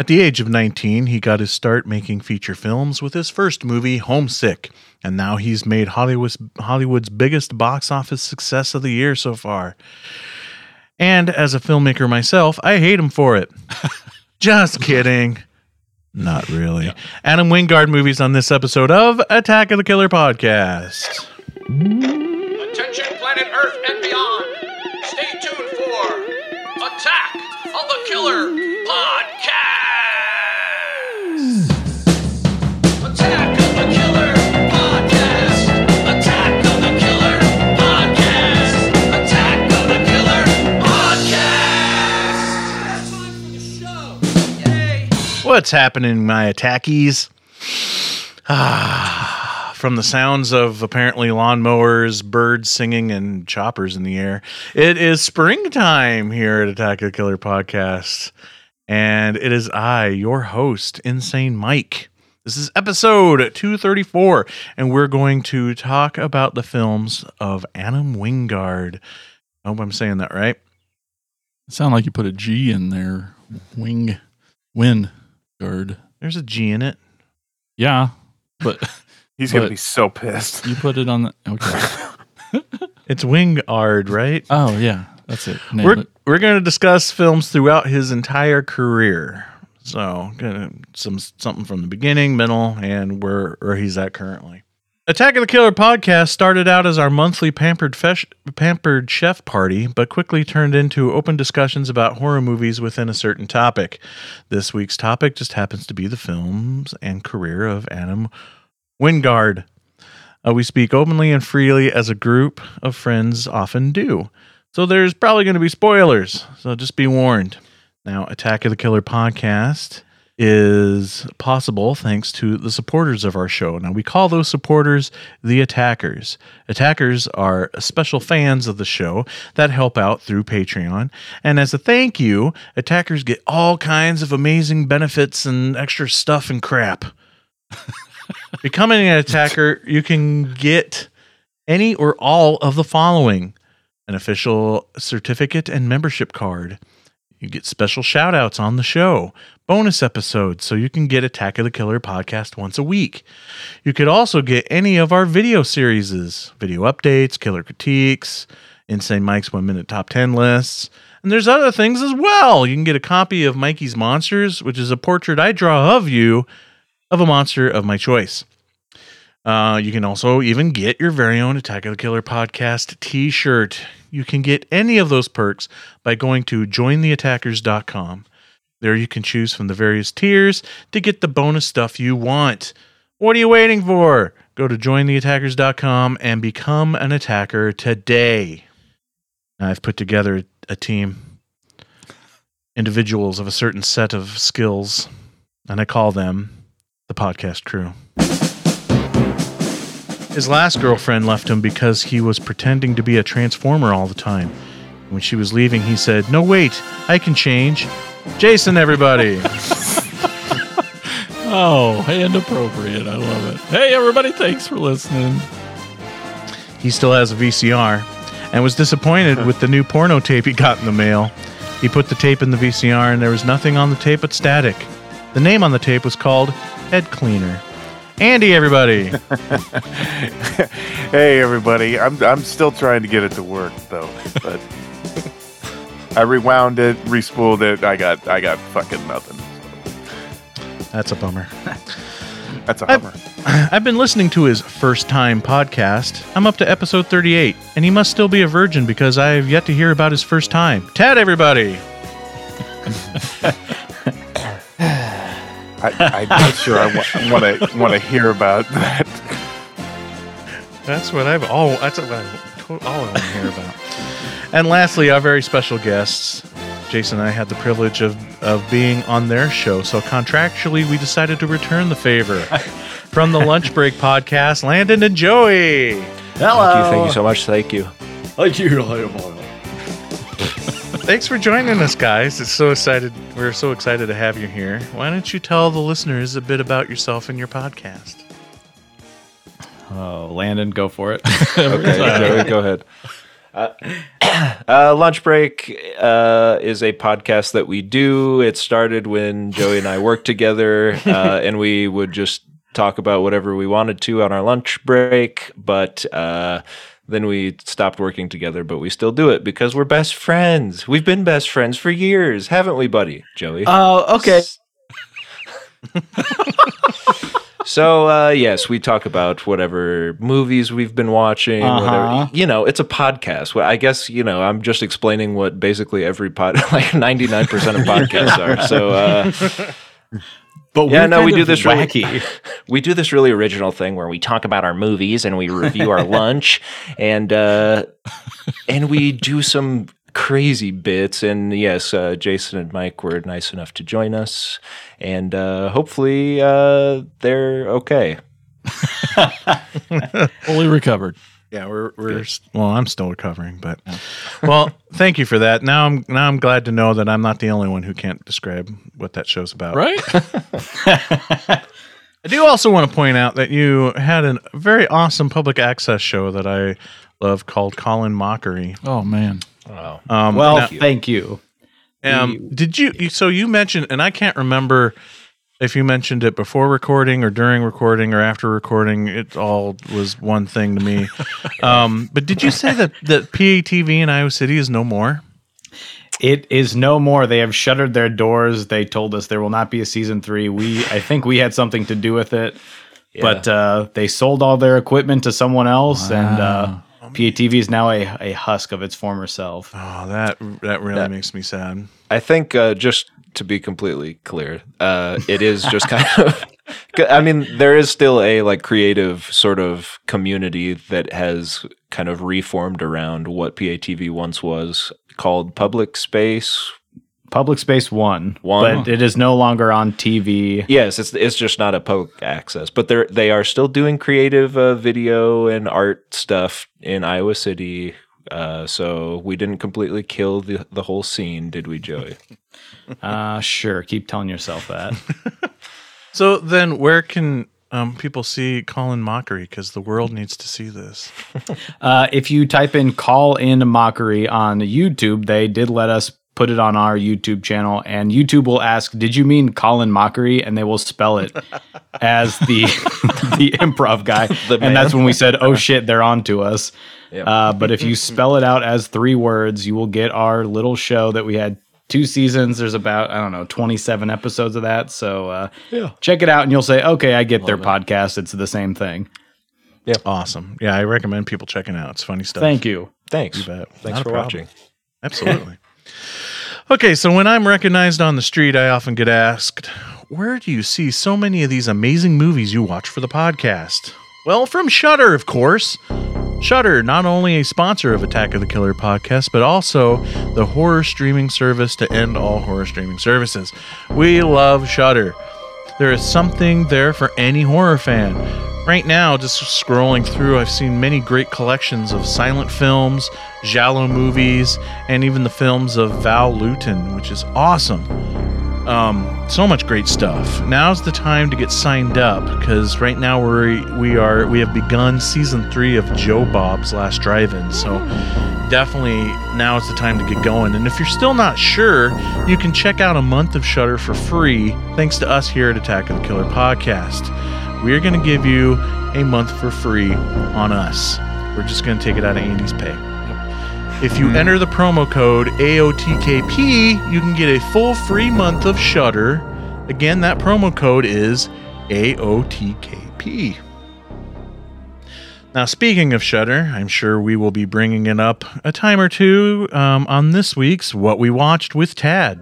At the age of 19, he got his start making feature films with his first movie, Homesick, and now he's made Hollywood's, Hollywood's biggest box office success of the year so far. And as a filmmaker myself, I hate him for it. Just kidding. Not really. Adam Wingard movies on this episode of Attack of the Killer Podcast. Attention, planet Earth and beyond. Stay tuned for Attack of the Killer Podcast. What's happening, my attackies? Ah, from the sounds of apparently lawnmowers, birds singing, and choppers in the air, it is springtime here at Attack of the Killer Podcast. And it is I, your host, Insane Mike. This is episode 234, and we're going to talk about the films of Adam Wingard. I hope I'm saying that right. Sound like you put a G in there. Wing, win, guard. There's a G in it. Yeah, but He's gonna But- be so pissed. you put it on the. Okay. It's Wingard, right? Oh yeah, that's it. Nailed we're it. we're going to discuss films throughout his entire career. So, gonna, some something from the beginning, middle, and where where he's at currently. Attack of the Killer podcast started out as our monthly pampered fesh, pampered chef party, but quickly turned into open discussions about horror movies within a certain topic. This week's topic just happens to be the films and career of Adam Wingard. Uh, we speak openly and freely as a group of friends often do. So there's probably going to be spoilers. So just be warned. Now, Attack of the Killer podcast is possible thanks to the supporters of our show. Now, we call those supporters the attackers. Attackers are special fans of the show that help out through Patreon. And as a thank you, attackers get all kinds of amazing benefits and extra stuff and crap. Becoming an attacker, you can get any or all of the following an official certificate and membership card. You get special shout outs on the show, bonus episodes, so you can get Attack of the Killer podcast once a week. You could also get any of our video series, video updates, killer critiques, Insane Mike's one minute top 10 lists. And there's other things as well. You can get a copy of Mikey's Monsters, which is a portrait I draw of you of a monster of my choice. Uh, you can also even get your very own Attack of the Killer podcast t shirt. You can get any of those perks by going to jointheattackers.com. There you can choose from the various tiers to get the bonus stuff you want. What are you waiting for? Go to jointheattackers.com and become an attacker today. I've put together a team, individuals of a certain set of skills, and I call them the podcast crew. His last girlfriend left him because he was pretending to be a transformer all the time. When she was leaving, he said, No, wait, I can change. Jason, everybody. Oh, and appropriate. I love it. Hey, everybody! Thanks for listening. he still has a VCR and was disappointed with the new porno tape he got in the mail. He put the tape in the VCR and there was nothing on the tape but static. The name on the tape was called Head Cleaner. Andy, everybody. hey everybody, I'm I'm still trying to get it to work though, but I rewound it, respooled it. I got I got fucking nothing. That's a bummer. That's a hummer. I've been listening to his first time podcast. I'm up to episode 38, and he must still be a virgin because I have yet to hear about his first time. Ted, everybody. I, I'm not sure I want to want to hear about that. That's what I've all. That's what I, all I want to hear about. And lastly, our very special guests. Jason and I had the privilege of, of being on their show, so contractually we decided to return the favor. From the Lunch Break podcast, Landon and Joey. Hello. Thank you, thank you so much. Thank you. Thank you. Thanks for joining us, guys. It's so excited. We're so excited to have you here. Why don't you tell the listeners a bit about yourself and your podcast? Oh, Landon, go for it. Okay. Joey, go ahead. Uh, Uh, Lunch Break uh, is a podcast that we do. It started when Joey and I worked together, uh, and we would just talk about whatever we wanted to on our lunch break. But uh, then we stopped working together, but we still do it because we're best friends. We've been best friends for years, haven't we, buddy? Joey. Oh, okay. So uh, yes, we talk about whatever movies we've been watching. Uh-huh. Whatever. You know, it's a podcast. Well, I guess you know I'm just explaining what basically every pod, like 99 percent of podcasts are. So uh, But Yeah, we're no, kind we do of this really- wacky. we do this really original thing where we talk about our movies and we review our lunch and uh, and we do some crazy bits. And yes, uh, Jason and Mike were nice enough to join us, and uh, hopefully uh, they're okay. Fully recovered. Yeah, we're we're s- well. I'm still recovering, but well, thank you for that. Now I'm now I'm glad to know that I'm not the only one who can't describe what that show's about. Right? I do also want to point out that you had a very awesome public access show that I love called Colin Mockery. oh, man. Wow. Um, well, now- thank you. Um, did you, you? So you mentioned, and I can't remember if you mentioned it before recording or during recording or after recording. It all was one thing to me. um, but did you say that that PATV in Iowa City is no more? It is no more. They have shuttered their doors. They told us there will not be a season three. We, I think, we had something to do with it, but uh, they sold all their equipment to someone else, and uh, PATV is now a, a husk of its former self. Oh, that that really makes me sad. I think uh, just to be completely clear, uh, it is just kind of. I mean, there is still a like creative sort of community that has kind of reformed around what PATV once was called Public Space. Public Space One, One. but it is no longer on TV. Yes, it's it's just not a public access, but they're they are still doing creative uh, video and art stuff in Iowa City. Uh, so we didn't completely kill the the whole scene, did we, Joey? Uh, sure, keep telling yourself that. So then, where can um, people see Colin Mockery? Because the world needs to see this. Uh, if you type in "call in mockery" on YouTube, they did let us put it on our YouTube channel, and YouTube will ask, "Did you mean Colin Mochrie?" and they will spell it as the the improv guy, and that's when we said, "Oh shit, they're on to us." Uh, but if you spell it out as three words, you will get our little show that we had two seasons. There's about I don't know 27 episodes of that, so uh, check it out, and you'll say, "Okay, I get their podcast. It's the same thing." Awesome. Yeah, I recommend people checking out. It's funny stuff. Thank you. Thanks. You bet. Thanks Not for watching. Absolutely. okay, so when I'm recognized on the street, I often get asked, Where do you see so many of these amazing movies you watch for the podcast? Well, from Shudder, of course. Shudder, not only a sponsor of Attack of the Killer podcast, but also the horror streaming service to end all horror streaming services. We love Shudder. There is something there for any horror fan. Right now, just scrolling through, I've seen many great collections of silent films, Giallo movies, and even the films of Val Lewton, which is awesome. Um, so much great stuff. Now's the time to get signed up because right now we we are we have begun season three of Joe Bob's Last Drive-In. So definitely now is the time to get going. And if you're still not sure, you can check out a month of Shudder for free thanks to us here at Attack of the Killer podcast. We're going to give you a month for free on us. We're just going to take it out of Andy's pay. If you enter the promo code AOTKP, you can get a full free month of Shudder. Again, that promo code is AOTKP. Now, speaking of Shudder, I'm sure we will be bringing it up a time or two um, on this week's What We Watched with Tad.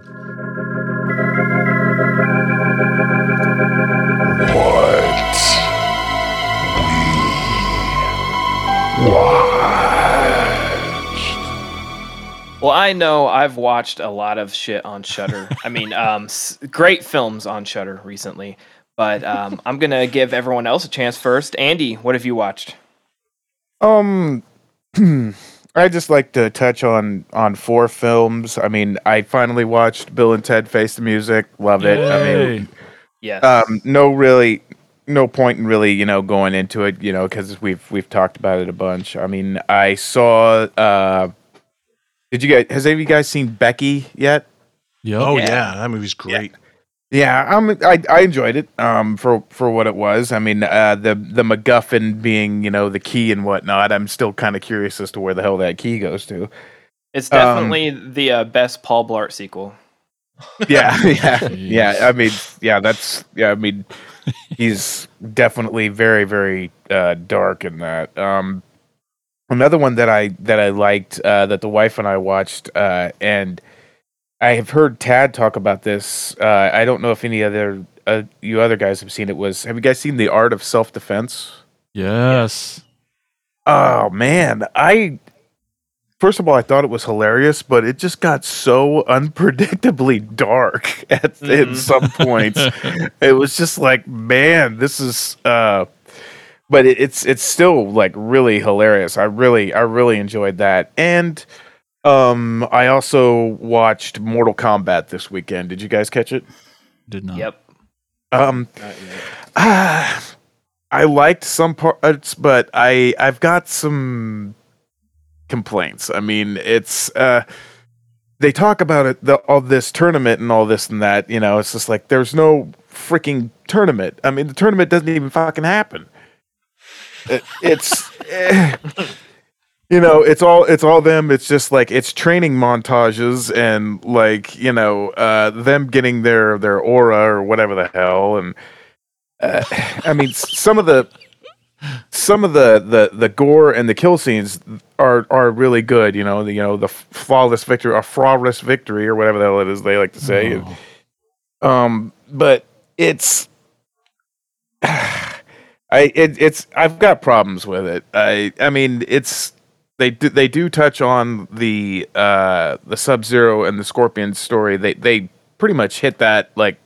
Well, I know I've watched a lot of shit on Shudder. I mean, um, s- great films on Shudder recently. But um, I'm gonna give everyone else a chance first. Andy, what have you watched? Um, I just like to touch on on four films. I mean, I finally watched Bill and Ted Face the Music. Love it. I mean, Yes. um, no really, no point in really, you know, going into it, you know, because we've we've talked about it a bunch. I mean, I saw uh, Did you guys? Has any of you guys seen Becky yet? Yep. Oh Yeah. yeah, that movie's great. Yeah, um, I I enjoyed it. Um, for for what it was. I mean, uh, the the MacGuffin being you know the key and whatnot. I'm still kind of curious as to where the hell that key goes to. It's Um, definitely the uh, best Paul Blart sequel. Yeah, yeah, yeah. I mean, yeah, that's yeah. I mean, he's definitely very very uh, dark in that. Um, another one that I that I liked uh, that the wife and I watched, uh, and I have heard Tad talk about this. Uh, I don't know if any other uh, you other guys have seen it. Was have you guys seen the Art of Self Defense? Yes. Oh man, I first of all I thought it was hilarious, but it just got so unpredictably dark at, Mhm. some points. it was just like, man, this is. uh But it, it's it's still like really hilarious. I really I really enjoyed that, and um I also watched Mortal Kombat this weekend. Did you guys catch it? Did not. Yep. Um, ah, I liked some parts, but I I've got some complaints. I mean, it's uh, they talk about it, the, all this tournament and all this and that. You know, it's just like there's no freaking tournament. I mean, the tournament doesn't even fucking happen. It, it's. eh, You know, it's all it's all them. It's just like it's training montages and like you know uh, them getting their their aura or whatever the hell. And uh, I mean, some of the some of the, the the gore and the kill scenes are are really good. You know, the you know the flawless victory, or flawless victory, or whatever the hell it is they like to say. Oh. Um, but it's I it, it's I've got problems with it. I I mean it's they do they do touch on the uh the Sub Zero and the Scorpion story. They they pretty much hit that like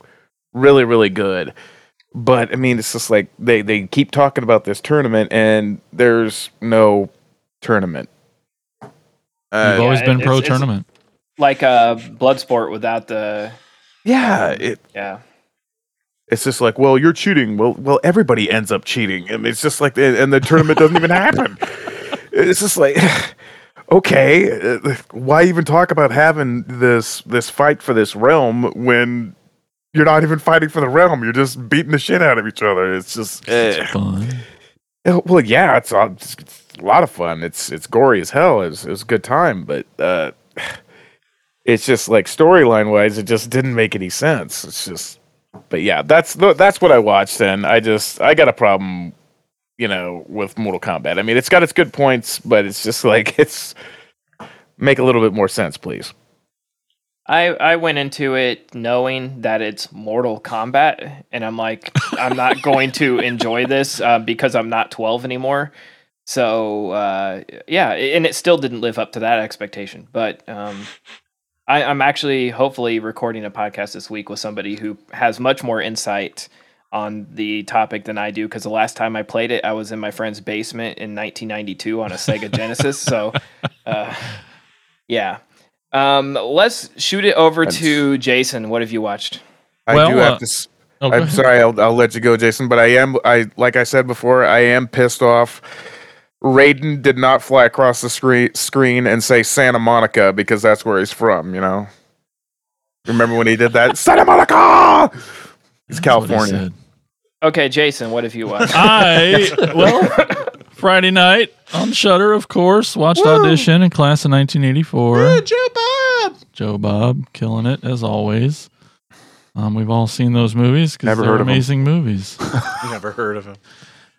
really really good. But I mean it's just like they they keep talking about this tournament and there's no tournament. You've Uh, always yeah, been it's- pro it's- tournament. Like a uh, Bloodsport without the yeah, it, yeah. It's just like, well, you're cheating. Well, well, everybody ends up cheating, and it's just like, and the tournament doesn't even happen. It's just like, okay, uh, why even talk about having this this fight for this realm when you're not even fighting for the realm? You're just beating the shit out of each other. It's just, eh. Fun. Uh, well, yeah, it's, a- it's it's a lot of fun. It's it's gory as hell. It's it's a good time, but uh, it's just like storyline wise, it just didn't make any sense. It's just, but yeah, that's that's what I watched, and I just I got a problem, you know, with Mortal Kombat. I mean, it's got its good points, but it's just like it's make a little bit more sense, please. I I went into it knowing that it's Mortal Kombat, and I'm like, I'm not going to enjoy this uh, because I'm not 12 anymore. So uh, yeah, and it still didn't live up to that expectation. But um, I, I'm actually hopefully recording a podcast this week with somebody who has much more insight on the topic than I do. Because the last time I played it, I was in my friend's basement in 1992 on a Sega Genesis. So uh, yeah. Um, let's shoot it over That's- to Jason. What have you watched? I Well, do uh, have to. Oh, I'm sorry, I'll, I'll let you go, Jason. But I am, I like I said before, I am pissed off. Raiden did not fly across the screen screen and say Santa Monica because that's where he's from. You know, remember when he did that? Santa Monica. It's That's he California. Okay, Jason, what have you watched? I well Friday night on Shudder, of course, watched Audition in class of 1984. Joe Bob. Joe Bob killing it as always. Um, we've all seen those movies because Never they're heard of 'em. amazing movies. Never heard of him.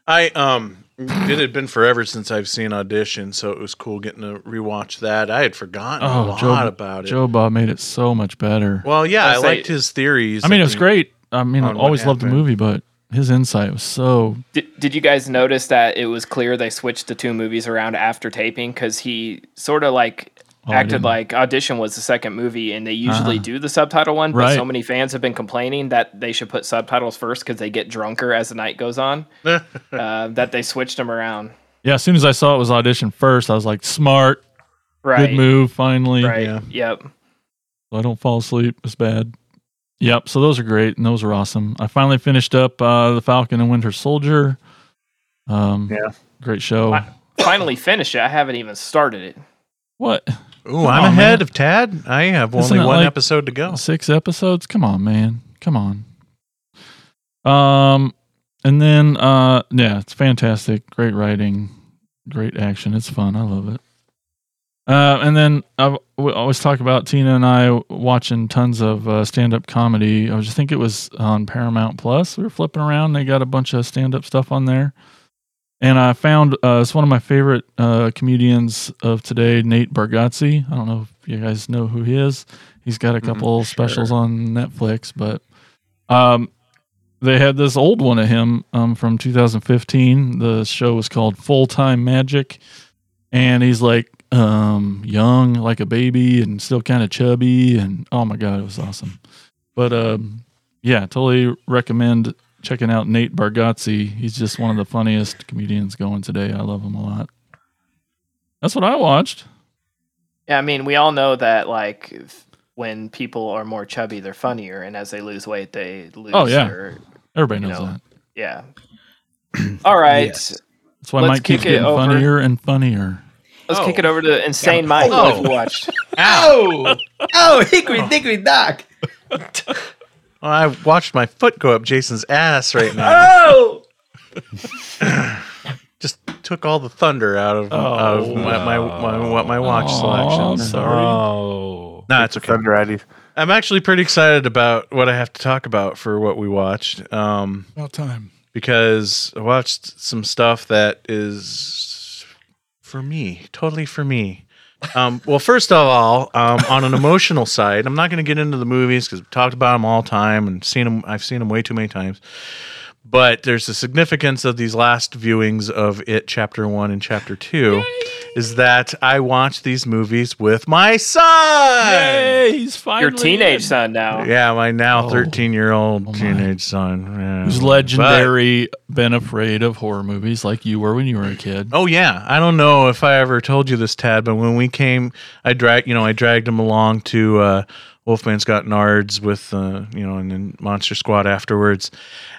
I um Mm-hmm. it had been forever since I've seen audition, so it was cool getting to rewatch that. I had forgotten a Oh, lot Joe, about it. Joe Bob made it so much better. well, yeah, I I say- liked his theories. I mean, it was great. I mean, I on what always loved the movie, but his insight was so. did, did you guys notice that it was clear they switched the two movies around after taping? Because he sort of like Oh, acted like Audition was the second movie, and they usually Uh-huh. do the subtitle one. But Right. so many fans have been complaining that they should put subtitles first because they get drunker as the night goes on. uh, that they switched them around. Yeah, as soon as I saw it was audition first, I was like, smart, Right. good move, finally. Right. Yeah. Yep. So I don't fall asleep it's bad. Yep. So those are great, and those are awesome. I finally finished up uh, the Falcon and Winter Soldier. Um, Yeah. great show. I- Finally finished it. I haven't even started it. What? Ooh, I'm on, ahead man. of Tad. I have Isn't only one like- episode to go. Six episodes? Come on, man. Come on. Um, and then uh, yeah, it's fantastic. Great writing, great action. It's fun. I love it. Uh, and then I've, we always talk about Tina and I watching tons of uh, stand-up comedy. I just think it was on Paramount Plus. We were flipping around. They got a bunch of stand-up stuff on there, and I found uh, it's one of my favorite uh, comedians of today, Nate Bargatze. I don't know if you guys know who he is. He's got a couple specials on Netflix, but um, they had this old one of him um, from 2015. The show was called Full Time Magic, and he's like um, young, like a baby, and still kind of chubby. And oh my god, it was awesome. But um, yeah, totally recommend checking out Nate Bargatze. He's just one of the funniest comedians going today. I love him a lot. That's what I watched. Yeah, I mean, we all know that like when people are more chubby, they're funnier, and as they lose weight, they lose. Oh, yeah. Their, Everybody You knows know, that. yeah. All right, Yes. That's why let's Mike keeps kick it getting over. funnier and funnier. let's kick it over to Insane oh. Mike. Oh. What have watched? Oh, oh, hickory dickory dock. Well, I watched my foot go up Jason's ass right now. Oh, Just took all the thunder out of, of my, my, my what my watch Aw, selection. I'm sorry. Oh. No, it's okay. Thunder Addies. I'm actually pretty excited about what I have to talk about for what we watched. Um, About time. because I watched some stuff that is for me, totally for me. Um, well, first of all, um, on an emotional side, I'm not going to get into the movies because we've talked about them all time and seen them. I've seen them way too many times. But there's the significance of these last viewings of it, chapter one and chapter two, is that I watched these movies with my son. Hey, he's finally Your teenage in. son now. Yeah, my now Oh. 13 year old Oh teenage son. Yeah. Who's But- legendary, been afraid of horror movies like you were when you were a kid. Oh yeah, I don't know if I ever told you this, Tad, but when we came, I dragged you know I dragged him along to uh, Wolfman's Got Nards with uh, you know and then Monster Squad afterwards,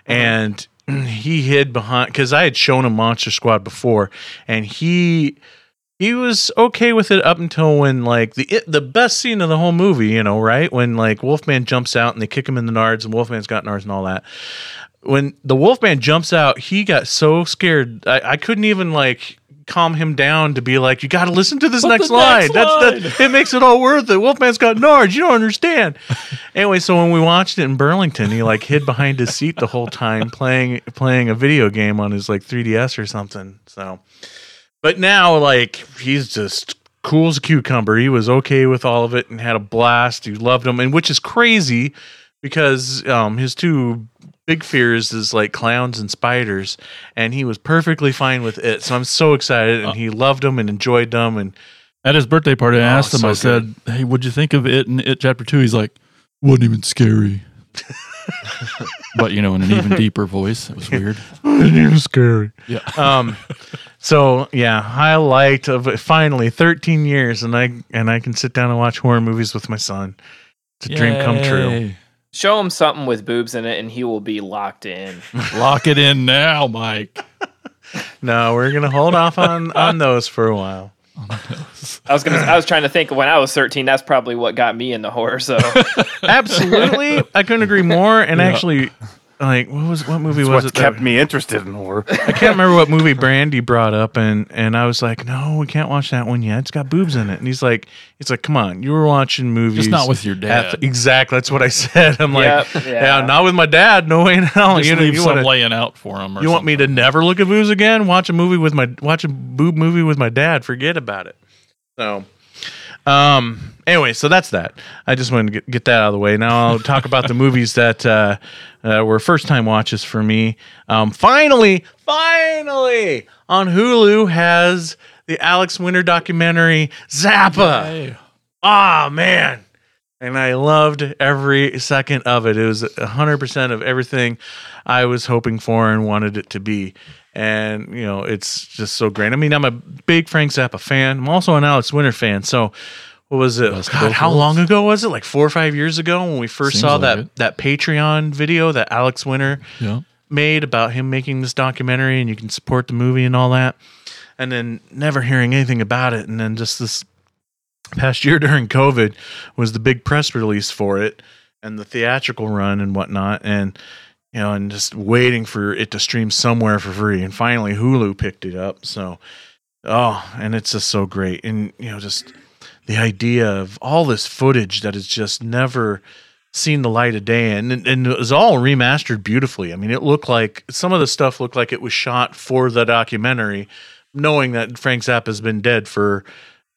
and he hid behind because I had shown him Monster Squad before, and he he was okay with it up until when like the it, the best scene of the whole movie, you know, right when like Wolfman jumps out and they kick him in the nards and Wolfman's got nards and all that. When the Wolfman jumps out, he got so scared. I, I couldn't even like calm him down to be like, you got to listen to this next line. next That's line. that. It makes it all worth it. Wolfman's got nards. You don't understand. anyway, so when we watched it in Burlington, he like hid behind his seat the whole time playing playing a video game on his like 3ds or something. So, but now like he's just cool as a cucumber. He was okay with all of it and had a blast. He loved him, and which is crazy because um, his two big fears is like clowns and spiders, and he was perfectly fine with it. So I'm so excited, and he loved them and enjoyed them, and At his birthday party, I Oh, asked him, so I said, Hey, what'd you think of it and it chapter two? He's like, Wasn't even scary. but, you know, in an even deeper voice. It was weird. Wouldn't even scary. Yeah. Um. So yeah, highlight of it, finally 13 years, and I and I can sit down and watch horror movies with my son. It's a dream come true. Yay. Show him something with boobs in it, and he will be locked in. Lock it in now, Mike. No, we're gonna hold off on on those for a while. I was gonna. I was trying to think when I was thirteen. That's probably what got me into horror. So Absolutely, I couldn't agree more. And Yeah. actually, like, what was what movie It's was what it? kept that- me interested in horror. I can't remember what movie Brandy brought up, and and I was like, no, we can't watch that one yet. It's got boobs in it. And he's like, he's like, come on, you were watching movies, Just not with your dad. the- exactly, that's what I said. I'm like, Yep, yeah. yeah. not with my dad. No way in hell. Just You, know, leave you, some wanna- laying out for him. Or you want me to never look at boobs again? Watch a movie with my watch a boob movie with my dad. Forget about it. So, um. Anyway, so that's that. I just wanted to get, get that out of the way. Now I'll talk about the movies that uh, uh, were first time watches for me. Um. Finally, finally, on Hulu has the Alex Winter documentary Zappa. Ah, man. And I loved every second of it. It was 100% of everything I was hoping for and wanted it to be. And, you know, it's just so great. I mean, I'm a big Frank Zappa fan. I'm also an Alex Winter fan. So, what was it? Best God, how long ago was it? Like four or five years ago when we first Seems saw like that, it. that Patreon video that Alex Winter Yeah. made about him making this documentary and you can support the movie and all that and then never hearing anything about it and then just this past year during COVID was the big press release for it and the theatrical run and whatnot, and you know, and just waiting for it to stream somewhere for free. And finally, Hulu picked it up. So, oh, and it's just so great. And you know, just the idea of all this footage that is just never seen the light of day and, and it was all remastered beautifully. I mean, it looked like some of the stuff looked like it was shot for the documentary, knowing that Frank Zappa has been dead for,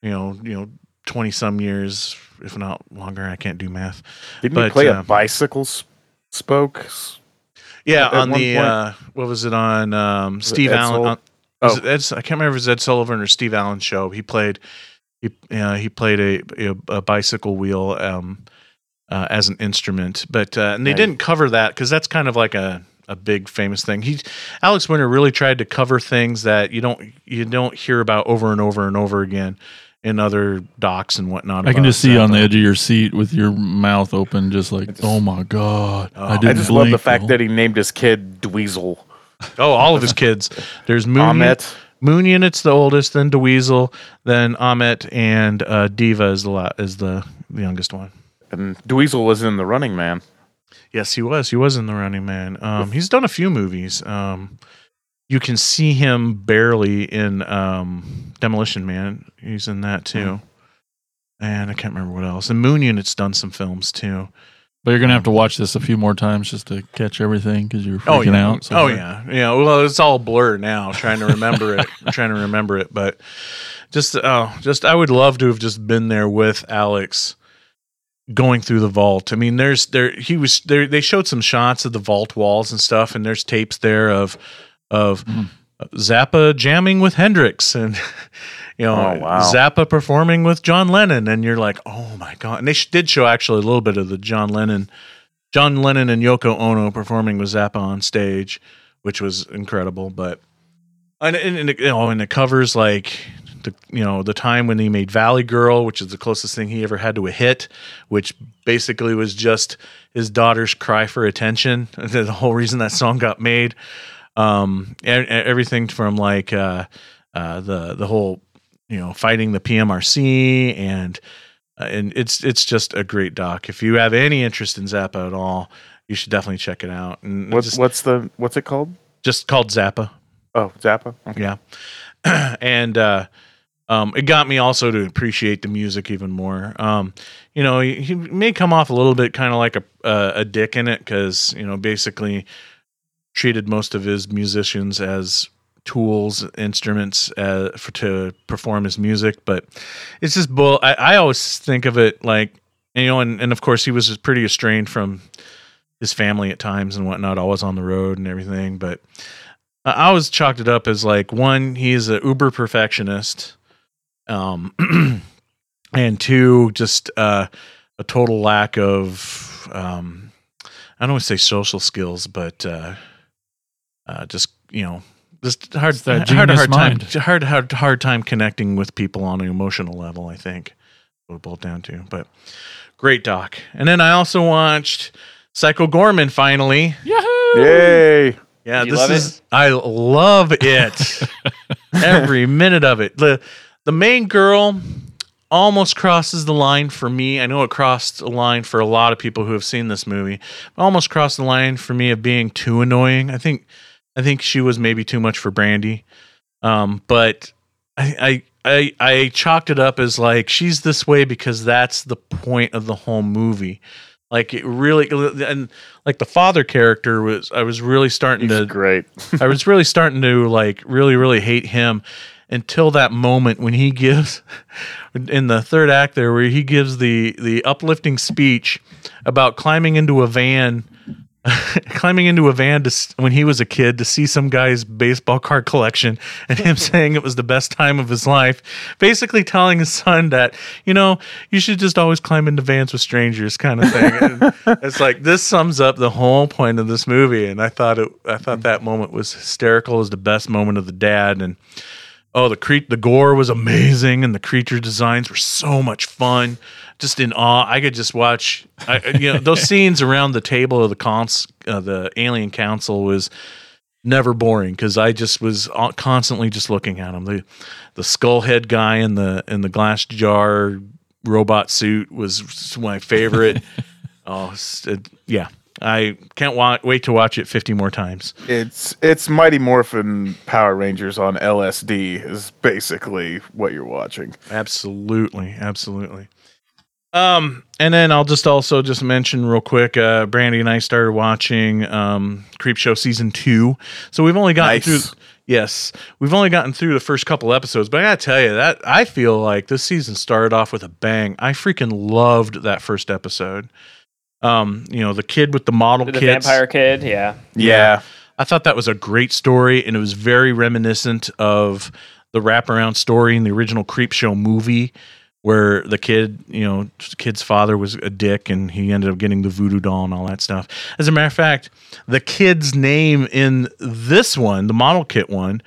you know, you know, 20 some years, if not longer. I can't do math. Didn't But, he play uh, a bicycle s- spoke? Yeah, At on one the uh, what was it on um, Steve Ed Allen? On, Oh. it Ed, I can't remember if it was Ed Sullivan or Steve Allen show. He played he uh, he played a, a, a bicycle wheel um, uh, as an instrument, but uh, and they Right. didn't cover that because that's kind of like a a big famous thing. He Alex Winter really tried to cover things that you don't you don't hear about over and over and over again in other docs and whatnot. I can just see you on the edge of your seat with your mouth open, just like, oh my god! Oh, I I didn't I just love the fact though." that he named his kid Dweezil. Oh, all of his kids. There's Moon. Ahmet. Moon Unit's the oldest, then Dweezil, then Ahmet, and uh, Diva is the la- is the, the youngest one. And Dweezil was in The Running Man. Yes, he was. He was in The Running Man. Um, he's done a few movies. Um, you can see him barely in um, Demolition Man. He's in that too. And I can't remember what else. And Moon Unit's done some films too. But you're gonna have to watch this a few more times just to catch everything because you're freaking Oh yeah. out. oh yeah. Yeah. Well, it's all blur now. Trying to remember it. Trying to remember it, but just oh, just I would love to have just been there with Alex going through the vault. I mean, there's there he was there. They showed some shots of the vault walls and stuff, and there's tapes there of of Mhm. Zappa jamming with Hendrix and. You know, Oh, wow. Zappa performing with John Lennon, and you're like, "Oh my god!" And they sh- did show actually a little bit of the John Lennon John Lennon and Yoko Ono performing with Zappa on stage, which was incredible. But and, and, and you know, and it covers like the you know the time when he made Valley Girl, which is the closest thing he ever had to a hit, which basically was just his daughter's cry for attention. the whole reason that song got made. Um, everything from like uh, uh, the the whole you know fighting the PMRC and uh, and it's it's just a great doc. If you have any interest in Zappa at all, you should definitely check it out. And What's just, what's the what's it called? just called Zappa, Oh, Zappa. Okay. yeah. and uh, um, it got me also to appreciate the music even more. Um, you know, he, he may come off a little bit kind of like a a, a dick in it because you know basically treated most of his musicians as tools, instruments uh, for to perform his music. But it's just bull. I, I always think of it like you know, and, and of course he was pretty estranged from his family at times and whatnot, always on the road and everything. But I always chalked it up as like one, he's a uber perfectionist, um, and two, just uh, a total lack of um, I don't want to say social skills, but uh, uh, just you know, just hard, It's that hard, genius hard time, mind. hard, hard, hard time connecting with people on an emotional level. I think what it boiled down to, but great doc. And then I also watched Psycho Goreman finally. Yahoo! Yay! Yeah, Did this love is I love it. Every minute of it. The the main girl almost crosses the line for me. I know it crossed a line for a lot of people who have seen this movie. Almost crossed the line for me of being too annoying. I think I think she was maybe too much for Brandy. Um, but I, I I I chalked it up as like she's this way because that's the point of the whole movie. Like it really and like the father character was I was really starting He's to great. I was really starting to like really really hate him until that moment when he gives in the third act there where he gives the the uplifting speech about climbing into a van climbing into a van to, when he was a kid to see some guy's baseball card collection and him saying it was the best time of his life basically telling his son that you know you should just always climb into vans with strangers kind of thing. And it's like this sums up the whole point of this movie and i thought it i thought that moment was hysterical it was the best moment of the dad and oh the cre- the gore was amazing and the creature designs were so much fun just in awe i could just watch I, you know those scenes around the table of the cons uh, the alien council was never boring because i just was uh, constantly just looking at them the the skull head guy in the in the glass jar robot suit was my favorite. oh, it- yeah. I can't wa- wait to watch it 50 more times. It's it's Mighty Morphin Power Rangers on LSD is basically what you're watching. Absolutely, absolutely. Um, and then I'll just also just mention real quick. Uh, Brandy and I started watching um, Creep Show season two, so we've only gotten Nice. through. Yes, we've only gotten through the first couple episodes, but I gotta tell you that I feel like this season started off with a bang. I freaking loved that first episode. Um, you know, the kid with the model kid. The kits. vampire kid, yeah. Yeah. I thought that was a great story, and it was very reminiscent of the wraparound story in the original Creep Show movie, where the kid, you know, kid's father was a dick, and he ended up getting the voodoo doll and all that stuff. As a matter of fact, the kid's name in this one, the model kit one,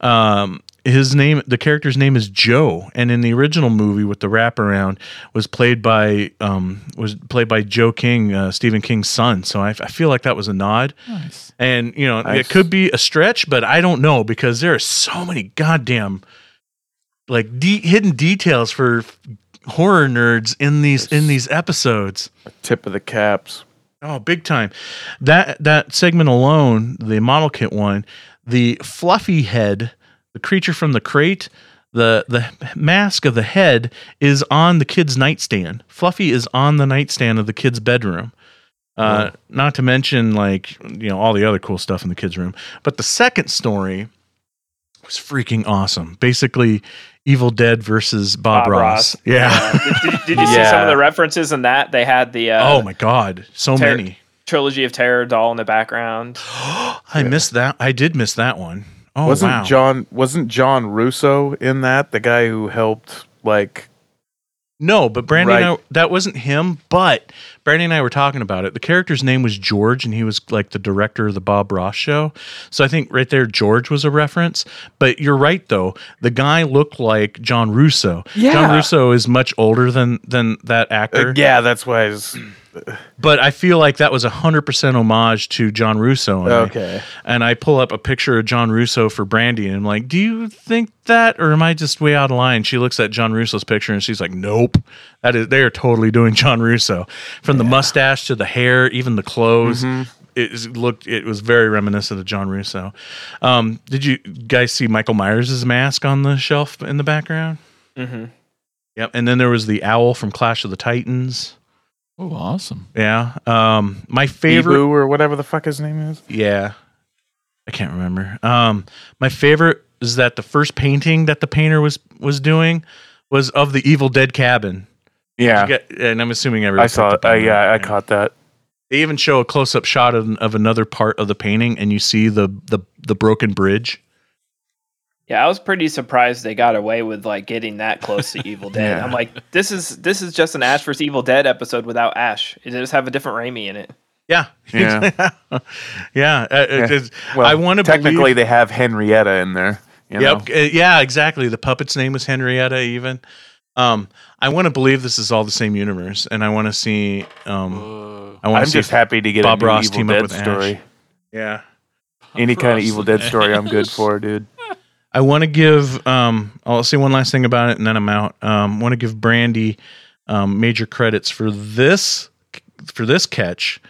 um, his name, the character's name is Joe, and in the original movie with the wraparound was played by um, was played by Joe King, uh, Stephen King's son. So I, I feel like that was a nod. Nice. And you know, it could be a stretch, but I don't know because there are so many goddamn like de- hidden details for horror nerds in these in these episodes. Tip of the caps. Oh, big time. That that segment alone, the model kit one, the fluffy head, the creature from the crate, the the mask of the head is on the kid's nightstand. Fluffy is on the nightstand of the kid's bedroom. Uh, not to mention like you know all the other cool stuff in the kids' room. But the second story was freaking awesome. Basically, Evil Dead versus Bob, Bob Ross. Ross. Yeah. Did, did, did you see some of the references in that? They had the uh, oh my god, so Ter- many. trilogy of terror doll in the background. I missed that. I did miss that one. Oh wasn't wow. John wasn't John Russo in that? The guy who helped like no, but Brandy and I, Right. that wasn't him. But Brandy and I were talking about it. The character's name was George, and he was like the director of the Bob Ross show. So I think right there, George was a reference. But you're right, though. The guy looked like John Russo. Yeah. John Russo is much older than than that actor. uh, yeah, that's why But I feel like that was a hundred percent homage to John Russo. And I- okay. and I pull up a picture of John Russo for Brandy, and I'm like, "Do you think that, or am I just way out of line?" She looks at John Russo's picture, and she's like, "Nope, that is they are totally doing John Russo, from the mustache to the hair, even the clothes." It is- looked, it was very reminiscent of John Russo. Um, did you guys see Michael Myers' mask on the shelf in the background? hmm Yep, and then there was the owl from Clash of the Titans. Oh, awesome. Yeah, um, my favorite. Ebu or whatever the fuck his name is. Yeah. I can't remember. Um my favorite is that the first painting that the painter was was doing was of the Evil Dead cabin. Yeah. You get- and I'm assuming everybody I saw picked it. up Uh, yeah, that. I caught that. They even show a close up shot of, of another part of the painting and you see the the the broken bridge. Yeah, I was pretty surprised they got away with like getting that close to Evil Dead. Yeah. I'm like, this is this is just an Ash vs Evil Dead episode without Ash. It just have a different Raimi in it. Yeah. Yeah. yeah. uh, it- it's- Well, I want to technically believe they have Henrietta in there. You know? Yep. uh, Yeah, exactly. The puppet's name was Henrietta even. Um I want to believe this is all the same universe and I want to see um I want I'm see just happy to get Bob a new Ross Evil team up Dead with Ash. story. yeah. Any kind of Evil Dead story, I'm good for, dude. I want to give. Um, I'll say one last thing about it, and then I'm out. Um, want to give Brandy um, major credits for this for this catch.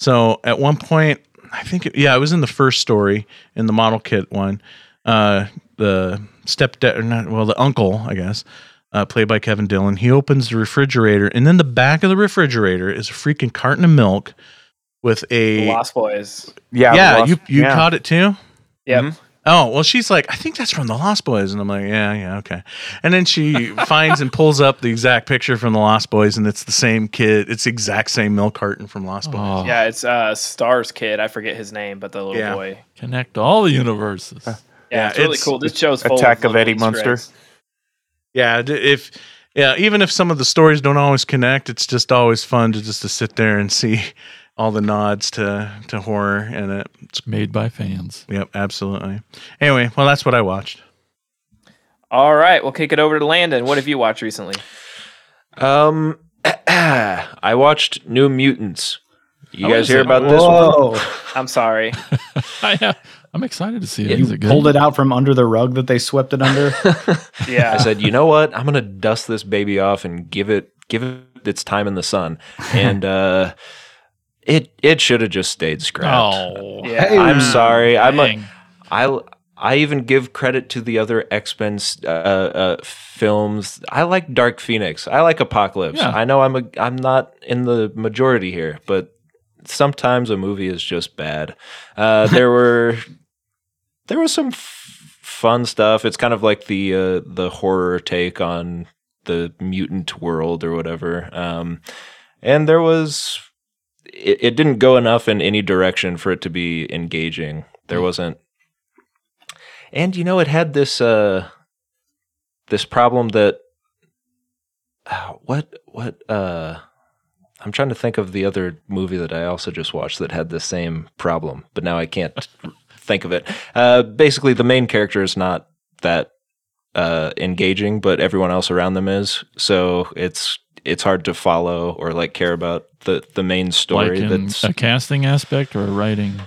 So at one point, I think it, yeah, it was in the first story in the model kit one. Uh, the stepdad, or not well, the uncle, I guess, uh, played by Kevin Dillon. He opens the refrigerator, and then the back of the refrigerator is a freaking carton of milk with The a Lost Boys. Yeah, yeah. Lost- you you yeah. caught it too. Yep. Mhm. Oh, well, she's like, I think that's from the Lost Boys. And I'm like, yeah, yeah, okay. And then she finds and pulls up the exact picture from the Lost Boys, and it's the same kid. It's the exact same milk carton from Lost Boys. Oh, Yeah, it's uh Star's kid. I forget his name, but the little Yeah. boy. Connect all the universes. Yeah, Yeah, it's really it's- cool. This show's full Attack of, of Eddie little Munster. eggs. Yeah, if yeah, even if some of the stories don't always connect, it's just always fun to just to sit there and see all the nods to to horror in it. It's, Made by fans. yep, absolutely. Anyway, well, that's what I watched. All right, we'll kick it over to Landon. What have you watched recently? Um, I watched New Mutants. You Oh, guys hear it? about this one? I'm sorry. I have, I'm excited to see it. Yeah, Is You it good? pulled it out from under the rug that they swept it under. Yeah. I said, you know what? I'm gonna dust this baby off and give it give it its time in the sun. And uh, it it should have just stayed scrapped. Oh, Yeah. I'm sorry. I'm a, dang. I I even give credit to the other X Men uh, uh, films. I like Dark Phoenix. I like Apocalypse. Yeah. I know I'm a I'm not in the majority here, but sometimes a movie is just bad. Uh, there were there was some f- fun stuff. It's kind of like the uh, the horror take on the mutant world or whatever. Um, and there was it, it didn't go enough in any direction for it to be engaging. There wasn't and you know it had this uh this problem that uh, what what uh I'm trying to think of the other movie that I also just watched that had the same problem, but now I can't think of it. Uh basically the main character is not that uh engaging, but everyone else around them is. So it's it's hard to follow or like care about the the main story like in that's a casting aspect or a writing.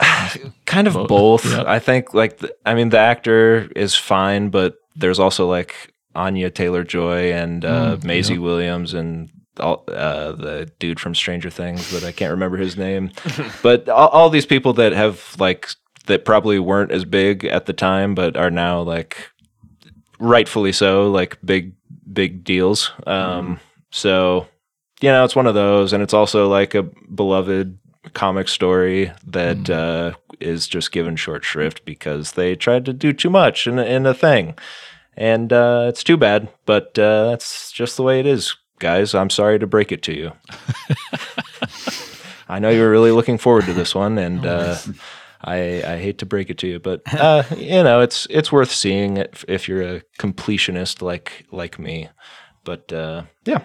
kind of Both. both. Yep. I think like the, I mean the actor is fine, but there's also like Anya Taylor Joy and uh, Mm, Maisie yep. Williams and all, uh, the dude from Stranger Things that I can't remember his name. but all, all these people that have like that probably weren't as big at the time, but are now like rightfully so, like big big deals. Um, So you know, it's one of those, and it's also like a beloved comic story that uh, is just given short shrift because they tried to do too much in, a- in a thing. And uh, it's too bad, but uh, that's just the way it is, guys. I'm sorry to break it to you. I know you were really looking forward to this one, and uh, I, I hate to break it to you, but uh, you know it's it's worth seeing if, if you're a completionist like like me. But uh, yeah,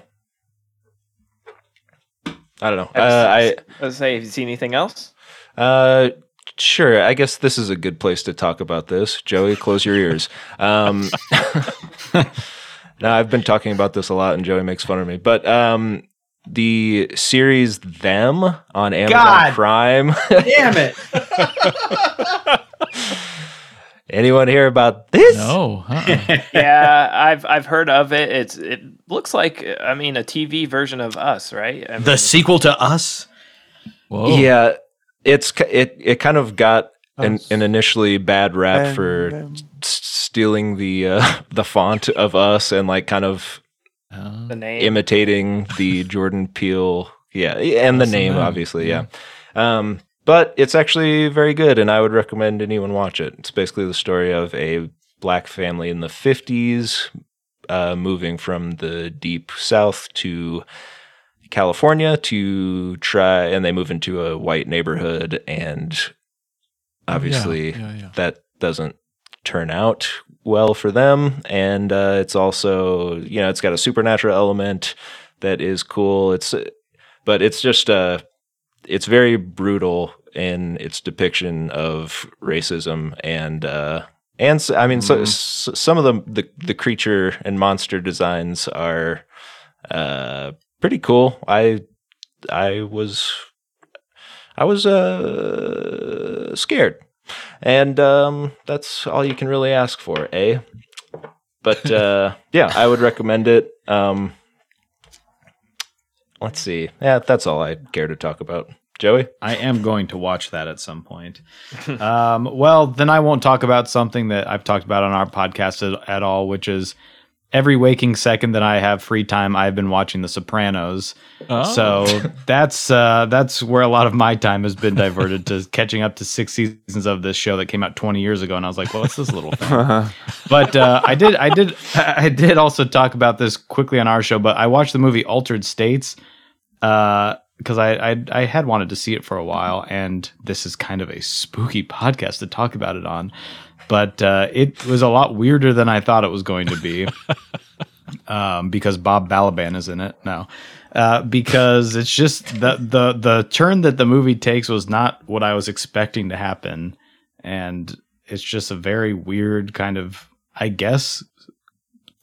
I don't know. Uh, I Let's say, have you seen anything else? uh, sure. I guess this is a good place to talk about this. Joey, close your ears. Um, now I've been talking about this a lot, and Joey makes fun of me. But um, the series "Them" on Amazon God. Prime. Damn it! Anyone hear about this? No, uh-uh. yeah, I've I've heard of it. It's it looks like I mean a TV version of Us, right? I The sequel to Us. whoa, Yeah, it's it it kind of got an, an initially bad rap for Them. s- stealing the uh, the font of us and like kind of Uh, the name. imitating the Jordan Peele, yeah, and the name name, obviously, yeah. Um, but it's actually very good, and I would recommend anyone watch it. It's basically the story of a black family in the fifties uh, moving from the deep south to California to try, and they move into a white neighborhood, and obviously yeah, yeah. that doesn't turn out well for them and uh, it's also you know it's got a supernatural element that is cool it's but it's just uh it's very brutal in its depiction of racism and uh and so, I mean so, s- some of the, the the creature and monster designs are uh pretty cool i i was i was uh scared and um, that's all you can really ask for, eh? But uh, yeah, I would recommend it. Um, let's see. Yeah, that's all I care to talk about. Joey? I am going to watch that at some point. um, well, then I won't talk about something that I've talked about on our podcast at, at all, which is every waking second that I have free time, I've been watching The Sopranos. Oh. So that's uh, that's where a lot of my time has been diverted to catching up to six seasons of this show that came out 20 years ago, and I was like, well, what's this little thing? but uh, I did, I did, I did also talk about this quickly on our show. But I watched the movie Altered States because I, I I had wanted to see it for a while, and this is kind of a spooky podcast to talk about it on. But uh, it was a lot weirder than I thought it was going to be, um, because Bob Balaban is in it now. Uh, because it's just the the the turn that the movie takes was not what I was expecting to happen, and it's just a very weird kind of I guess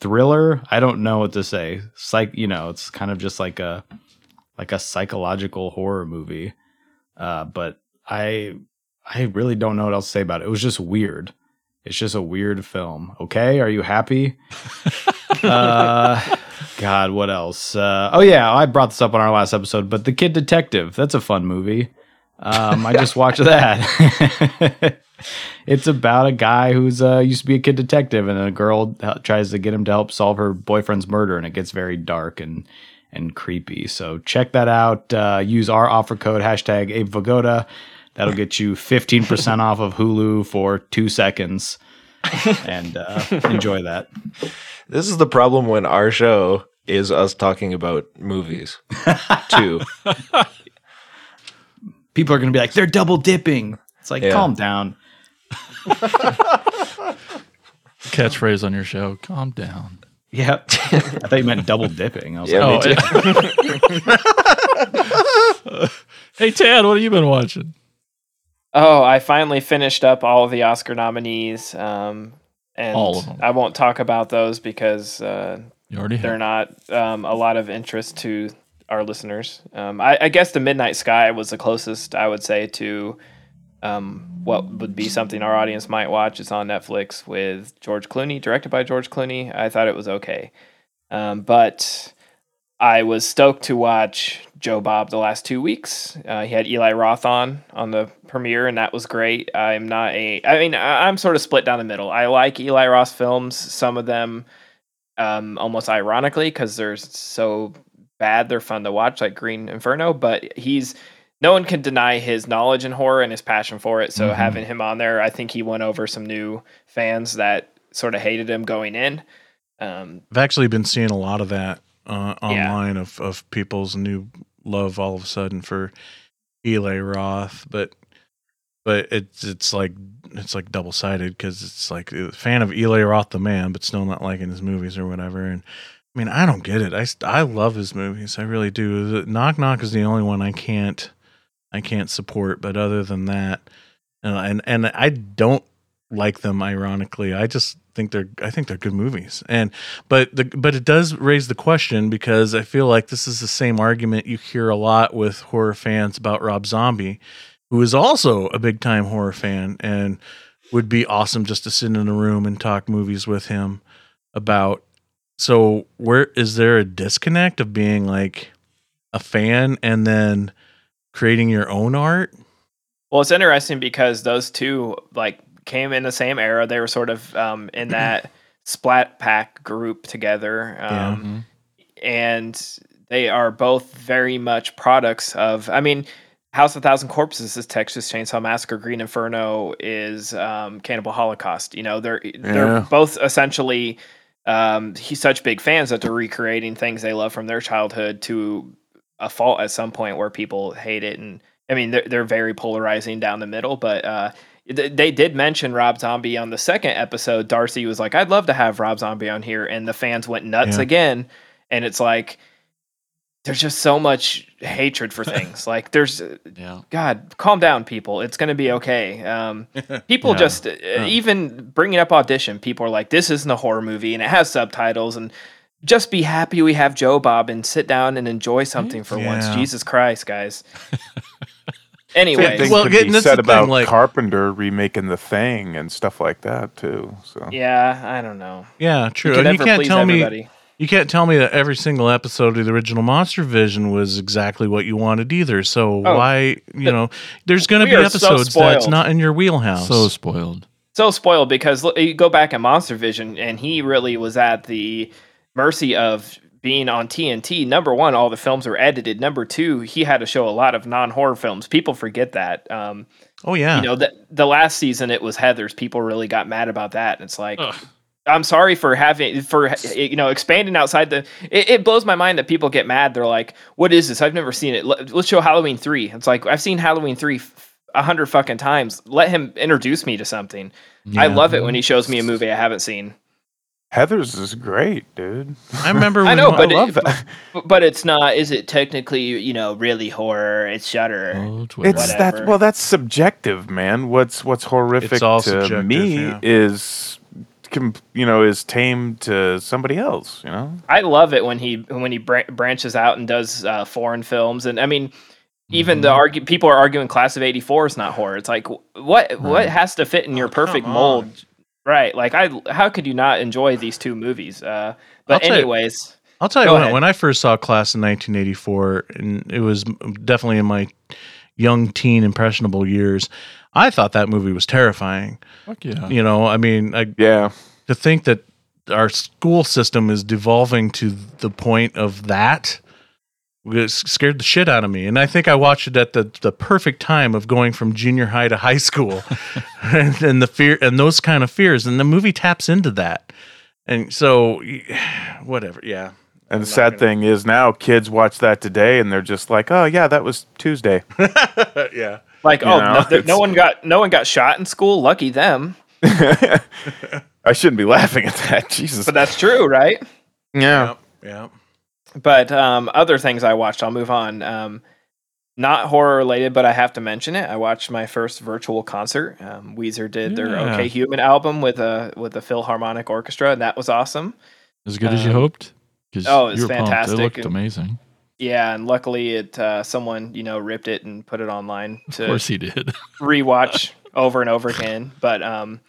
thriller. I don't know what to say. It's like you know, it's kind of just like a like a psychological horror movie. Uh, but I I really don't know what else to say about it. It was just weird. It's just a weird film. Okay, are you happy? uh, God, what else? Uh, oh yeah, I brought this up on our last episode, but The Kid Detective. That's a fun movie. Um, I just watched that. it's about a guy who's uh, used to be a kid detective, and a girl tries to get him to help solve her boyfriend's murder, and it gets very dark and and creepy. So check that out. Uh, use our offer code hashtag Abe Vigoda. That'll get you 15% off of Hulu for two seconds. And uh, enjoy that. This is the problem when our show is us talking about movies too. People are going to be like, they're double dipping. It's like, Yeah. calm down. Catchphrase on your show. Calm down. Yep. I thought you meant double dipping. I was Yeah, like, Oh, hey Tad, what have you been watching? Oh, I finally finished up all of the Oscar nominees. Um, and All of 'em. I won't talk about those because uh, You already they're have. not um, a lot of interest to our listeners. Um, I, I guess The Midnight Sky was the closest I would say to um, what would be something our audience might watch. It's on Netflix with George Clooney, directed by George Clooney. I thought it was okay. Um, but I was stoked to watch Joe Bob the last two weeks. Uh, he had Eli Roth on on the premiere, and that was great. I'm not a, I mean, I- I'm sort of split down the middle. I like Eli Roth films. Some of them, um, almost ironically, because they're so bad, they're fun to watch, like Green Inferno. But he's no one can deny his knowledge in horror and his passion for it. So Mhm. having him on there, I think he won over some new fans that sort of hated him going in. Um, I've actually been seeing a lot of that uh, Yeah. online of, of people's new love all of a sudden for Eli Roth, but but it's it's like it's like double sided because it's like a fan of Eli Roth the man, but still not liking his movies or whatever. And I mean, I don't get it. I I love his movies. I really do. Knock Knock is the only one I can't I can't support. But other than that, uh, and and I don't like them. Ironically, I just think they're I think they're good movies. And but the but it does raise the question because I feel like this is the same argument you hear a lot with horror fans about Rob Zombie, who is also a big time horror fan and would be awesome just to sit in a room and talk movies with him about. So where is there a disconnect of being like a fan and then creating your own art? Well, it's interesting because those two like came in the same era. They were sort of um, in that splat pack group together, Yeah. um, and they are both very much products of. I mean, House of Thousand Corpses is Texas Chainsaw Massacre. Green Inferno is um, Cannibal Holocaust. You know, they're they're Yeah. both essentially. Um, he's such big fans that they're recreating things they love from their childhood to a fault at some point where people hate it and I mean, they're, they're very polarizing down the middle, but uh, th- they did mention Rob Zombie on the second episode. Darcy was like, I'd love to have Rob Zombie on here. And the fans went nuts Yeah. again. And it's like, there's just so much hatred for things. like, there's, Yeah. God, calm down, people. It's going to be okay. Um, people Yeah. just, uh, even bringing up Audition, people are like, this isn't a horror movie and it has subtitles. And just be happy we have Joe Bob and sit down and enjoy something for once. Jesus Christ, guys. anyway, thing Well, could getting- be said the thing, about like- Carpenter remaking The Thing and stuff like that too. So yeah, I don't know. Yeah, true. You can and you can't please tell me. You can't tell me that every single episode of the original Monster Vision was exactly what you wanted either. So Oh, why, you know, there's going to be are so episodes that's not in your wheelhouse. So spoiled. so spoiled because look, you go back at Monster Vision, and he really was at the mercy of being on TNT. Number one, all the films were edited. Number two, he had to show a lot of non-horror films. People forget that. Um, oh yeah, You know, the the last season it was Heather's. People really got mad about that. And it's like, I'm sorry for having for you know expanding outside the. It, it blows my mind that people get mad. They're like, "What is this? I've never seen it. Let- Let's show Halloween three. It's like I've seen Halloween three a hundred fucking times. Let him introduce me to something. I love it when he shows me a movie I haven't seen. Heather's is great, dude. I remember. I when know, but I love it, that. but, but it's not. Is it technically you know really horror? It's Shudder. Oh, It's Whatever. that well, that's subjective, man. What's what's horrific to me yeah. is, com- you know, is tame to somebody else. You know, I love it when he when he bra- branches out and does uh, foreign films, and I mean, even the argue people are arguing Class of '84 is not horror. It's like wh- what what has to fit in your perfect mold, on. Right? Like I how could you not enjoy these two movies? Uh, I'll but you- anyways, I'll tell you Go when, when I first saw Class in 1984, and it was definitely in my young teen impressionable years, I thought that movie was terrifying. Fuck yeah. You know, I mean, I, Yeah. to think that our school system is devolving to the point of that it scared the shit out of me and i think i watched it at the, the perfect time of going from junior high to high school and, and the fear and those kind of fears and the movie taps into that and so whatever yeah And the sad thing is now kids watch that today and they're just like, oh yeah, that was Tuesday. yeah like You oh know, no, no one got no one got shot in school. Lucky them. I shouldn't be laughing at that. Jesus. But that's true, right? yeah. yeah But um, other things I watched, I'll move on. Um, not horror related, but I have to mention it. I watched my first virtual concert. Um, Weezer did their Yeah. "Okay Human" album with a with a Philharmonic Orchestra, and that was awesome. As good as you hoped. hoped? oh, it's were pumped. fantastic It looked and- amazing. Yeah, and luckily, it uh, someone you know ripped it and put it online Of to course he did. rewatch over and over again. But um,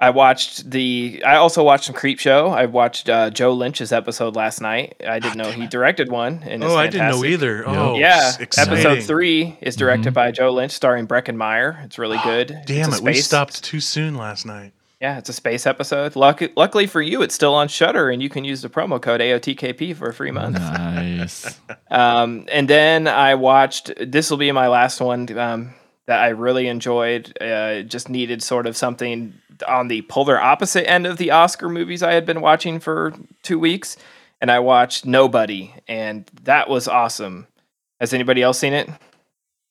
I watched the. I also watched some Creep Show. I watched uh, Joe Lynch's episode last night. I didn't know he directed one. And it's oh i didn't know either Yeah. oh Yeah, exciting. episode three is directed Mhm. by Joe Lynch, starring Breckin Meyer. It's really good. damn It's it a we stopped too soon last night Yeah, it's a space episode. Luck- luckily for you, it's still on Shudder, and you can use the promo code AOTKP for a free month. nice. Um, and then I watched. This will be my last one um, that I really enjoyed. Uh, just needed sort of something on the polar opposite end of the Oscar movies I had been watching for two weeks, and I watched Nobody, and that was awesome. Has anybody else seen it?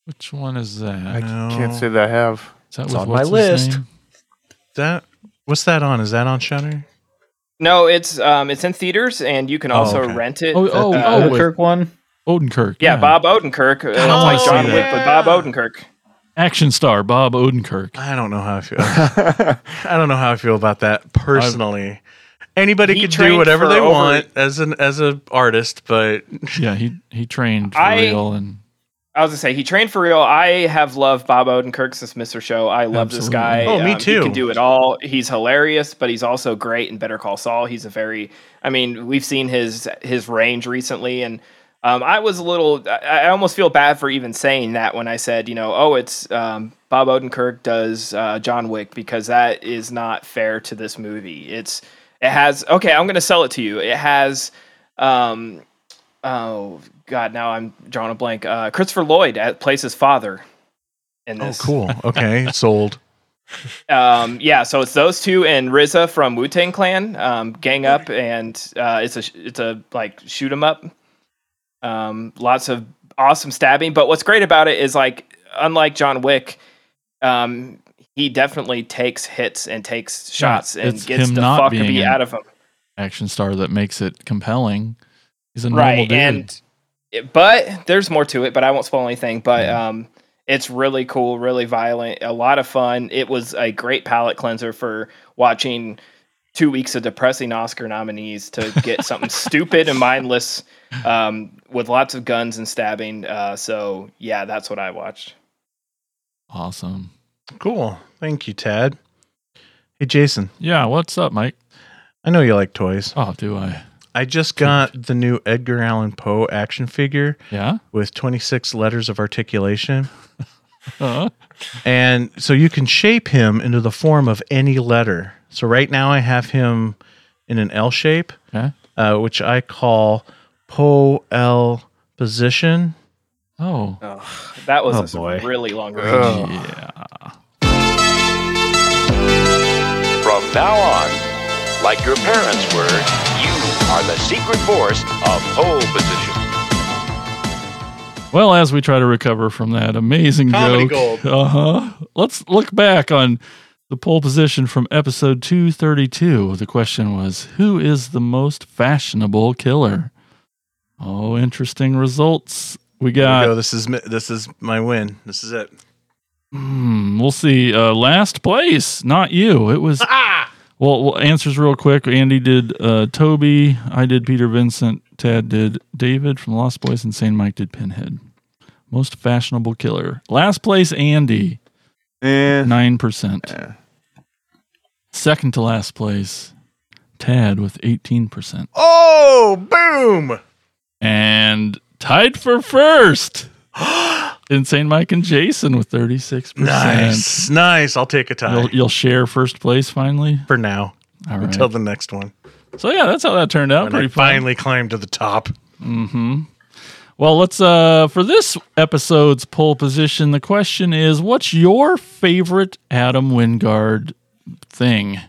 Which one is that? I No. can't say that I have. Is that It's with on my list. name? that what's that on is that on shudder No, it's um, it's in theaters, and you can Oh, also okay. rent it. Oh, oh, Uh, oh, the with Kirk one. Odenkirk. yeah, Bob Odenkirk, uh, Oh, like John yeah. Wick, but Bob Odenkirk. Action star Bob Odenkirk. I don't know how I feel. I don't know how I feel about that personally. Anybody He can do trained whatever for they over- want as an as a artist, but Yeah, he he trained for I- real and I was gonna say he trained for real. I have loved Bob Odenkirk since Mr. Show. I love this Absolutely. guy. Oh, me Um, too. He can do it all. He's hilarious, but he's also great in Better Call Saul. He's a very, I mean, we've seen his his range recently, and um, I was a little. I, I almost feel bad for even saying that when I said, you know, oh, it's um, Bob Odenkirk does uh, John Wick because that is not fair to this movie. It's it has okay. I'm gonna sell it to you. It has. Um, oh God, now I'm drawing a blank. Uh, Christopher Lloyd at plays his father. In oh, cool. Okay, sold. Um, yeah, so it's those two and RZA from Wu Tang Clan um, gang up, and uh, it's a it's a like shoot 'em up. Um, lots of awesome stabbing, but what's great about it is like unlike John Wick, um, he definitely takes hits and takes shots and gets the fuck beat out of him. action star that makes it compelling. He's a normal right dude. and but there's more to it but i won't spoil anything but um it's really cool really violent a lot of fun it was a great palate cleanser for watching two weeks of depressing oscar nominees to get something stupid and mindless um with lots of guns and stabbing uh so yeah that's what i watched awesome. Cool. Thank you, Tad. Hey, Jason. Yeah, what's up, Mike? I know you like toys. Oh, do I? I just got the new Edgar Allan Poe action figure Yeah. with 26 letters of articulation. Uh, And so you can shape him into the form of any letter. So right now I have him in an L shape, okay. uh, which I call Poe L position. Oh, that was Oh, a boy. really long range Ugh. yeah. From now on, like your parents were, you are the secret force of pole position. Well, as we try to recover from that amazing Comedy joke, gold. uh huh. Let's look back on the pole position from episode 232. The question was, who is the most fashionable killer? Oh, interesting results. We There we got go. This is this is my win. This is it. Hmm, we'll see. Uh, last place, not you. It was. Well, well, answers real quick. Andy did uh, Toby. I did Peter Vincent. Tad did David from Lost Boys, and Saint Mike did Pinhead. Most fashionable killer. Last place, Andy, nine percent. eh. Second to last place, Tad with eighteen percent, Oh, boom! and tied for first. Insane Mike and Jason with thirty six percent. Nice, nice. I'll take a tie You'll, you'll share first place finally. for now All right. until the next one. So yeah, that's how that turned out. When Pretty I fun. finally climbed to the top. Mm-hmm. Well, let's uh for this episode's pole position, the question is what's your favorite Adam Wingard thing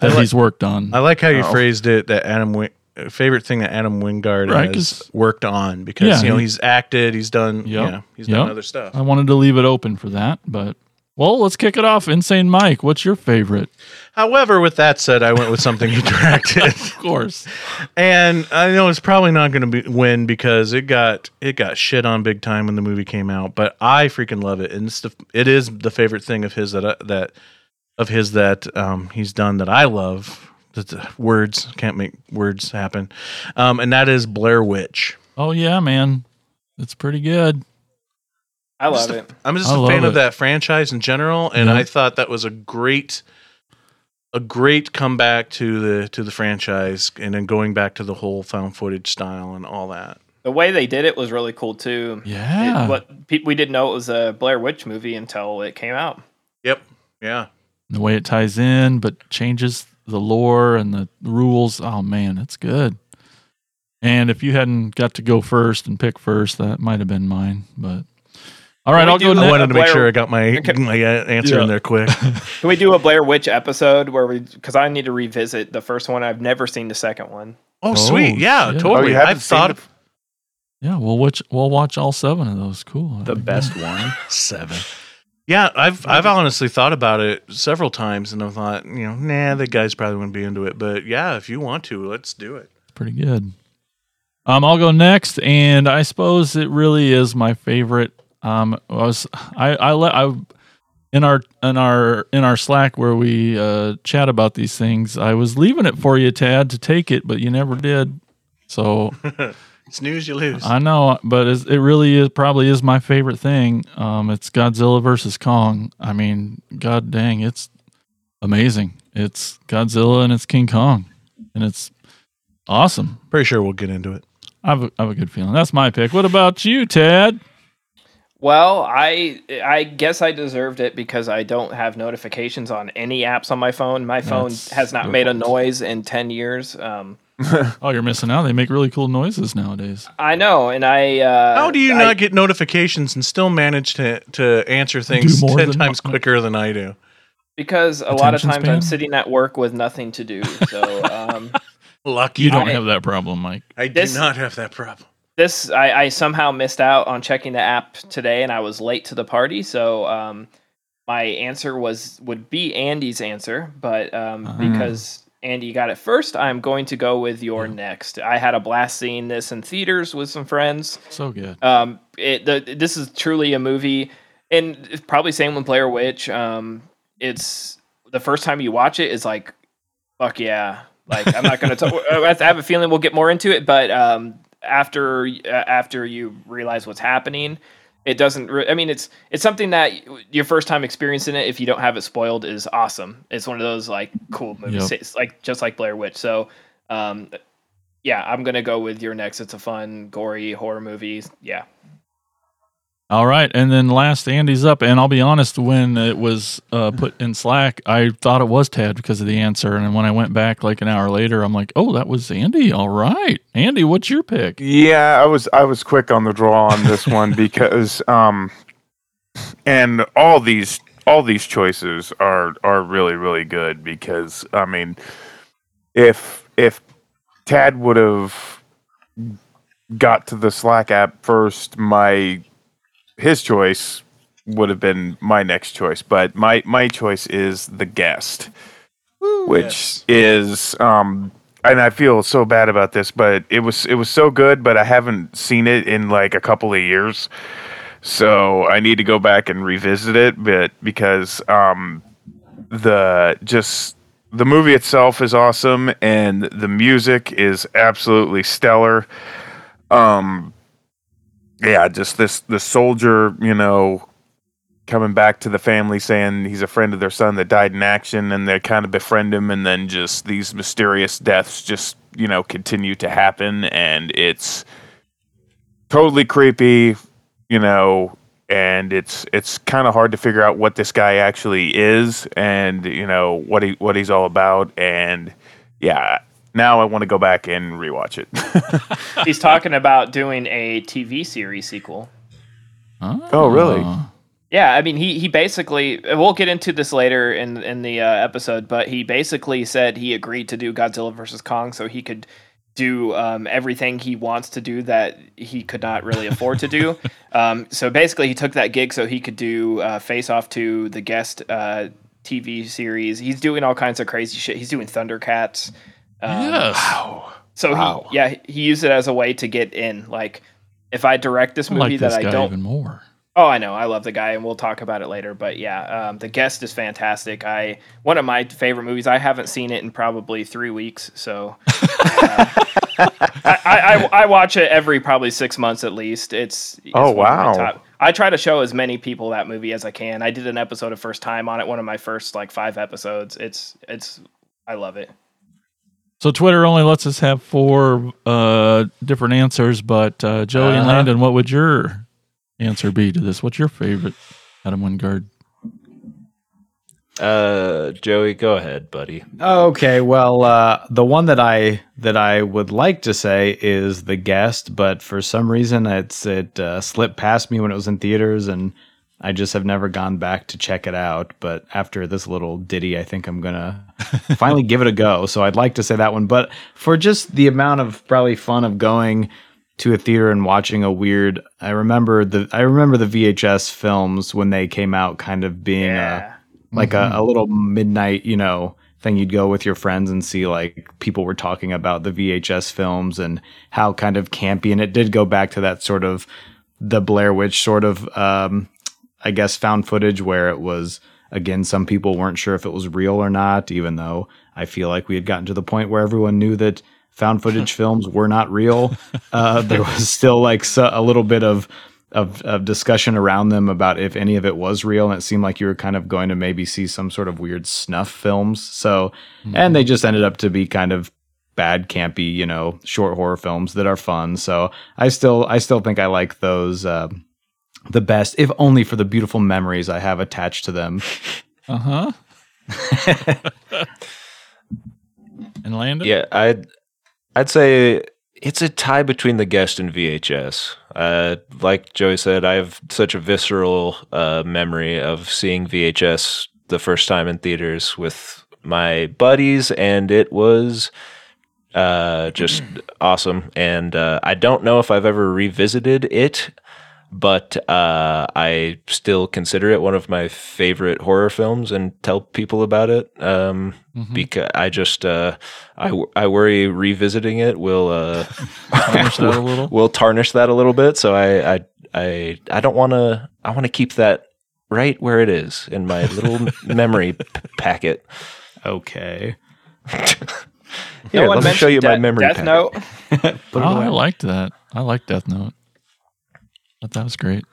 that like- he's worked on? I like how you Oh. phrased it. That Adam Wing, favorite thing that Adam Wingard Right, has 'cause- worked on because Yeah, you know he- he's acted, he's done, Yep, you know, he's done other stuff. I wanted to leave it open for that, but well, let's kick it off. Insane Mike, what's your favorite? However, with that said, I went with something directed, Of course. and I know it's probably not going to be win because it got it got shit on big time when the movie came out. But I freaking love it, and it's the, it is the favorite thing of his that I, that of his that um, he's done that I love. The words can't make words happen, um, and that is Blair Witch. Oh yeah, man. It's pretty good. I love just a- it. I'm just I a fan it. of that franchise in general, and Yeah. I thought that was a great, a great comeback to the to the franchise, and then going back to the whole found footage style and all that. The way they did it was really cool too. Yeah. It, what pe- we didn't know it was a Blair Witch movie until it came out. Yep. Yeah. the way it ties in, but changes the lore and the rules. Oh man, it's good. And if you hadn't got to go first and pick first, that might have been mine. But all right, I'll go the- I wanted to make sure I got my Okay. my uh, answer Yeah. in there quick. Can we do a Blair Witch episode where we? Because I need to revisit the first one. I've never seen the second one. Oh, sweet. Yeah, shit. Oh, totally. you haven't I've thought the- of Yeah, we'll watch. We'll watch all seven of those. Cool. The best one. seven. Yeah, I've I've honestly thought about it several times, and I thought, you know, nah, the guys probably wouldn't be into it. But yeah, if you want to, let's do it. pretty good. Um, I'll go next, and I suppose it really is my favorite. Um, I was I I I in our in our in our Slack where we uh, chat about these things. I was leaving it for you, Tad, to take it, but you never did. So Snooze, you lose. I know, but it really is probably is my favorite thing. Um, it's Godzilla versus Kong. I mean, god dang, it's amazing. It's Godzilla and it's King Kong, and it's awesome. Pretty sure we'll get into it. I have a, I have a good feeling. That's my pick. What about you, Tad? Well, I I guess I deserved it because I don't have notifications on any apps on my phone. My phone That's has not good made a noise in ten years. Um, Oh, you're missing out. They make really cool noises nowadays. I know, and I. Uh, How do you I- not get notifications and still manage to to answer things ten than- times quicker than I do? Because a lot of Attention times I'm sitting at work with nothing to do. So um, Lucky You don't I- have that problem, Mike. I do this- not have that problem. This I, I somehow missed out on checking the app today, and I was late to the party. So um, my answer was would be Andy's answer, but um, Ah. because Andy got it first, I'm going to go with your next. I had a blast seeing this in theaters with some friends. So good. Um, it the, this is truly a movie, and it's probably same with Blair Witch. Um, it's the first time you watch it is like, fuck yeah. Like I'm not gonna talk. I have a feeling we'll get more into it, but um, after uh, after you realize what's happening, it doesn't. Re- I mean, it's it's something that your first time experiencing it, if you don't have it spoiled, is awesome. It's one of those like cool movies, Yep. It's like just like Blair Witch. So. Um, yeah, I'm gonna go with your next. It's a fun, gory horror movie. Yeah, All right, and then last Andy's up, and I'll be honest, when it was uh, put in Slack, I thought it was Tad because of the answer, and when I went back like an hour later, I'm like, oh, that was Andy. All right, Andy, what's your pick? Yeah, I was I was quick on the draw on this one because um and all these all these choices are are really really good because I mean if if Tad would have got to the Slack app first, my his choice would have been my next choice, but my my choice is the guest, which is um and I feel so bad about this, but it was it was so good, but I haven't seen it in like a couple of years. So I need to go back and revisit it, but because um the just the movie itself is awesome and the music is absolutely stellar. Um yeah, just this the soldier, you know, coming back to the family saying he's a friend of their son that died in action, and they kind of befriend him, and then just these mysterious deaths just you know continue to happen, and it's totally creepy, you know. And it's it's kind of hard to figure out what this guy actually is, and you know what he what he's all about, and yeah, now I want to go back and rewatch it. He's talking about doing a TV series sequel. Oh, really? Yeah, I mean, he he basically we'll get into this later in in the uh, episode, but he basically said he agreed to do Godzilla versus Kong so he could do um, everything he wants to do that he could not really afford to do. Um, so basically, he took that gig so he could do uh, Face Off to the guest uh, TV series. He's doing all kinds of crazy shit. He's doing Thundercats. Um, yes. So Wow. he yeah he used it as a way to get in. Like if I direct this I movie like that this I guy don't even more. Oh, I know. I love the guy, and we'll talk about it later. But yeah, um, the guest is fantastic. I one of my favorite movies. I haven't seen it in probably three weeks, so uh, I, I, I watch it every probably six months at least. It's, it's Oh, one of my wow. top- I try to show as many people that movie as I can. I did an episode of First Time on it. One of my first like five episodes. It's it's I love it. So Twitter only lets us have four uh, different answers, but uh, Joey and Uh-huh. Landon, what would your answer be to this? What's your favorite Adam Wingard? Uh, Joey, go ahead, buddy. Okay, well, uh, the one that I that I would like to say is the guest, but for some reason it's it uh, slipped past me when it was in theaters, and I just have never gone back to check it out. But after this little ditty, I think I'm gonna finally give it a go. So I'd like to say that one, but for just the amount of probably fun of going to a theater and watching a weird, I remember the I remember the VHS films when they came out, kind of being a Yeah. like a, a little midnight, you know, thing you'd go with your friends and see like people were talking about the VHS films and how kind of campy and it did go back to that sort of the Blair Witch sort of um I guess found footage where it was again some people weren't sure if it was real or not even though I feel like we had gotten to the point where everyone knew that found footage films were not real. Uh there was still like so, a little bit of of, of discussion around them about if any of it was real and it seemed like you were kind of going to maybe see some sort of weird snuff films. So and they just ended up to be kind of bad campy you know short horror films that are fun. So i still i still think i like those uh, the best if only for the beautiful memories i have attached to them Uh huh. and Landon? Yeah, I'd I'd say it's a tie between the guest and VHS. Uh, like Joey said, I have such a visceral uh, memory of seeing VHS the first time in theaters with my buddies, and it was uh, just awesome. And uh, I don't know if I've ever revisited it, but uh, I still consider it one of my favorite horror films and tell people about it. Um, Mhm. because I just uh, I, w- I worry revisiting it will uh, Tarnish that a little? will tarnish that a little bit. So I I I, I don't want to. I want to keep that right where it is in my little memory p- packet. okay Here, let me show you my memory Death packet. Note. Oh, I liked that. I liked Death Note. Thought that was great.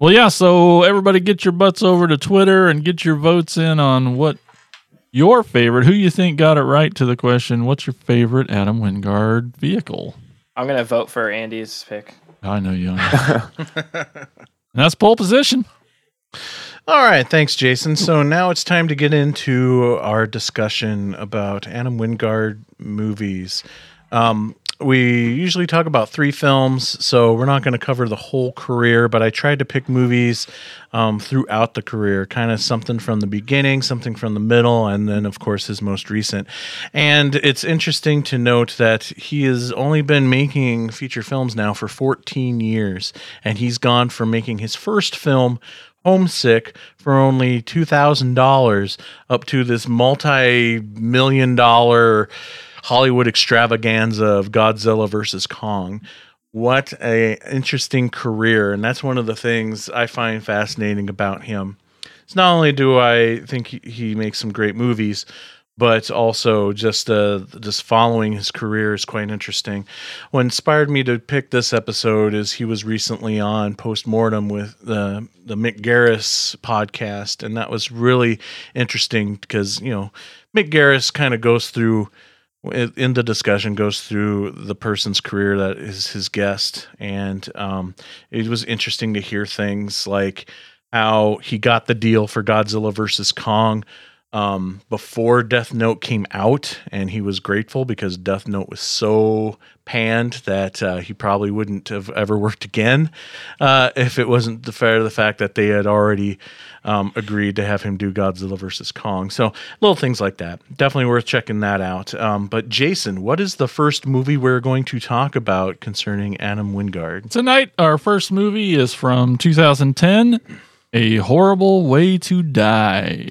Well, yeah. So everybody, get your butts over to Twitter and get your votes in on what your favorite. Who you think got it right to the question? What's your favorite Adam Wingard vehicle? I'm gonna vote for Andy's pick. I know you. Are. and that's pole position. All right, thanks, Jason. So now it's time to get into our discussion about Adam Wingard movies. Um, we usually talk about three films, so we're not going to cover the whole career, but I tried to pick movies um, throughout the career, kind of something from the beginning, something from the middle, and then, of course, his most recent. And it's interesting to note that he has only been making feature films now for 14 years, and he's gone from making his first film homesick for only $2000 up to this multi-million dollar hollywood extravaganza of godzilla versus kong what a interesting career and that's one of the things i find fascinating about him It's not only do i think he, makes some great movies but also just uh, just following his career is quite interesting. What inspired me to pick this episode is he was recently on Postmortem with the the Mick Garris podcast, and that was really interesting because you know Mick Garris kind of goes through in the discussion goes through the person's career that is his guest. And um, it was interesting to hear things like how he got the deal for godzilla versus kong um, before death note came out and he was grateful because death note was so panned that uh, he probably wouldn't have ever worked again uh, if it wasn't the fair the fact that they had already um, agreed to have him do Godzilla versus Kong. So little things like that. Definitely worth checking that out. Um, but Jason, what is the first movie we're going to talk about concerning Adam Wingard? Tonight, our first movie is from 2010 A Horrible Way to Die.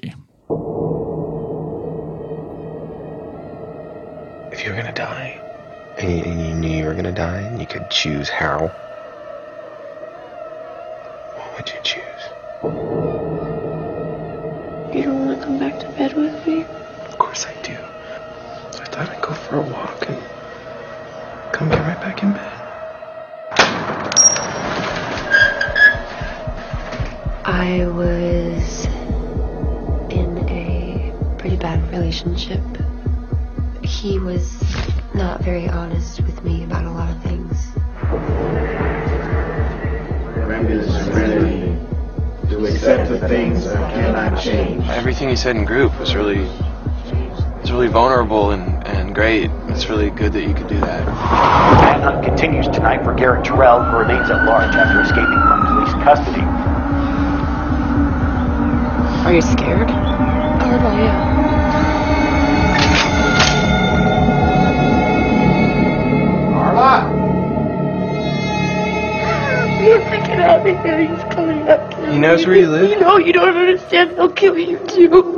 If you were gonna die, and you, and you knew you were gonna die, and you could choose how, what would you choose? You don't want to come back to bed with me? Of course I do. I thought I'd go for a walk and come get right back in bed. I was in a pretty bad relationship. He was not very honest with me about a lot of things. to accept the things that cannot change. Everything he said in group was really, was really vulnerable and, and great. It's really good that you could do that. Manhunt continues tonight for Garrick Turrell, who remains at large after escaping from police custody. Are you scared? A little, yeah. You have to get out of here. He's coming after He knows where you live? You know you don't understand. He'll kill you too.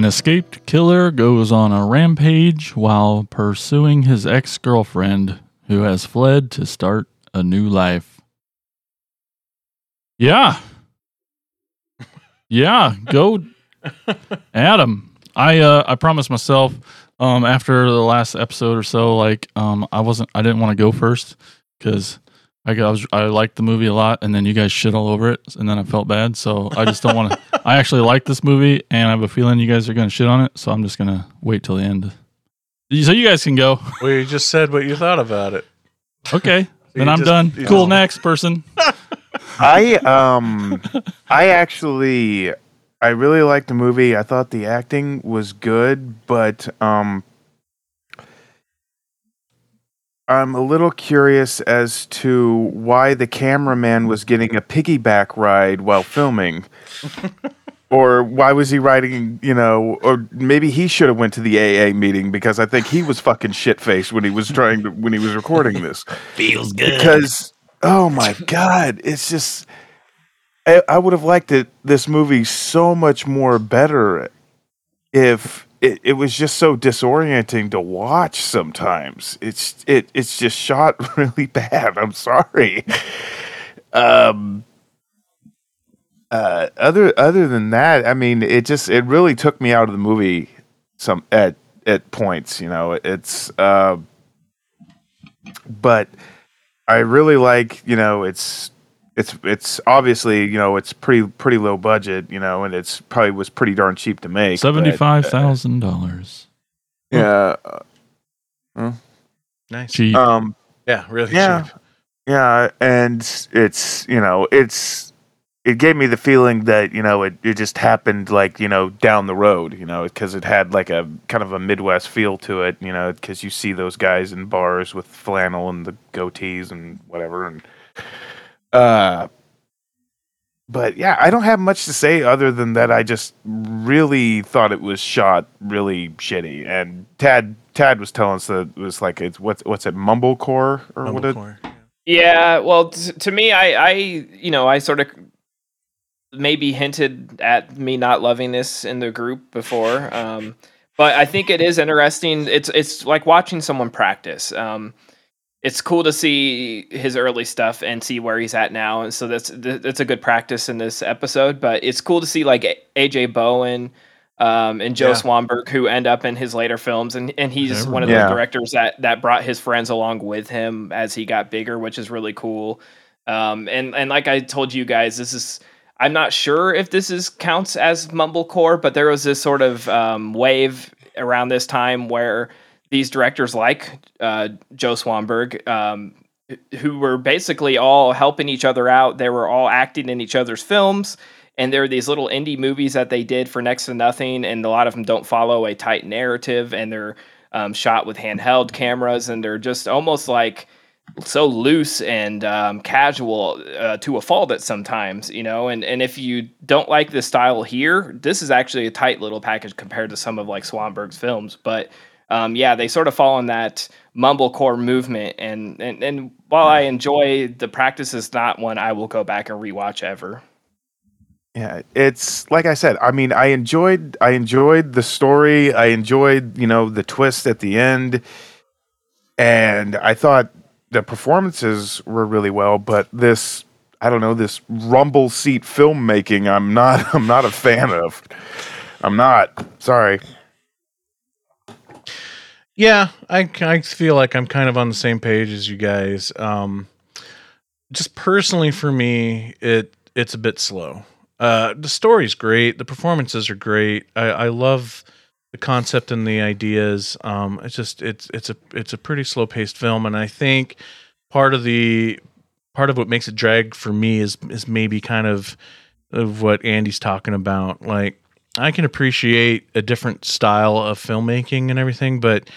An escaped killer goes on a rampage while pursuing his ex girlfriend who has fled to start a new life. Yeah. Yeah, go Adam. I uh I promised myself um after the last episode or so like um I wasn't I didn't want to go first cuz I, got- I was I liked the movie a lot and then you guys shit all over it and then I felt bad so I just don't want to I actually like this movie and I have a feeling you guys are going to shit on it so I'm just going to wait till the end. So you guys can go. Well, you just said what you thought about it. Okay. then I'm just- done. Cool just- next person. I um I actually I really liked the movie. I thought the acting was good, but um I'm a little curious as to why the cameraman was getting a piggyback ride while filming. or why was he riding, you know, or maybe he should have went to the AA meeting because I think he was fucking shit-faced when he was trying to when he was recording this Feels good. because oh my god it's just I, I would have liked it this movie so much more better if it, it was just so disorienting to watch sometimes. It's it it's just shot really bad. I'm sorry. Um uh other other than that i mean it just it really took me out of the movie some at at points you know? It's uh but I really like, you know, it's it's it's obviously, you know, it's pretty pretty low budget, you know, and it's probably was pretty darn cheap to make. but, uh, $75,000. Yeah. uh, huh? Nice. Cheap. Um Yeah, really yeah. cheap. Yeah, and it's, you know, it's it gave me the feeling that, you know, it, it just happened like, you know, down the road, you know, because it had like a kind of a Midwest feel to it, you know, because you see those guys in bars with flannel and the goatees and whatever. And Uh, but yeah, I don't have much to say other than that. I just really thought it was shot really shitty. And Tad Tad was telling us that it was like it's what's what's it Mumblecore or what? It, Yeah, well, t- to me, I, I, you know, I sort of maybe hinted at me not loving this in the group before, um, but I think it is interesting. It's it's like watching someone practice. Um, it's cool to see his early stuff and see where he's at now, and so that's that's a good practice in this episode. But it's cool to see like AJ Bowen. Um, and Joe Yeah. Swanberg, who end up in his later films, and, and he's one of the Yeah. directors that that brought his friends along with him as he got bigger, which is really cool. Um, and and like I told you guys, this is I'm not sure if this is counts as mumblecore, but there was this sort of um, wave around this time where these directors like uh, Joe Swanberg, um, who were basically all helping each other out, they were all acting in each other's films. And there are these little indie movies that they did for next to nothing, and a lot of them don't follow a tight narrative, and they're um, shot with handheld cameras, and they're just almost like so loose and um, casual uh, to a fault at sometimes, you know. And and if you don't like this style here, this is actually a tight little package compared to some of like Swanberg's films. But um, yeah, they sort of fall in that mumblecore movement. And and and while I enjoy the practice, is not one I will go back and rewatch ever. Yeah, it's like I said. I mean, I enjoyed I enjoyed the story. I enjoyed you know the twist at the end, and I thought the performances were really well. But this, I don't know, this rumble seat filmmaking, I'm not I'm not a fan of. I'm not. Sorry. Yeah, I, I feel like I'm kind of on the same page as you guys. Um, just personally for me, it it's a bit slow. Uh, the story's great, the performances are great. I, I love the concept and the ideas. Um, it's just it's it's a it's a pretty slow paced film, and I think part of the part of what makes it drag for me is is maybe kind of of what Andy's talking about. Like I can appreciate a different style of filmmaking and everything, but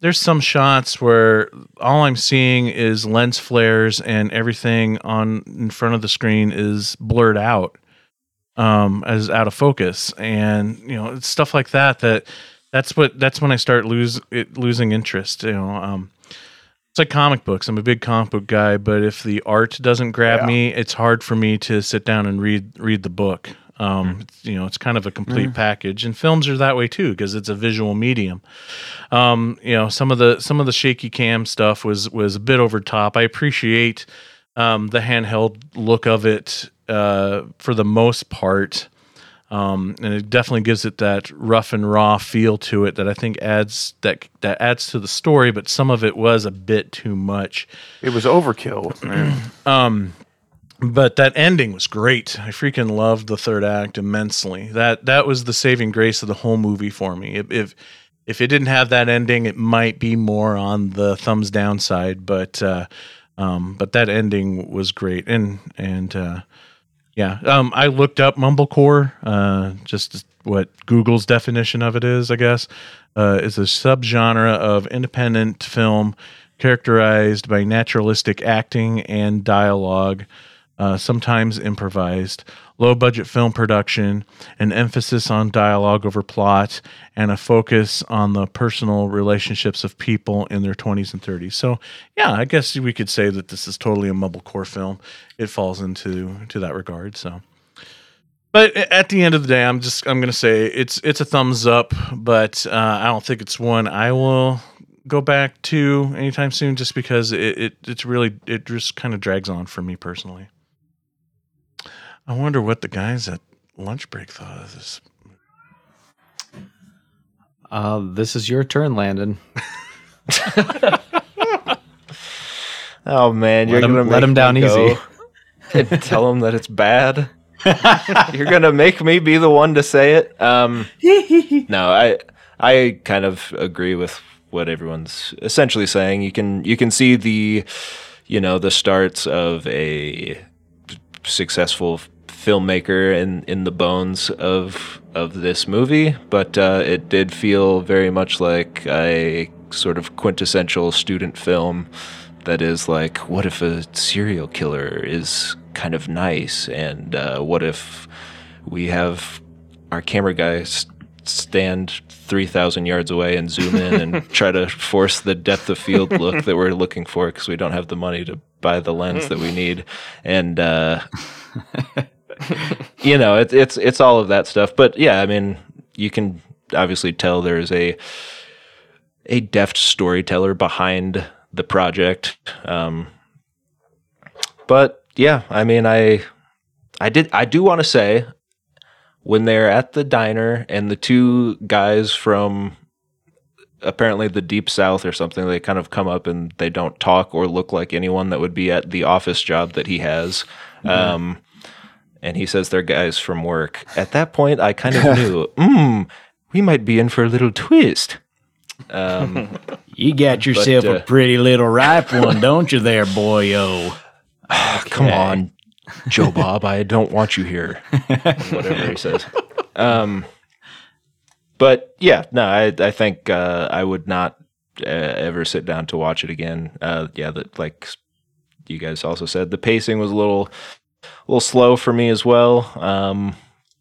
there's some shots where all I'm seeing is lens flares and everything on in front of the screen is blurred out um as out of focus and you know it's stuff like that that that's what that's when I start lose it, losing interest you know um it's like comic books. I'm a big comic book guy, but if the art doesn't grab Yeah. me, it's hard for me to sit down and read read the book. Um, you know, it's kind of a complete package, and films are that way too because it's a visual medium. Um, you know, some of the some of the shaky cam stuff was was a bit over top. I appreciate um, the handheld look of it uh, for the most part. Um, and it definitely gives it that rough and raw feel to it that I think adds that that adds to the story, but some of it was a bit too much. It was overkill. but that ending was great. I freaking loved the third act immensely. That that was the saving grace of the whole movie for me. If if, if it didn't have that ending, it might be more on the thumbs down side. But uh, um, but that ending was great, and and uh, yeah, um, I looked up mumblecore, uh, just what Google's definition of it is. I guess uh, is a subgenre of independent film characterized by naturalistic acting and dialogue, uh, sometimes improvised, low budget film production, an emphasis on dialogue over plot, and a focus on the personal relationships of people in their 20s and 30s. So, yeah, I guess we could say that this is totally a mumblecore film. It falls into to that regard. So, but at the end of the day, I'm just I'm gonna say it's it's a thumbs up, but uh, I don't think it's one I will go back to anytime soon, just because it, it it's really it just kind of drags on for me personally. I wonder what the guys at lunch break thought of this. Uh, this is your turn, Landon. Oh man, you're Let him- gonna let him down go easy. and tell him that it's bad. you're gonna make me be the one to say it. Um, no, I I kind of agree with what everyone's essentially saying. You can you can see the you know the starts of a successful f- filmmaker in in the bones of of this movie, but uh, it did feel very much like a sort of quintessential student film that is like, what if a serial killer is kind of nice? And uh, what if we have our camera guys stand 3,000 yards away and zoom in and try to force the depth of field look that we're looking for because we don't have the money to buy the lens that we need. And, uh, you know, it, it's, it's all of that stuff. But yeah, I mean, you can obviously tell there's a, a deft storyteller behind the project. Um, but yeah, I mean, I, I did, I do want to say when they're at the diner and the two guys from apparently the deep south or something they kind of come up and they don't talk or look like anyone that would be at the office job that he has um, and he says they're guys from work. At that point i kind of knew mm, we might be in for a little twist. Um, You got yourself uh, a pretty little ripe one, don't you, there, boyo? come on joe bob i don't want you here. Whatever he says. Um, but yeah no i, I think uh, i would not uh, ever sit down to watch it again. Uh, yeah that like you guys also said the pacing was a little a little slow for me as well um,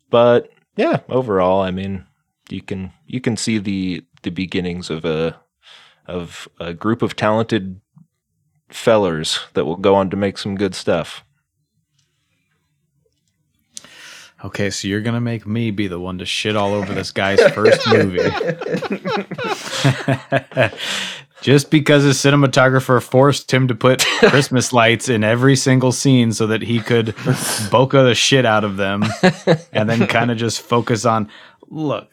but yeah overall i mean you can you can see the the beginnings of a of a group of talented fellers that will go on to make some good stuff Okay, so you're gonna make me be the one to shit all over this guy's first movie. Just because his cinematographer forced him to put Christmas lights in every single scene so that he could bokeh the shit out of them and then kind of just focus on look.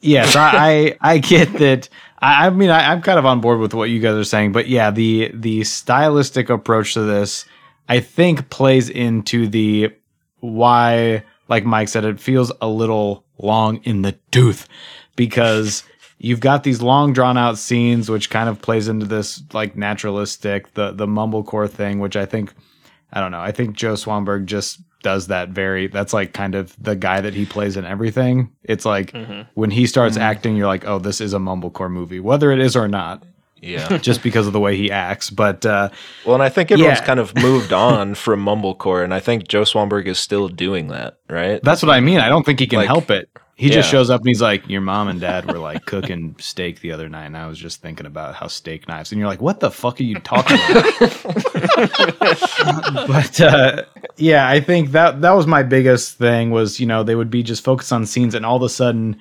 Yes, I, I, I get that. I, I mean, I, I'm kind of on board with what you guys are saying, but yeah, the the stylistic approach to this, I think, plays into the why, like Mike said, it feels a little long in the tooth because you've got these long drawn out scenes, which kind of plays into this like naturalistic, the the mumblecore thing, which I think, I don't know, I think Joe Swanberg just does that very. That's like kind of the guy that he plays in everything. It's like mm-hmm. when he starts mm-hmm. acting, you're like, oh, this is a mumblecore movie, whether it is or not. Yeah. just because of the way he acts, but uh, Well, and I think everyone's Yeah. kind of moved on from mumblecore, and I think Joe Swanberg is still doing that, right? That's what I mean. I don't think he can Like, help it. He just shows up and he's like, "Your mom and dad were like cooking steak the other night, and I was just thinking about how steak knives." And you're like, "What the fuck are you talking about?" but uh, yeah, I think that that was my biggest thing was you know they would be just focused on scenes, and all of a sudden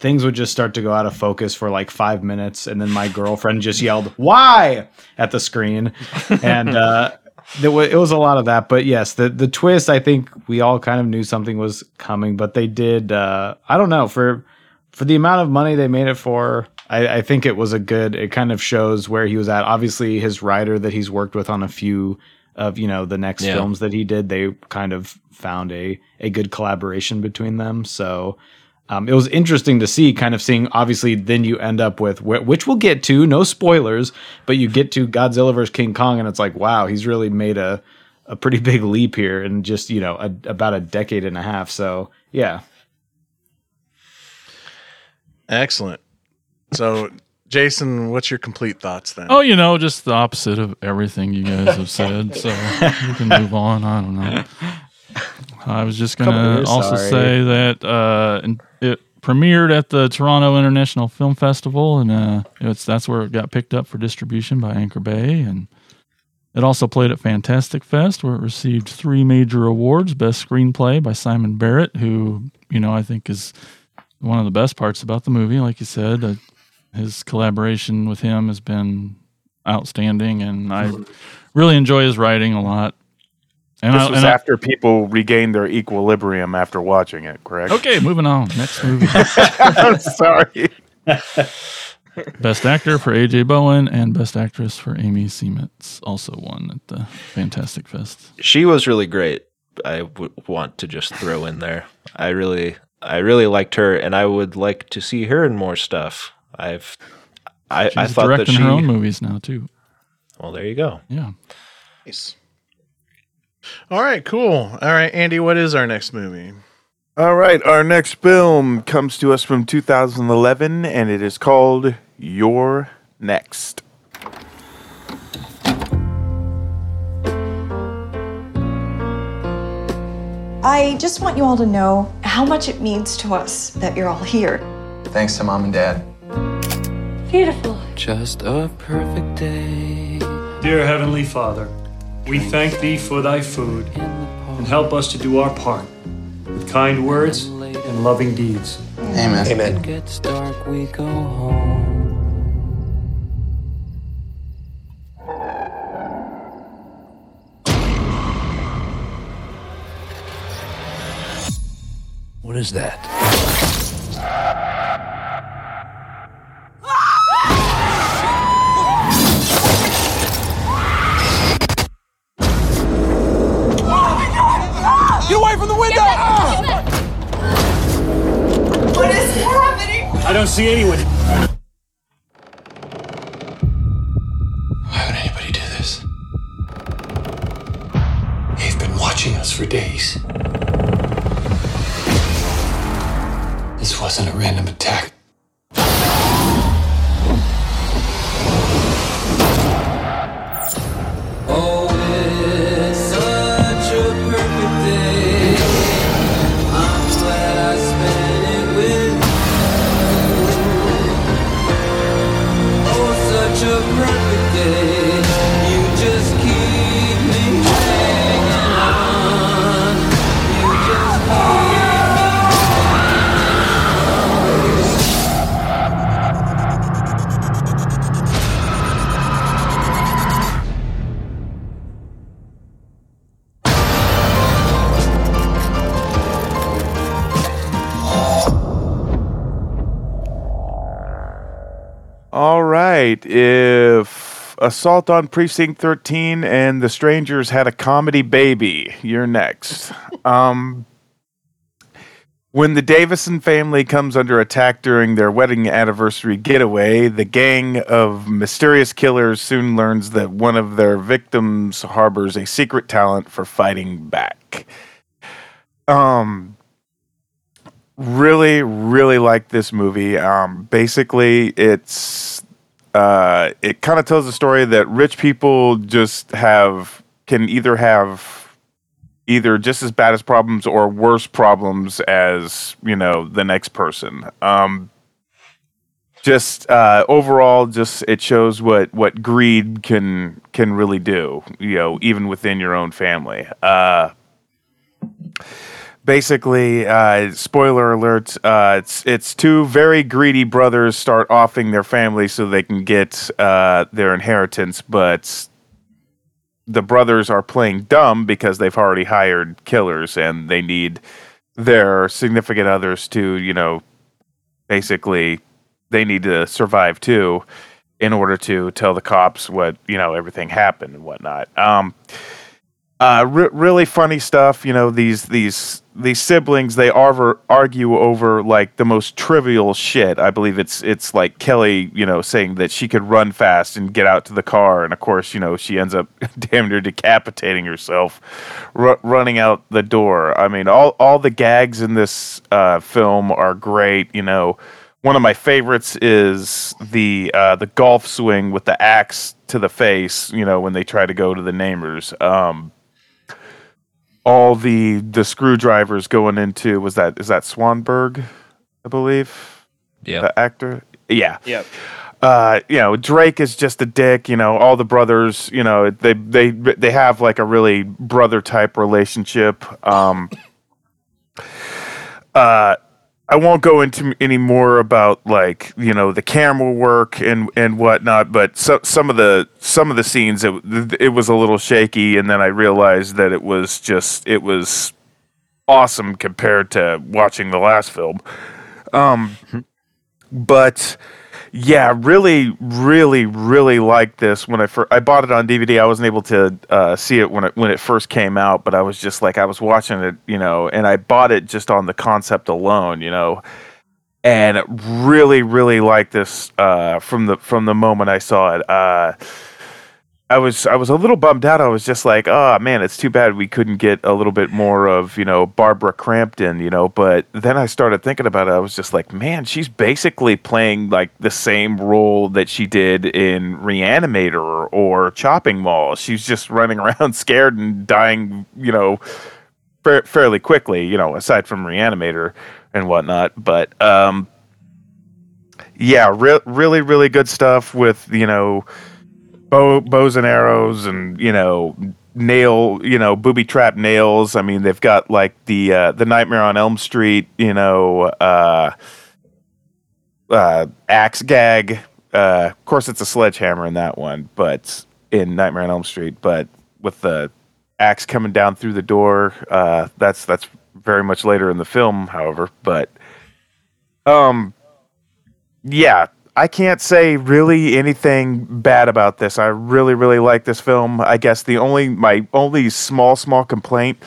things would just start to go out of focus for like five minutes, and then my girlfriend just yelled "Why?" at the screen, and uh, it was a lot of that. But yes, the the twist. I think we all kind of knew something was coming, but they did. Uh, I don't know for for the amount of money they made it for. I, I think it was a good. It kind of shows where he was at. Obviously, his writer that he's worked with on a few of you know the next Yeah. films that he did, they kind of found a a good collaboration between them. So um, it was interesting to see, kind of seeing. Obviously, then you end up with which we'll get to, no spoilers, but you get to Godzilla versus King Kong, and it's like, wow, he's really made a a pretty big leap here in just you know a, about a decade and a half. So yeah, Excellent. So, Jason, what's your complete thoughts then? Oh, you know, just the opposite of everything you guys have said. So we can move on. I don't know. I was just gonna also sorry. say that uh, it premiered at the Toronto International Film Festival, and uh, it's that's where it got picked up for distribution by Anchor Bay, and it also played at Fantastic Fest, where it received three major awards: Best Screenplay by Simon Barrett, who you know I think is one of the best parts about the movie. Like you said, uh, his collaboration with him has been outstanding, and I really enjoy his writing a lot. And this I, was and I- after people regained their equilibrium after watching it, correct? okay, moving on. Next movie. I'm sorry. Best actor for AJ Bowen and best actress for Amy Seimetz also won at the Fantastic Fest. She was really great. I would want to just throw in there. I really, I really liked her, and I would like to see her in more stuff. I've, I, She's I thought that directing she. her own movies now too. Well, there you go. Yeah. Nice. All right, cool. All right, Andy, what is our next movie? All right, our next film comes to us from 2011, and it is called You're Next. I just want you all to know how much it means to us that you're all here. Thanks to mom and dad. Beautiful. Just a perfect day. Dear Heavenly Father, we thank Thee for Thy food and help us to do our part with kind words and loving deeds. Amen. Amen. Gets dark, we go home. What is that? See anyone. Assault on Precinct 13 and The Strangers had a comedy baby, you're next. Um, when the Davison family comes under attack during their wedding anniversary getaway, the gang of mysterious killers soon learns that one of their victims harbors a secret talent for fighting back. Um, really really like this movie um basically it's uh it kind of tells a story that rich people just have can either have either just as bad as problems or worse problems as you know the next person. Um just uh overall just it shows what what greed can can really do you know even within your own family. Uh basically uh, spoiler alert uh, it's it's two very greedy brothers start offing their family so they can get uh, their inheritance but the brothers are playing dumb because they've already hired killers and they need their significant others to you know basically they need to survive too in order to tell the cops what you know everything happened and whatnot. Um uh, re- really funny stuff. You know these these these siblings they arver, argue over like the most trivial shit. I believe it's it's like Kelly, you know, saying that she could run fast and get out to the car, and of course, you know, she ends up damn near decapitating herself, r- running out the door. I mean, all all the gags in this uh, film are great. You know, one of my favorites is the uh, the golf swing with the axe to the face. You know, when they try to go to the neighbors. Um, all the the screwdrivers going into was that is that Swanberg, I believe. Yeah. The actor. Yeah. Yep. Uh, you know, Drake is just a dick. You know, all the brothers. You know, they they they have like a really brother type relationship. Um. Uh, I won't go into any more about like you know the camera work and and whatnot, but so, some of the some of the scenes it, it was a little shaky, and then I realized that it was just it was awesome compared to watching the last film. Um, but yeah, really, really, really liked this when I first I bought it on DVD. I wasn't able to uh, see it when it when it first came out, but I was just like I was watching it, you know, and I bought it just on the concept alone, you know, and really, really liked this uh, from the from the moment I saw it. Uh, I was I was a little bummed out. I was just like, oh man, it's too bad we couldn't get a little bit more of you know Barbara Crampton, you know. But then I started thinking about it. I was just like, man, she's basically playing like the same role that she did in Reanimator or Chopping Mall. She's just running around scared and dying, you know, fa- fairly quickly, you know, aside from Reanimator and whatnot. But um, yeah, re- really, really good stuff with you know bow, bows and arrows and you know nail you know booby trap nails. I mean, they've got like the uh, the Nightmare on Elm Street, you know, uh, uh, axe gag. Uh, of course, it's a sledgehammer in that one, but in Nightmare on Elm Street, but with the axe coming down through the door, uh, that's that's very much later in the film, however. But um, yeah, I can't say really anything bad about this. I really, really like this film. I guess the only my only small, small complaint.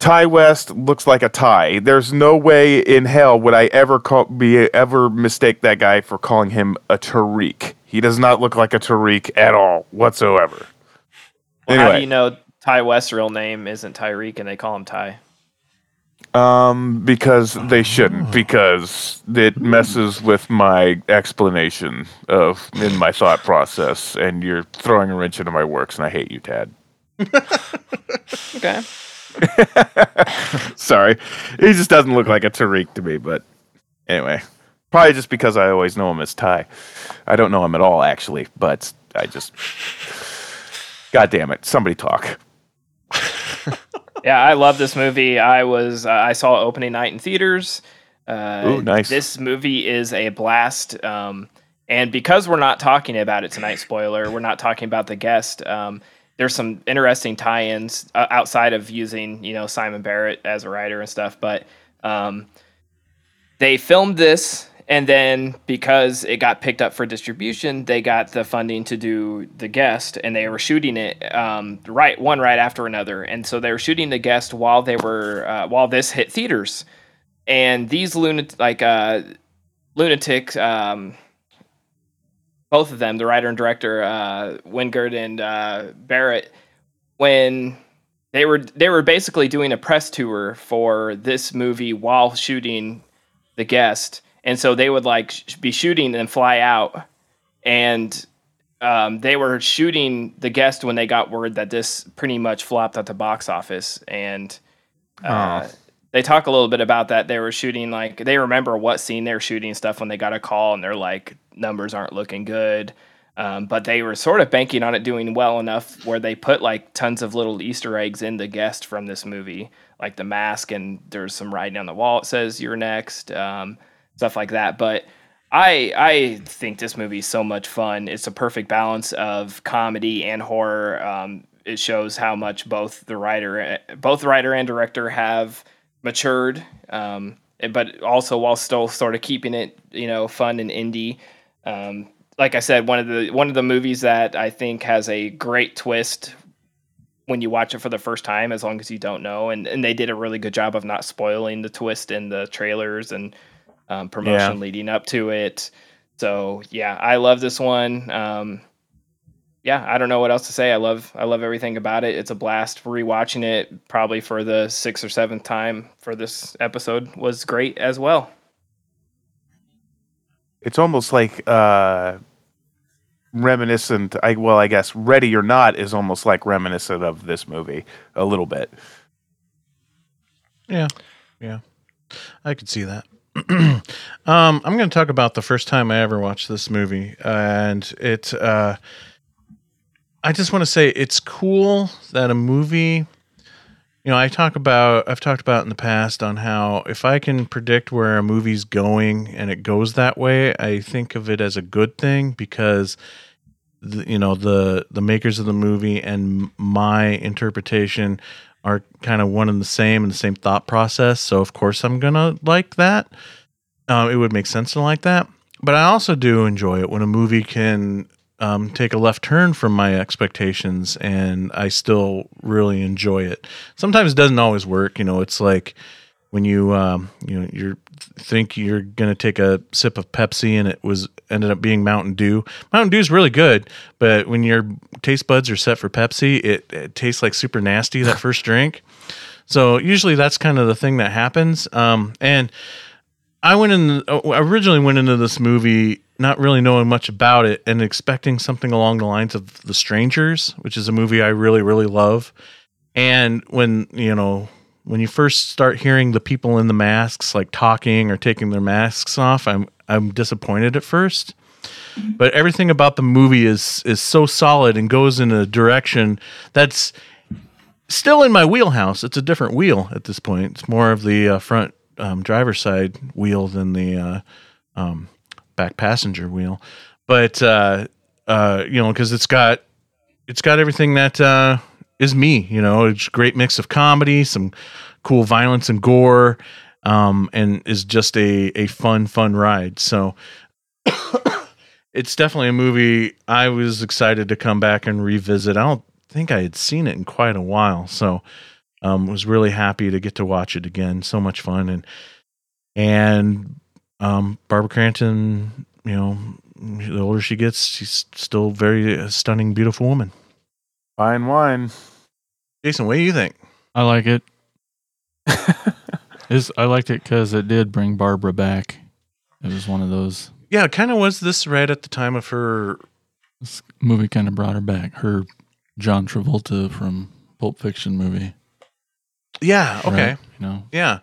Ti West looks like a Ty. There's no way in hell would I ever call be ever mistake that guy for calling him a Tariq. He does not look like a Tariq at all whatsoever. Well, How do Anyway. you know Ti West's real name isn't Tyreek and they call him Ty? Um, because they shouldn't, because it messes with my explanation of in my thought process, and you're throwing a wrench into my works, and I hate you, Tad. Okay. Sorry, he just doesn't look like a Tariq to me. But anyway, probably just because I always know him as Ty. I don't know him at all, actually, but I just, God damn it, somebody talk. yeah, I love this movie. I was uh, I saw it opening night in theaters. Uh, Ooh, nice. This movie is a blast. Um, and because we're not talking about it tonight, spoiler, we're not talking about the guest. Um, there's some interesting tie-ins uh, outside of using you know Simon Barrett as a writer and stuff, but um, they filmed this and then because it got picked up for distribution they got the funding to do the guest and they were shooting it um, right one right after another. And so they were shooting the guest while they were uh, while this hit theaters. And these lunatic like uh lunatic um both of them the writer and director uh wingard and uh barrett when they were they were basically doing a press tour for this movie while shooting the guest and so they would like sh- be shooting and fly out. And um, they were shooting the guest when they got word that this pretty much flopped at the box office. And uh, they talk a little bit about that. They were shooting like they remember what scene they were shooting stuff when they got a call and they're like numbers aren't looking good. Um, but they were sort of banking on it doing well enough where they put like tons of little Easter eggs in the guest from this movie, like the mask, and there's some writing on the wall. It says "You're next," um, stuff like that. But I I think this movie is so much fun. It's a perfect balance of comedy and horror. Um, it shows how much both the writer both writer and director have matured, um, but also while still sort of keeping it you know fun and indie. Um, like I said, one of the one of the movies that I think has a great twist when you watch it for the first time, as long as you don't know, and and they did a really good job of not spoiling the twist in the trailers and um, promotion Yeah. leading up to it. So yeah, I love this one. Um, yeah, I don't know what else to say. I love I love everything about it. It's a blast. Rewatching it probably for the sixth or seventh time for this episode was great as well. It's almost like uh, reminiscent. I well, I guess Ready or Not is almost like reminiscent of this movie a little bit. Yeah, yeah, I could see that. um, I'm going to talk about the first time I ever watched this movie, and it. Uh, I just want to say it's cool that a movie. You know, I talk about I've talked about in the past on how if I can predict where a movie's going and it goes that way, I think of it as a good thing because the, you know the the makers of the movie and my interpretation are kind of one and the same and the same thought process. So of course I'm gonna like that. Um, it would make sense to like that. But I also do enjoy it when a movie can um, take a left turn from my expectations and I still really enjoy it. Sometimes it doesn't always work. You know, it's like when you um, you know you think you're gonna take a sip of Pepsi and it was ended up being Mountain Dew. Mountain Dew is really good, but when your taste buds are set for Pepsi, it, it tastes like super nasty that first drink. So usually that's kind of the thing that happens. Um, and I went in uh, originally went into this movie not really knowing much about it and expecting something along the lines of The Strangers, which is a movie I really really love. And when you know when you first start hearing the people in the masks like talking or taking their masks off, I'm I'm disappointed at first. But everything about the movie is is so solid and goes in a direction that's still in my wheelhouse. It's a different wheel at this point. It's more of the uh, front um, driver's side wheel than the uh, um, back passenger wheel. But uh, uh, you know, because it's got it's got everything that uh, is me. You know, it's a great mix of comedy, some cool violence and gore, um, and is just a a fun fun ride. So. It's definitely a movie I was excited to come back and revisit. I don't think I had seen it in quite a while, so um, was really happy to get to watch it again. So much fun and and um, Barbara Crampton, you know, the older she gets, she's still very a stunning, beautiful woman. Fine wine. Jason, what do you think? I like it. Is I liked it because it did bring Barbara back. It was one of those Yeah, it kind of was this right at the time of her. this movie kind of brought her back. Her John Travolta from Pulp Fiction movie. Yeah, okay, Right, you know. yeah,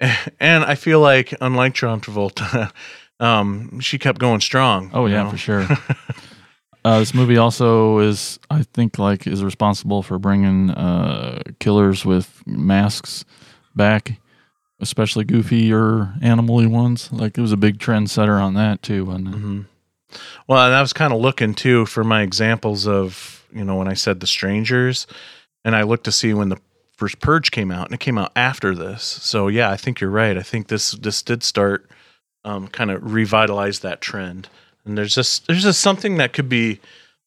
and I feel like unlike John Travolta, um, she kept going strong. Oh yeah, know? for sure. uh, this movie also is, I think, like is responsible for bringing uh, killers with masks back, especially goofy or animally ones. Like it was a big trendsetter on that too. And hmm Well, and I was kind of looking too for my examples of, you know, when I said The Strangers, and I looked to see when the first Purge came out, and it came out after this. So yeah, I think you're right. I think this this did start um, kind of revitalize that trend. And there's just there's just something that could be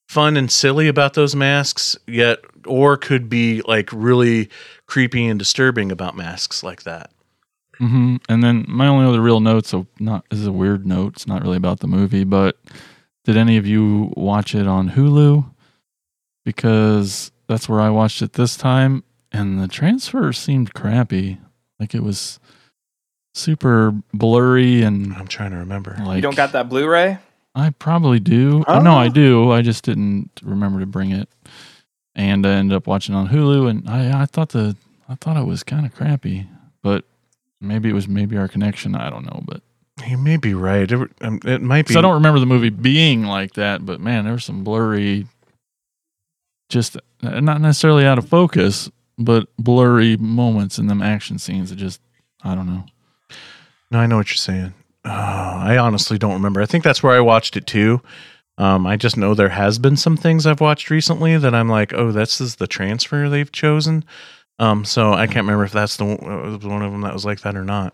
fun and silly about those masks, yet or could be like really creepy and disturbing about masks like that. hmm And then my only other real note, so not this is a weird note. It's not really about the movie, but did any of you watch it on Hulu? Because that's where I watched it this time, and the transfer seemed crappy. Like it was super blurry, and I'm trying to remember. Like you don't got that Blu-ray? I probably do. I know I do. I just didn't remember to bring it, and I ended up watching on Hulu, and I I thought the I thought it was kind of crappy, but maybe it was maybe our connection. I don't know, but You may be right. It, um, it might be. so I don't remember the movie being like that. But man, there was some blurry, just uh, not necessarily out of focus, but blurry moments in them action scenes. It just I don't know. No, I know what you're saying. Oh, I honestly don't remember. I think that's where I watched it too. Um, I just know there has been some things I've watched recently that I'm like, oh, this is the transfer they've chosen. Um, so I can't remember if that's the one, uh, of them that was like that or not.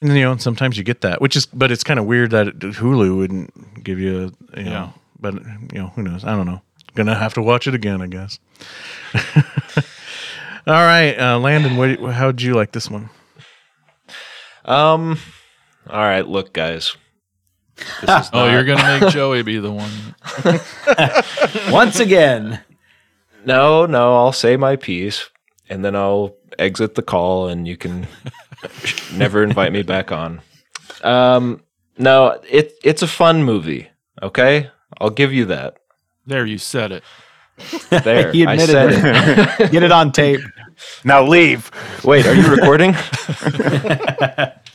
And you know, sometimes you get that, which is, but it's kind of weird that Hulu wouldn't give you, a, you know, Yeah. but you know, who knows? I don't know. Gonna have to watch it again, I guess. All right, uh, Landon, what, how'd you like this one? Um. All right, look, guys. This is Oh, not- you're gonna make Joey be the one. Once again. No, no, I'll say my piece and then I'll exit the call and you can never invite me back on. Um no, it it's a fun movie, okay? I'll give you that. There, you said it. There. he I admitted said it. it. Get it on tape. Now leave. Wait, are you recording?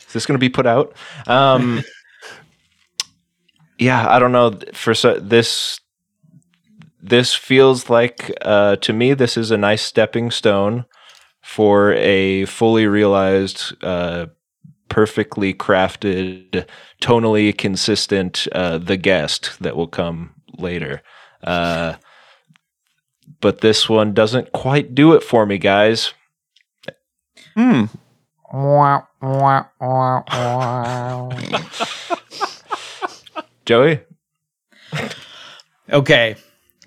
Is this going to be put out? Um Yeah, I don't know for so, this this feels like uh, to me this is a nice stepping stone for a fully realized uh, perfectly crafted tonally consistent uh, the guest that will come later uh, but this one doesn't quite do it for me guys Hmm. joey Okay.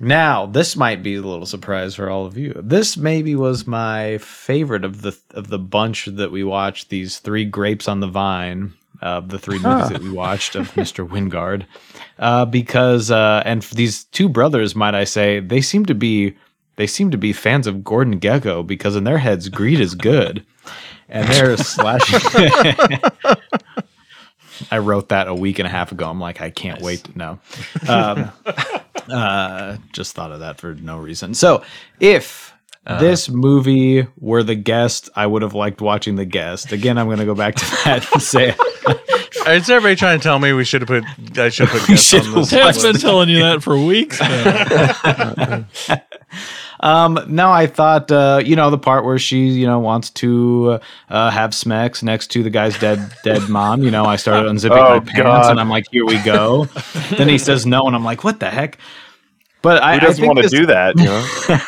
Now, this might be a little surprise for all of you. This maybe was my favorite of the of the bunch that we watched. These three grapes on the vine of the three movies Huh. that we watched of Mr. Wingard, uh, because uh, and these two brothers, might I say, they seem to be they seem to be fans of Gordon Gekko because in their heads, greed is good, and they're slashing. I wrote that a week and a half ago. I'm like, I can't wait to know. Um, uh, just thought of that for no reason. So, if Uh, this movie were the guest, I would have liked watching the guest. Again, I'm going to go back to that and say Is everybody trying to tell me we should have put? I should put guests on this. Ted's been telling you that for weeks. now. Um, no, I thought, uh, you know, the part where she, you know, wants to uh, have Smex next to the guy's dead, dead mom. You know, I started unzipping Oh, my pants, God. and I'm like, here we go. then he says no, and I'm like, what the heck? But I Who I doesn't think want to this- do that? You know?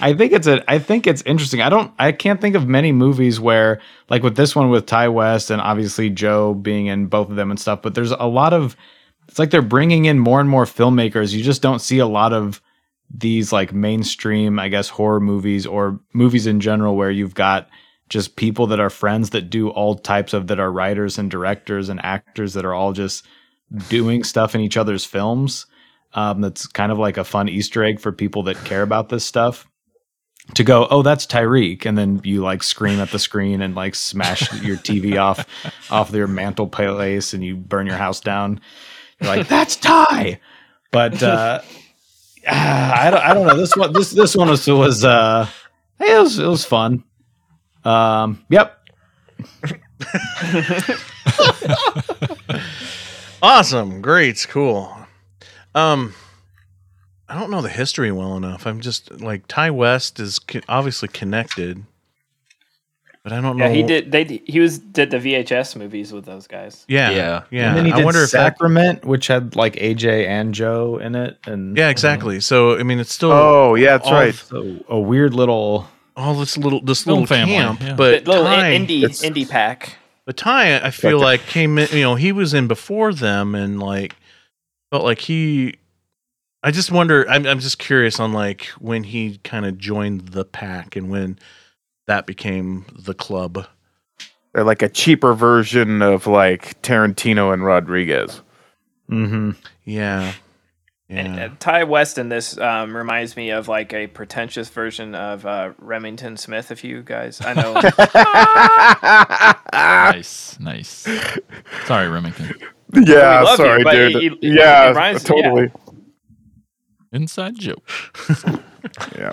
I think it's a I think it's interesting. I don't I can't think of many movies where like with this one with Ti West and obviously Joe being in both of them and stuff, but there's a lot of it's like they're bringing in more and more filmmakers. You just don't see a lot of these like mainstream, I guess, horror movies or movies in general where you've got just people that are friends that do all types of that are writers and directors and actors that are all just doing stuff in each other's films. Um, that's kind of like a fun Easter egg for people that care about this stuff. To go, oh, that's Tyreek, and then you like scream at the screen and like smash your TV off off your mantle place, and you burn your house down. You're like, that's Ty. But uh, I don't, I don't know. This one, this this one was was uh, it was it was fun. Um, yep. Awesome, great, cool. Um, I don't know the history well enough. I'm just like Ti West is co- obviously connected, but I don't know. Yeah, he did. They he was did the VHS movies with those guys. Yeah, yeah, yeah. And then he I did wonder if that. Sacrament, which had like AJ and Joe in it, and Yeah, exactly. So I mean, it's still. Oh, yeah, that's right. So a weird little All this little this Film little family, camp, yeah. but The little Ty, indie indie pack. But Ty, I feel Like like came in. You know, he was in before them, and like felt like he. I just wonder. I'm I'm just curious on like when he kind of joined the pack and when that became the club. They're like a cheaper version of like Tarantino and Rodriguez. Mm-hmm. Yeah, And uh, Ti West in this um, reminds me of like a pretentious version of uh, Remington Smith. If you guys, I know. nice, nice. Sorry, Remington. Yeah, love you, sorry, but dude. it- it- it yeah, reminds- totally. Inside joke. Yeah.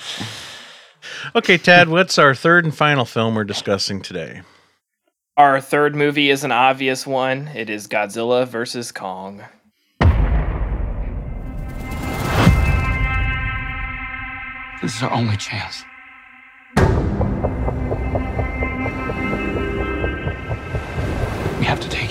Okay, Tad. What's our third and final film we're discussing today? Our third movie is an obvious one. It is Godzilla versus Kong. This is our only chance. We have to take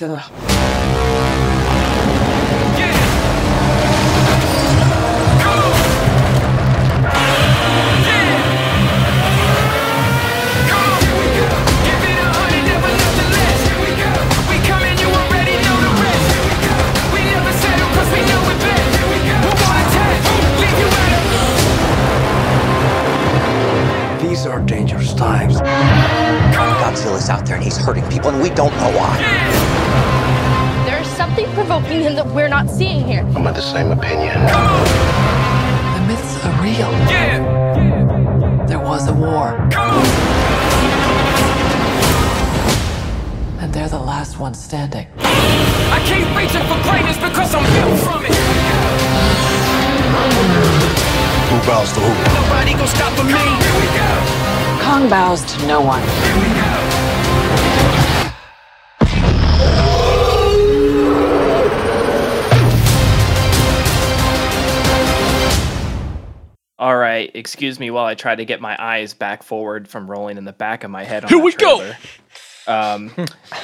It's Godzilla. Something him that we're not seeing here. I'm of the same opinion. The myths are real. There was a war. And they're the last ones standing. I keep reaching for greatness because I'm built from it. Who bows to who? Nobody gonna stop me. Here we go. Kong bows to no one. might excuse me while I try to get my eyes back forward from rolling in the back of my head. On Here we go. Um,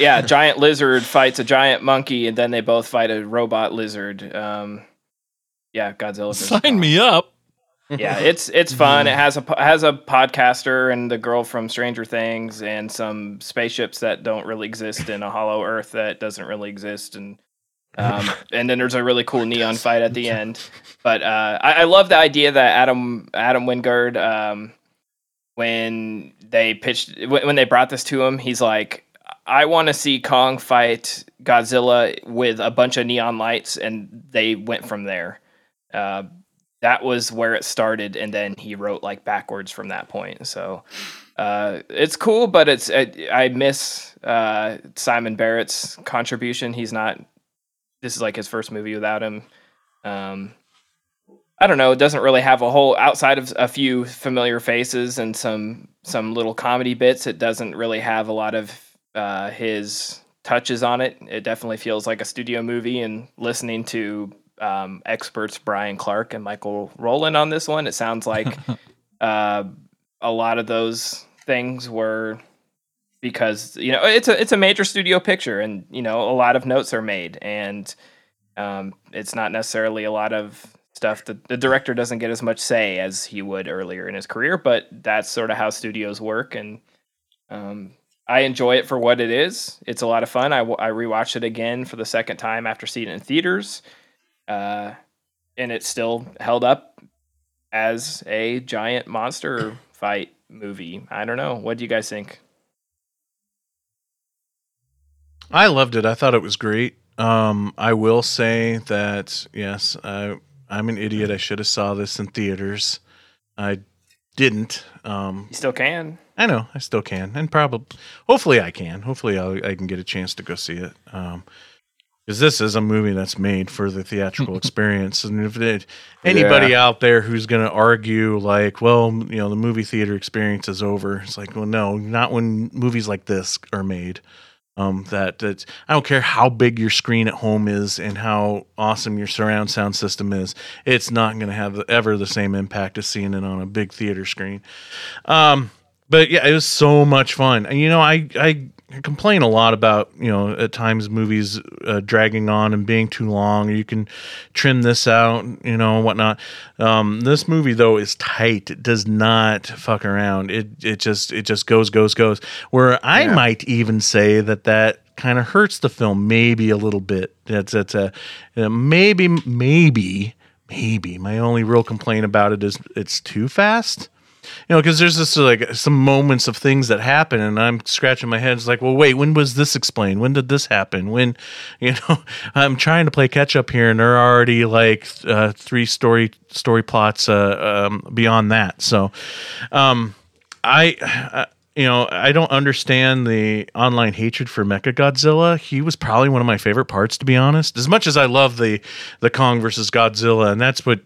yeah, giant lizard fights a giant monkey, and then they both fight a robot lizard. Um, yeah, Godzilla. Sign me up. yeah, it's it's fun. It has a has a podcaster and the girl from Stranger Things and some spaceships that don't really exist in a hollow Earth that doesn't really exist and um, and then there's a really cool neon fight at the end. But uh, I, I love the idea that Adam Adam Wingard um, when they pitched when they brought this to him, he's like. I want to see Kong fight Godzilla with a bunch of neon lights, and they went from there. Uh, that was where it started and then he wrote like backwards from that point so uh, it's cool but it's I i miss uh, simon barrett's contribution he's not this is like his first movie without him um, i don't know it doesn't really have a whole outside of a few familiar faces and some some little comedy bits it doesn't really have a lot of uh, his touches on it it definitely feels like a studio movie and listening to um, experts Brian Clark and Michael Rowland on this one. It sounds like uh, a lot of those things were because you know it's a it's a major studio picture, and you know a lot of notes are made, and um, it's not necessarily a lot of stuff that the director doesn't get as much say as he would earlier in his career. But that's sort of how studios work, and um, I enjoy it for what it is. It's a lot of fun. I, rewatched it again for the second time after seeing it in theaters uh, and it still held up as a giant monster fight movie. I don't know. What do you guys think? I loved it. I thought it was great. Um, I will say that yes, I, I'm an idiot. I should have saw this in theaters. I didn't. Um, You still can. I know. I still can, and probably, hopefully, I can. Hopefully, I'll, I can get a chance to go see it. Um, because this is a movie that's made for the theatrical experience, and if it, anybody Yeah. out there who's going to argue like, well, you know, the movie theater experience is over, it's like, well, no, not when movies like this are made. Um, that that I don't care how big your screen at home is and how awesome your surround sound system is, it's not going to have ever the same impact as seeing it on a big theater screen. Um, but yeah, it was so much fun. And you know, I I complain a lot about you know at times movies uh, dragging on and being too long. You can trim this out, you know, and whatnot. Um, this movie though is tight. It does not fuck around. It it just it just goes goes goes. Where I Yeah. might even say that that kind of hurts the film maybe a little bit. That's that's a uh, maybe maybe maybe my only real complaint about it is it's too fast you know, because there's just like some moments of things that happen, and I'm scratching my head. It's like, well, wait, when was this explained? When did this happen? When, you know, I'm trying to play catch up here, and there are already like uh, three story story plots uh, um, beyond that. So, um, I. Uh, you know, I don't understand the online hatred for Mecha Godzilla. He was probably one of my favorite parts, to be honest. As much as I love the the Kong versus Godzilla, and that's what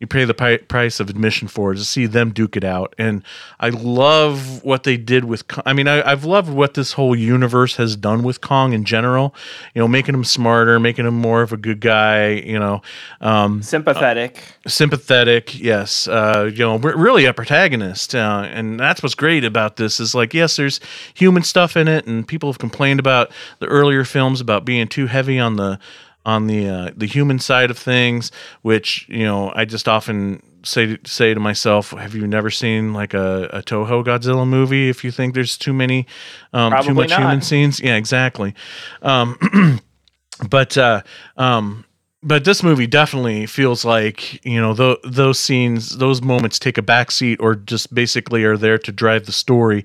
you pay the pi- price of admission for to see them duke it out. And I love what they did with. Kong. I mean, I, I've loved what this whole universe has done with Kong in general. You know, making him smarter, making him more of a good guy. You know, um, Sympathetic. sympathetic yes uh you know we're really a protagonist uh, and that's what's great about this is like yes there's human stuff in it and people have complained about the earlier films about being too heavy on the on the uh, the human side of things which you know i just often say say to myself have you never seen like a, a toho godzilla movie if you think there's too many um too much human scenes? Yeah exactly. Um but uh um but this movie definitely feels like you know tho- those scenes those moments take a backseat or just basically are there to drive the story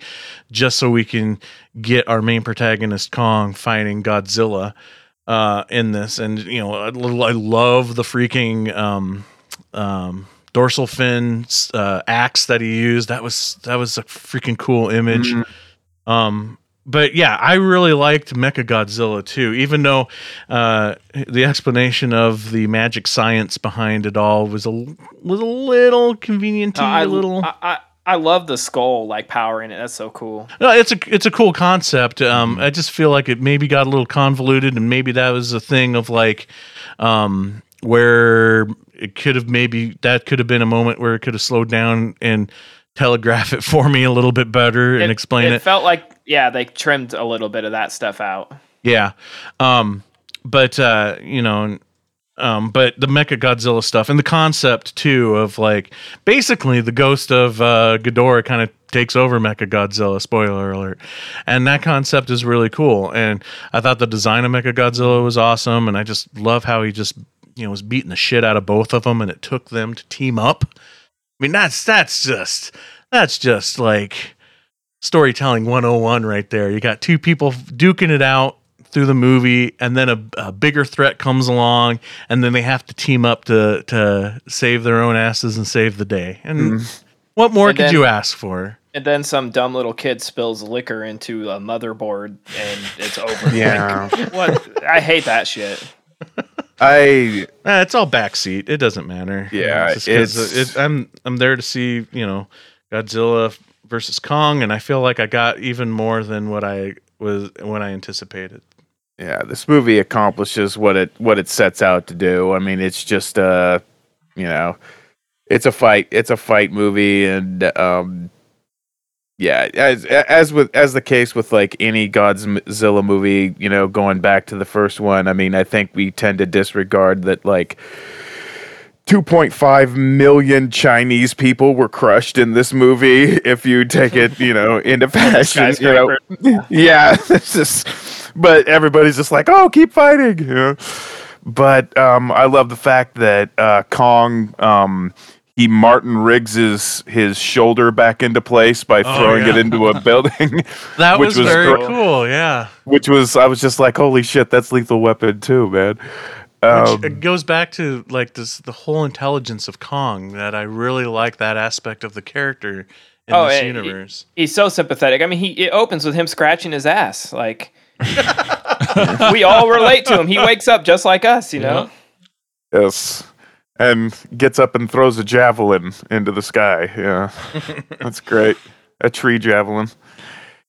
just so we can get our main protagonist kong fighting godzilla uh in this and you know i, I love the freaking um um dorsal fin uh axe that he used that was that was a freaking cool image um, but yeah, I really liked Mecha Godzilla too, even though uh, the explanation of the magic science behind it all was a was a little convenient. to Uh, I, a little. I, I I love the skull like powering it. That's so cool. No, it's a it's a cool concept. Um, I just feel like it maybe got a little convoluted, and maybe that was a thing of like, um, where it could have maybe that could have been a moment where it could have slowed down and telegraph it for me a little bit better and explain it. it. felt like yeah, they trimmed a little bit of that stuff out. Yeah. Um, but uh, you know, um, but the Mecha Godzilla stuff and the concept too of like basically the ghost of uh, Ghidorah kind of takes over Mecha Godzilla. Spoiler alert! And that concept is really cool. And I thought the design of Mecha Godzilla was awesome. And I just love how he just you know was beating the shit out of both of them, and it took them to team up. I mean, that's that's just that's just like storytelling 101 right there. You got two people duking it out through the movie and then a, a bigger threat comes along and then they have to team up to to save their own asses and save the day. And what more And could then- you ask for? And then some dumb little kid spills liquor into a motherboard and it's over. Yeah. Like, what? I hate that shit. I Eh, it's all backseat. It doesn't matter. Yeah, It's it's- it, I'm I'm there to see you know Godzilla versus Kong, and I feel like I got even more than what I was when I anticipated. Yeah, this movie accomplishes what it what it sets out to do. I mean, it's just uh, you know, it's a fight. It's a fight movie, and um, yeah, as as with as the case with like any Godzilla movie, you know, going back to the first one. I mean, I think we tend to disregard that like. 2.5 million Chinese people were crushed in this movie. If you take it, you know, into fashion, you know, yeah, it's just, but everybody's just like, oh, keep fighting. You know? But um, I love the fact that uh, Kong, um, he Martin Riggs his, his shoulder back into place by Oh, throwing it into a building. That which was, very great. cool. Yeah. Which was, I was just like, holy shit, that's Lethal Weapon too, man. Which Um, it goes back to like this the whole intelligence of Kong that I really like that aspect of the character in Oh, this and universe. He's so sympathetic. I mean, he it opens with him scratching his ass. Like we all relate to him. He wakes up just like us, you know. Yes. And gets up and throws a javelin into the sky. Yeah. That's great. A tree javelin.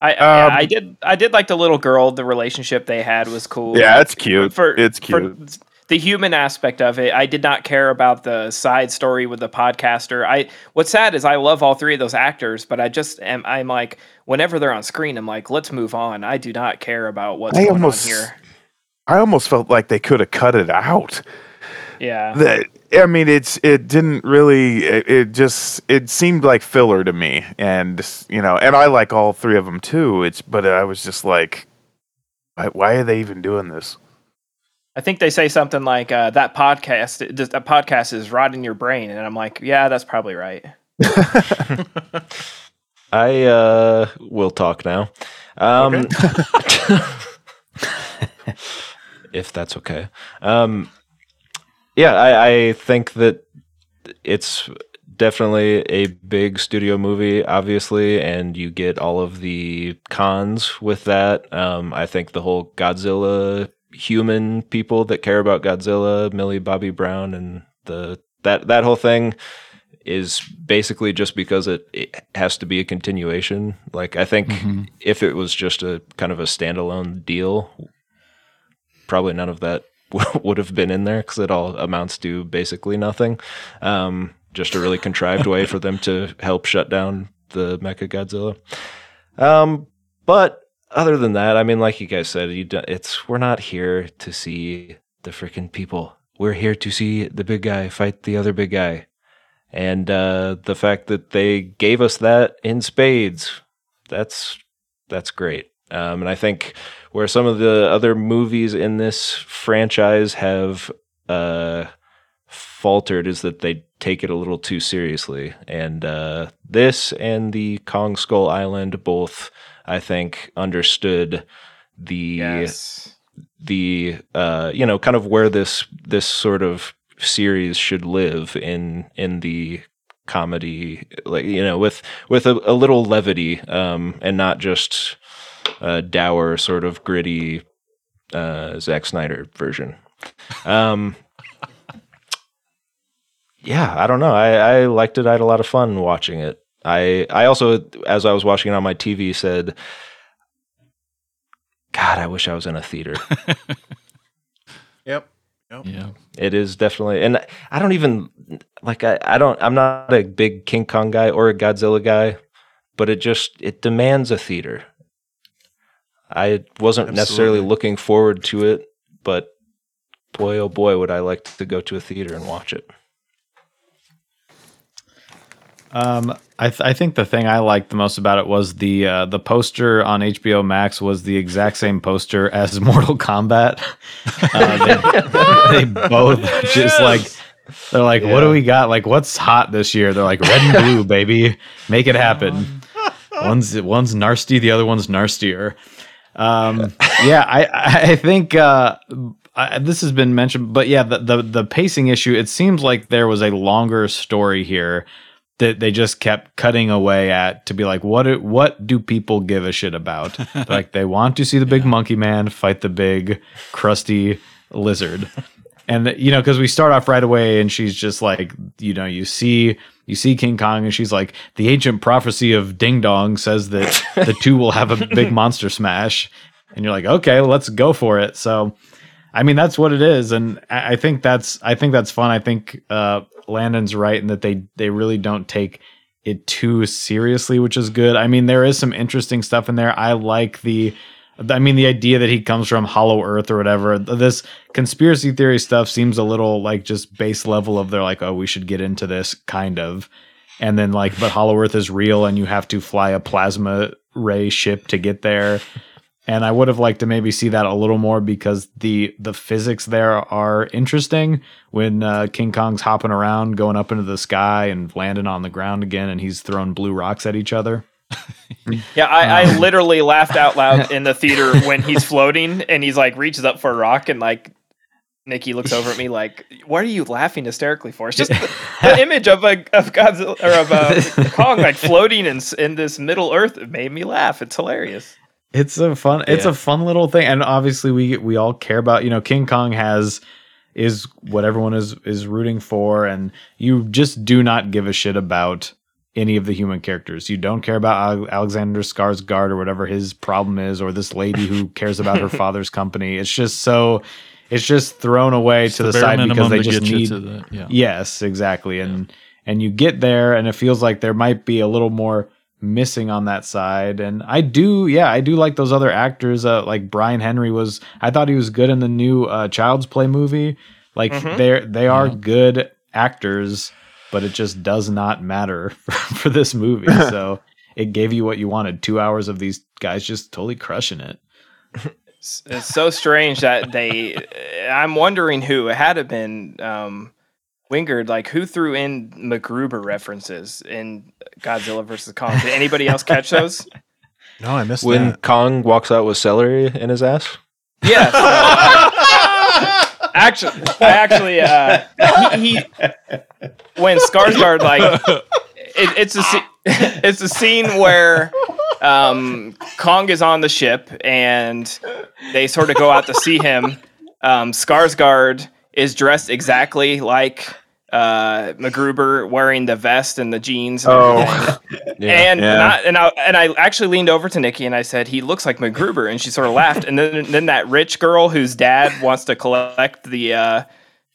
I yeah, Um, I did I did like the little girl. The relationship they had was cool. Yeah, it's cute. For, it's for cute. The human aspect of it, I did not care about the side story with the podcaster. I what's sad is I love all three of those actors, but I just am I'm like whenever they're on screen, I'm like, let's move on. I do not care about what's I going almost, on here. I almost felt like they could have cut it out. Yeah. That I mean, it's it didn't really. It, it just it seemed like filler to me, and you know, and I like all three of them too. It's but I was just like, why, why are they even doing this? I think they say something like uh, that podcast that podcast is rotting your brain, and I'm like, yeah, that's probably right. I uh, will talk now. Um, if that's okay. Um, yeah, I, I think that it's definitely a big studio movie, obviously, and you get all of the cons with that. Um, I think the whole Godzilla human people that care about Godzilla, Millie Bobby Brown, and the that that whole thing is basically just because it, it has to be a continuation. Like I think Mhm. if it was just a kind of a standalone deal, probably none of that would have been in there because it all amounts to basically nothing. Um, just a really contrived way for them to help shut down the Mecha Godzilla. Um, but other than that, I mean, like you guys said, you do, it's we're not here to see the freaking people. We're here to see the big guy fight the other big guy. And uh, the fact that they gave us that in spades, that's that's great. Um, and I think where some of the other movies in this franchise have uh, faltered is that they take it a little too seriously. And uh, this and the Kong Skull Island both, I think, understood the the uh, you know kind of where this this sort of series should live in in the comedy like you know with with a, a little levity um and not just a dour sort of gritty uh Zack Snyder version. Um yeah I don't know. I I liked it. I had a lot of fun watching it I I also as I was watching it on my TV said God I wish I was in a theater Yep. Yeah. It is definitely, and I don't even like. I, I don't. I'm not a big King Kong guy or a Godzilla guy, but it just it demands a theater. I wasn't necessarily looking forward to it, but boy, oh boy, would I like to go to a theater and watch it. Um, I th- I think the thing I liked the most about it was the uh, the poster on HBO Max was the exact same poster as Mortal Kombat. Uh, they, they both just like they're like, what do we got? Like, what's hot this year? They're like red and blue, baby, make it happen. One's one's nasty, the other one's nastier. Um, yeah, I I think uh, I, this has been mentioned, but yeah, the, the the pacing issue. It seems like there was a longer story here that they just kept cutting away at to be like, what do, what do people give a shit about? like they want to see the big monkey man fight the big crusty lizard. And you know, because we start off right away, and she's just like, you know, you see, you see King Kong, and she's like, the ancient prophecy of Ding Dong says that the two will have a big monster smash, and you're like, okay, let's go for it. So, I mean, that's what it is, and I think that's I think that's fun. I think uh, Landon's right in that they they really don't take it too seriously, which is good. I mean, there is some interesting stuff in there. I like the. I mean, the idea that he comes from Hollow Earth or whatever. This conspiracy theory stuff seems a little like just base level of they're like, oh, we should get into this kind of, and then like, but Hollow Earth is real, and you have to fly a plasma ray ship to get there and I would have liked to maybe see that a little more because the the physics there are interesting. When uh, King Kong's hopping around, going up into the sky and landing on the ground again, and he's throwing blue rocks at each other. Yeah, I, I literally laughed out loud in the theater when he's floating and he's like reaches up for a rock and like Nikki looks over at me like, "What are you laughing hysterically for?" It's just the, the image of a of Godzilla or of uh, Kong like floating in in this Middle Earth. Made me laugh. It's hilarious. It's a fun. It's Yeah. a fun little thing, and obviously we we all care about. You know, King Kong has is what everyone is is rooting for, and you just do not give a shit about any of the human characters. You don't care about Ale- Alexander Skarsgård or whatever his problem is, or this lady who cares about her father's company. It's just so. It's just thrown away to the the, side because they just need. to that, yeah. Yes, exactly, and and you get there, and it feels like there might be a little more missing on that side. And I do, yeah, I do like those other actors. Uh, like Brian Henry was, I thought he was good in the new uh, Child's Play movie. Like Mhm. they're they are good actors, but it just does not matter for, for this movie. so it gave you what you wanted: two hours of these guys just totally crushing it. It's, it's so strange that they. I'm wondering who it had to been. Um, Wingard, like who threw in MacGruber references in Godzilla versus Kong? Did anybody else catch those? No, I missed when that. Kong walks out with celery in his ass. Yes. actually, I actually, uh, he, he when Skarsgård like, it, it's a it's a scene where um, Kong is on the ship and they sort of go out to see him. Um, Skarsgård is dressed exactly like uh, MacGruber, wearing the vest and the jeans. And Oh. Yeah. and Yeah. not, and I and I actually leaned over to Nikki and I said he looks like MacGruber, and she sort of laughed. And then then that rich girl whose dad wants to collect the uh,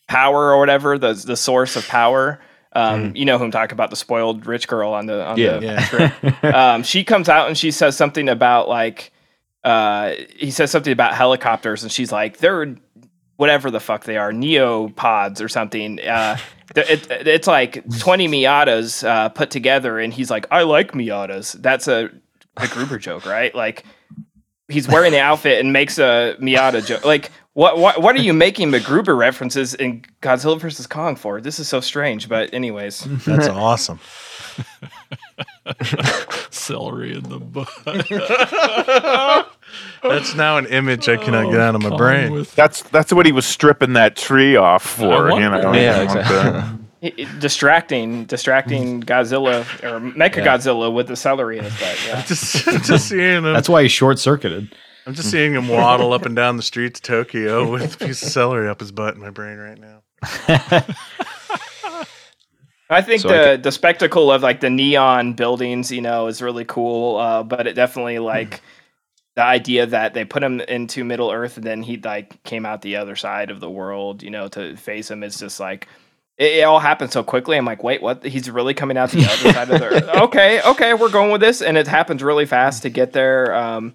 power or whatever the the source of power. Um, You know who I'm talking about, the spoiled rich girl on the on Yeah. the Yeah. trip. um, she comes out and she says something about like uh, he says something about helicopters, and she's like they're whatever the fuck they are, neopods or something. Uh, th- it, it's like 20 Miatas uh, put together, and he's like, I like Miatas. That's a, a Gruber joke, right? Like, he's wearing the outfit and makes a Miata joke. Like, what, what, what are you making MacGruber references in Godzilla vs. Kong for? This is so strange, but, anyways. That's awesome. Celery in the butt. That's now an image I cannot oh, get out of my brain. That's that's what he was stripping that tree off for. You know, Yeah, exactly. It- it- distracting, distracting mm. Godzilla or Mecha Godzilla with the celery in his butt. Yeah. just, just seeing him. That's why he's short circuited. I'm just seeing him waddle up and down the streets of Tokyo with a piece of celery up his butt in my brain right now. I think So I the the spectacle of like the neon buildings, you know, is really cool. Uh, but it definitely like the idea that they put him into Middle Earth and then he like came out the other side of the world, you know, to face him. is just like it, it all happened so quickly. I'm like, wait, what? He's really coming out the other side of the Earth. Okay, okay, we're going with this, and it happens really fast to get there. Um,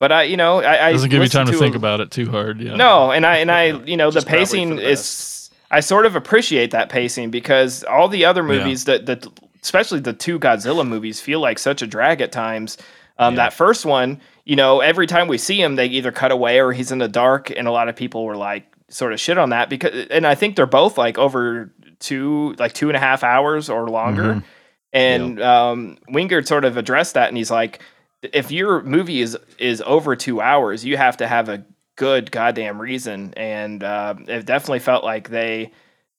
but I, you know, I, I Doesn't give you time listened to think a- about it too hard. Yeah. no, and I and I, you know, the Just probably pacing the is. I sort of appreciate that pacing because all the other movies that that especially the two Godzilla movies feel like such a drag at times. Um, That first one, you know, every time we see him, they either cut away or he's in the dark, and a lot of people were like sort of shit on that because, and I think they're both like over two, like two and a half hours or longer. Mhm. And um, Wingard sort of addressed that, and he's like, if your movie is is over two hours, you have to have a good goddamn reason. And uh, it definitely felt like they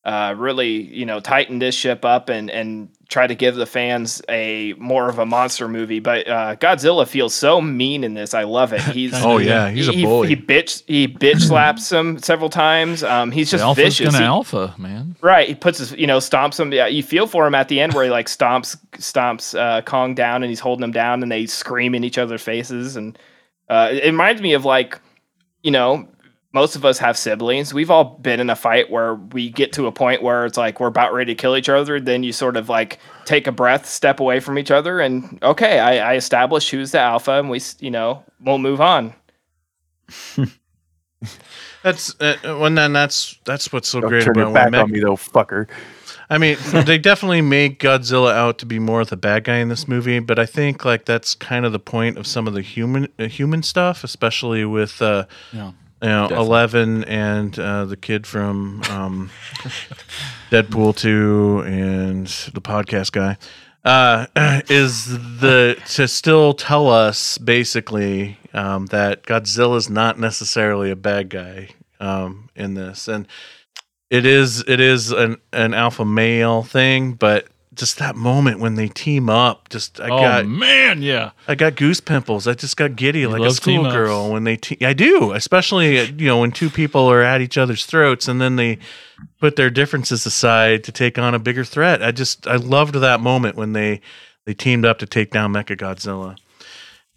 uh, really, you know, tightened this ship up and and try to give the fans a more of a monster movie. But uh, Godzilla feels so mean in this. I love it. He's Oh, yeah, he's a he, bully. He bitch he bitch slaps him several times. Um, he's just alpha's vicious. He- alpha, man. Right, he puts his, you know, stomps him. Yeah, you feel for him at the end where he like stomps, stomps uh, Kong down, and he's holding him down, and they scream in each other's faces, and uh, it reminds me of like, you know, most of us have siblings. We've all been in a fight where we get to a point where it's like we're about ready to kill each other. Then you sort of like take a breath, step away from each other, and okay, I, I establish who's the alpha, and we, you know, we'll move on. That's uh, when then that's that's what's so Don't great turn your about back when on me, though, fucker. I mean, they definitely make Godzilla out to be more of the bad guy in this movie, but I think like that's kind of the point of some of the human uh, human stuff, especially with uh, Yeah. you know Definitely. Eleven and uh, the kid from um, Deadpool two and the podcast guy. Uh, is the to still tell us basically um, that Godzilla's not necessarily a bad guy um, in this, and it is it is an an alpha male thing, but just that moment when they team up, just I oh got man, yeah. I got goose pimples. I just got giddy like a schoolgirl when they. Te- I do, especially you know when two people are at each other's throats and then they put their differences aside to take on a bigger threat. I just I loved that moment when they they teamed up to take down Mecha Godzilla.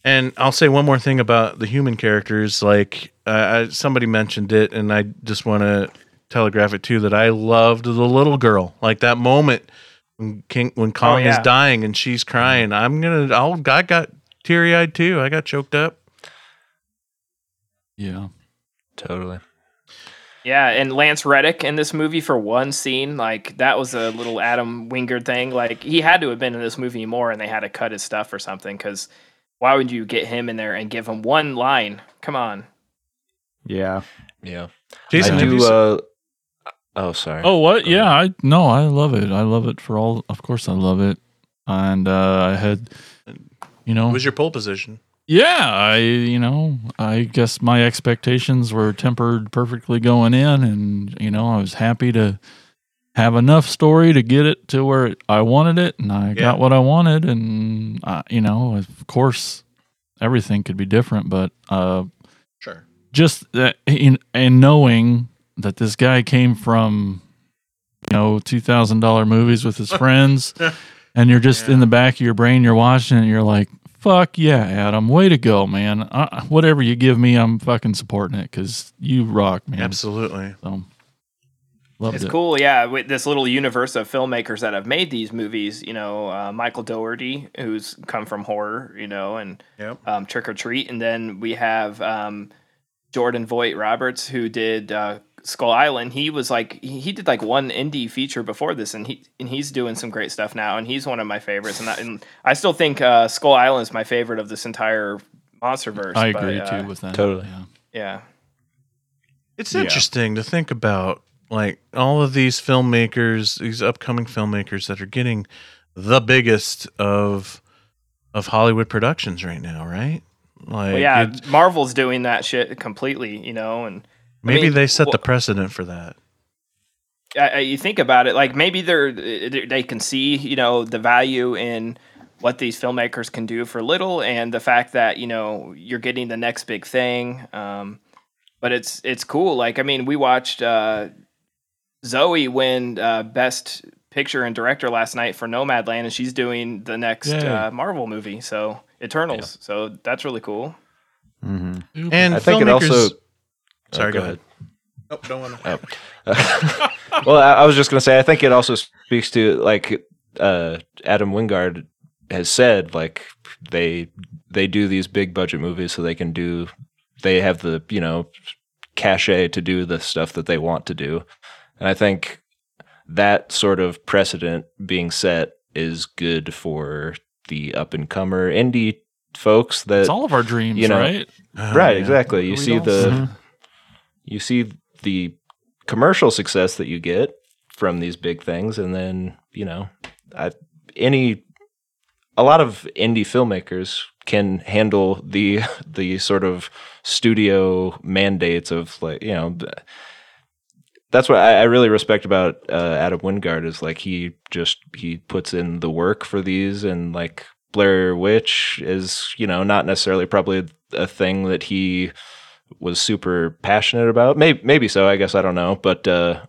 And I'll say one more thing about the human characters. Like uh, I, somebody mentioned it, and I just want to telegraph it too. That I loved the little girl. Like that moment when King when Kong is yeah. dying and she's crying. I'm gonna. I'll. I got teary eyed too. I got choked up. Yeah. Totally. Yeah, and Lance Reddick in this movie for one scene, like that was a little Adam Wingard thing. Like he had to have been in this movie more, and they had to cut his stuff or something. Because why would you get him in there and give him one line? Come on. Yeah. Yeah. Jason, I have you do. se- Uh, oh, sorry. Oh, what? Yeah, I no, I love it. I love it for all. Of course, I love it. And uh, I had, you know, What was your pole position? yeah, I you know, I guess my expectations were tempered perfectly going in, and you know, I was happy to have enough story to get it to where I wanted it, and I Yeah. got what I wanted, and uh, you know, of course, everything could be different, but uh, Sure. just that in and knowing that this guy came from you know two thousand dollar movies with his friends, and you're just in the back of your brain, you're watching, it, and you're like, "Fuck yeah, Adam, way to go, man! Uh, whatever you give me, I'm fucking supporting it because you rock, man." Absolutely. So, loved It's it. cool, yeah. With this little universe of filmmakers that have made these movies, you know, uh, Michael Dougherty, who's come from horror, you know, and Yep. um, Trick 'r Treat, and then we have um, Jordan Vogt-Roberts, who did uh, Skull Island. He was like he, he did like one indie feature before this, and he and he's doing some great stuff now, and he's one of my favorites. And I, and I still think uh, Skull Island is my favorite of this entire MonsterVerse. I but, agree uh, too with that. Totally. Yeah. Yeah. It's Yeah. interesting to think about, like all of these filmmakers, these upcoming filmmakers that are getting the biggest of of Hollywood productions right now, right? Like, Well, yeah, Marvel's doing that shit completely, you know, and I maybe mean, they set the precedent for that. I, I- you think about it, like maybe they're they they can see you know the value in what these filmmakers can do for little, and the fact that you know you're getting the next big thing. Um, but it's it's cool. Like I mean, we watched uh, Zoe win uh, Best Picture and Director last night for Nomadland, and she's doing the next Yay. uh, Marvel movie, so Eternals. So that's really cool. Mm-hmm. And I think it also. Sorry, Oh, go ahead. Oh, don't want to. Oh. well, I, I was just going to say, I think it also speaks to like uh, Adam Wingard has said, like they they do these big budget movies so they can do they have the you know cachet to do the stuff that they want to do, and I think that sort of precedent being set is good for the up and comer indie folks that It's all of our dreams, you know, right? right, yeah. exactly. You We see the see- you see the commercial success that you get from these big things, and then you know, I, any a lot of indie filmmakers can handle the the sort of studio mandates of like you know. That's what I, I really respect about uh, Adam Wingard is like he just he puts in the work for these and like Blair Witch is you know not necessarily probably a thing that he was super passionate about. Maybe maybe so. I guess I don't know, but uh,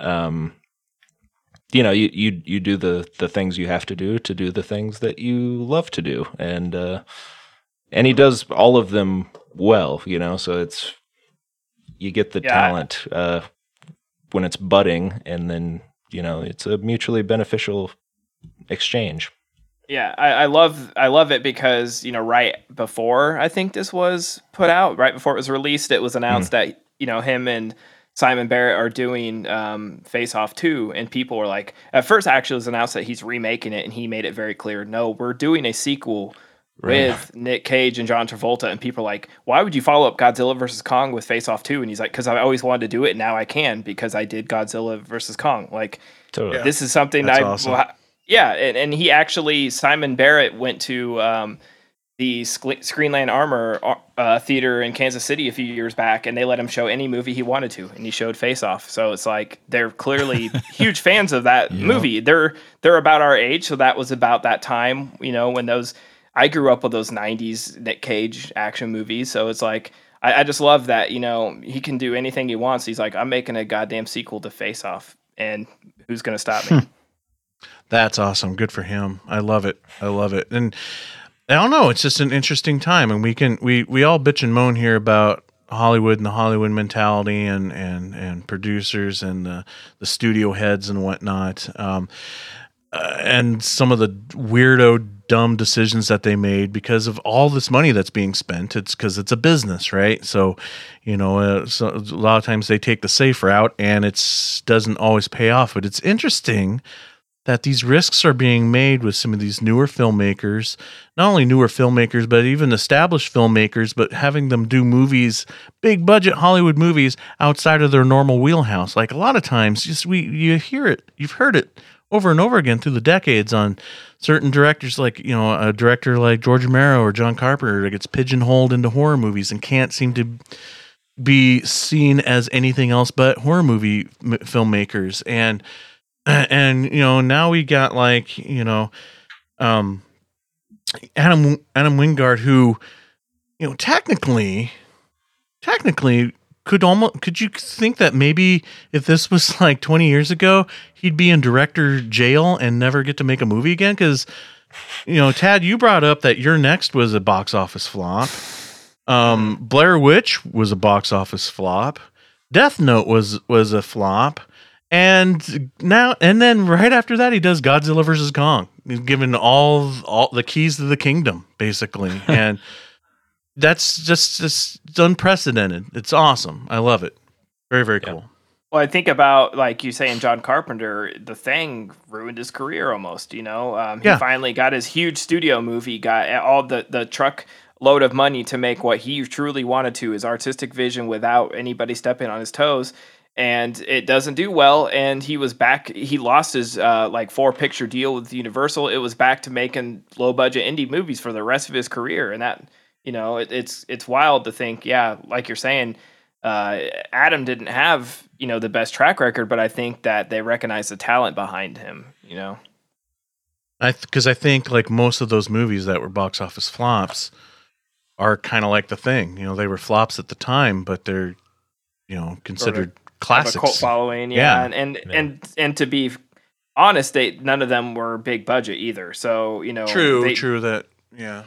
um, you know, you you you do the the things you have to do to do the things that you love to do, and uh, and he does all of them well. You know, so it's you get the Yeah. talent uh, when it's budding, and then you know it's a mutually beneficial exchange. Yeah, I, I love I love it because you know right before I think this was put out, right before it was released, it was announced that you know him and Simon Barrett are doing um, Face Off two, and people were like, at first actually it was announced that he's remaking it, and he made it very clear, no, we're doing a sequel Right. with Nick Cage and John Travolta, and people are like, why would you follow up Godzilla versus Kong with Face Off two? And he's like, because I always wanted to do it, and now I can because I did Godzilla versus Kong, like. Totally. This is something That's I awesome. well, yeah, and, and he actually Simon Barrett went to um, the Screenland Armour uh, theater in Kansas City a few years back, and they let him show any movie he wanted to, and he showed Face Off. So it's like they're clearly huge fans of that movie. They're they're about our age, so that was about that time, you know, when those. I grew up with those '90s Nick Cage action movies, so it's like I, I just love that. You know, he can do anything he wants. He's like, I'm making a goddamn sequel to Face Off, and who's gonna stop me? That's awesome. Good for him. I love it. I love it. And I don't know. It's just an interesting time, and we can we we all bitch and moan here about Hollywood and the Hollywood mentality, and and and producers and the the studio heads and whatnot, um, uh, and some of the weirdo dumb decisions that they made because of all this money that's being spent. It's because it's a business, right? So, you know, uh, so a lot of times they take the safe route, and it's doesn't always pay off. But it's interesting that these risks are being made with some of these newer filmmakers, not only newer filmmakers, but even established filmmakers, but having them do movies, big budget Hollywood movies outside of their normal wheelhouse. Like a lot of times, just we you hear it, you've heard it over and over again through the decades on certain directors, like you know a director like George Romero or John Carpenter that gets pigeonholed into horror movies and can't seem to be seen as anything else but horror movie m- filmmakers and and you know now we got like you know um adam adam wingard who you know technically technically could almost could you think that maybe if this was like 20 years ago he'd be in director jail and never get to make a movie again? Because you know tad you brought up that you're next was a box office flop. Um blair witch was a box office flop. Death note was was a flop and now and then right after that he does godzilla versus kong. He's given all all the keys to the kingdom basically. And that's just just unprecedented. It's awesome. I love it. Very very cool. Well, I think about like you saying John Carpenter, the thing ruined his career almost. You know, um, he Yeah. finally got his huge studio movie, got all the the truck load of money to make what he truly wanted to, his artistic vision, without anybody stepping on his toes. And it doesn't do well. And he was back. He lost his uh, like four picture deal with Universal. It was back to making low budget indie movies for the rest of his career. And that you know, it, it's it's wild to think. Yeah, like you're saying uh, Adam didn't have you know the best track record, but I think that they recognize the talent behind him. You know, I because I think like most of those movies that were box office flops are kind of like the thing. You know, they were flops at the time, but they're you know considered have classics. a cult following. Yeah, Yeah. and and, and and to be honest, they none of them were big budget either. So you know, True, they- true that. Yeah.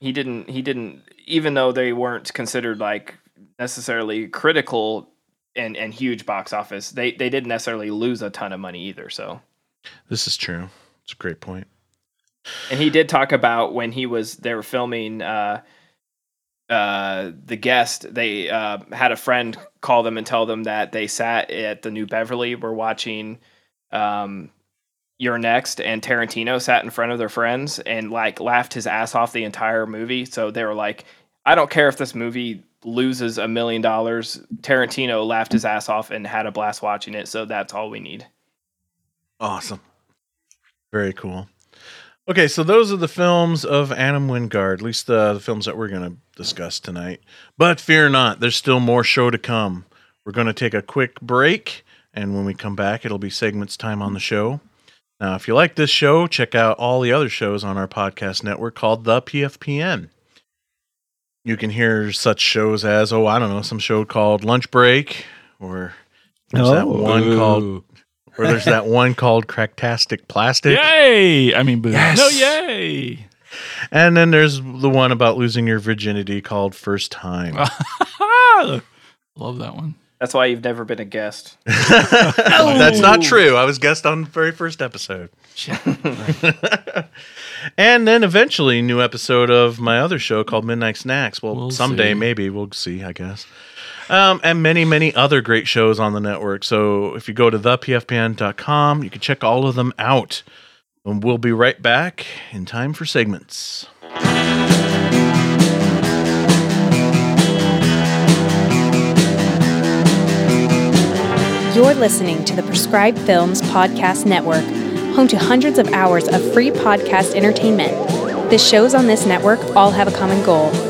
he didn't he didn't even though they weren't considered like necessarily critical and and huge box office they they didn't necessarily lose a ton of money either so This is true. It's a great point. and he did talk about when he was they were filming uh uh the guest they uh had a friend call them and tell them that they sat at the new beverly were watching um you're next and tarantino sat in front of their friends and like laughed his ass off the entire movie so they were like i don't care if this movie loses a million dollars tarantino laughed his ass off and had a blast watching it so that's all we need Awesome. Very cool. Okay, so those are the films of Adam Wingard, at least the, the films that we're going to discuss tonight. But fear not, there's still more show to come. We're going to take a quick break, and when we come back, it'll be segments time on the show. Now, if you like this show, check out all the other shows on our podcast network called The PFPN. You can hear such shows as, oh, I don't know, some show called Lunch Break, or there's that Oh. one called or there's that one called Cracktastic Plastic. Yay! I mean, boo. Yes. No, yay! And then there's the one about losing your virginity called First Time. Love that one. that's why you've never been a guest That's not true. I was guest on the very first episode. and then eventually new episode of my other show called Midnight Snacks. Well, We'll someday see. maybe we'll see, I guess. Um, and many, many other great shows on the network. So if you go to thepfpn.com, you can check all of them out. And we'll be right back in time for segments. You're listening to the Prescribed Films Podcast Network, home to hundreds of hours of free podcast entertainment. The shows on this network all have a common goal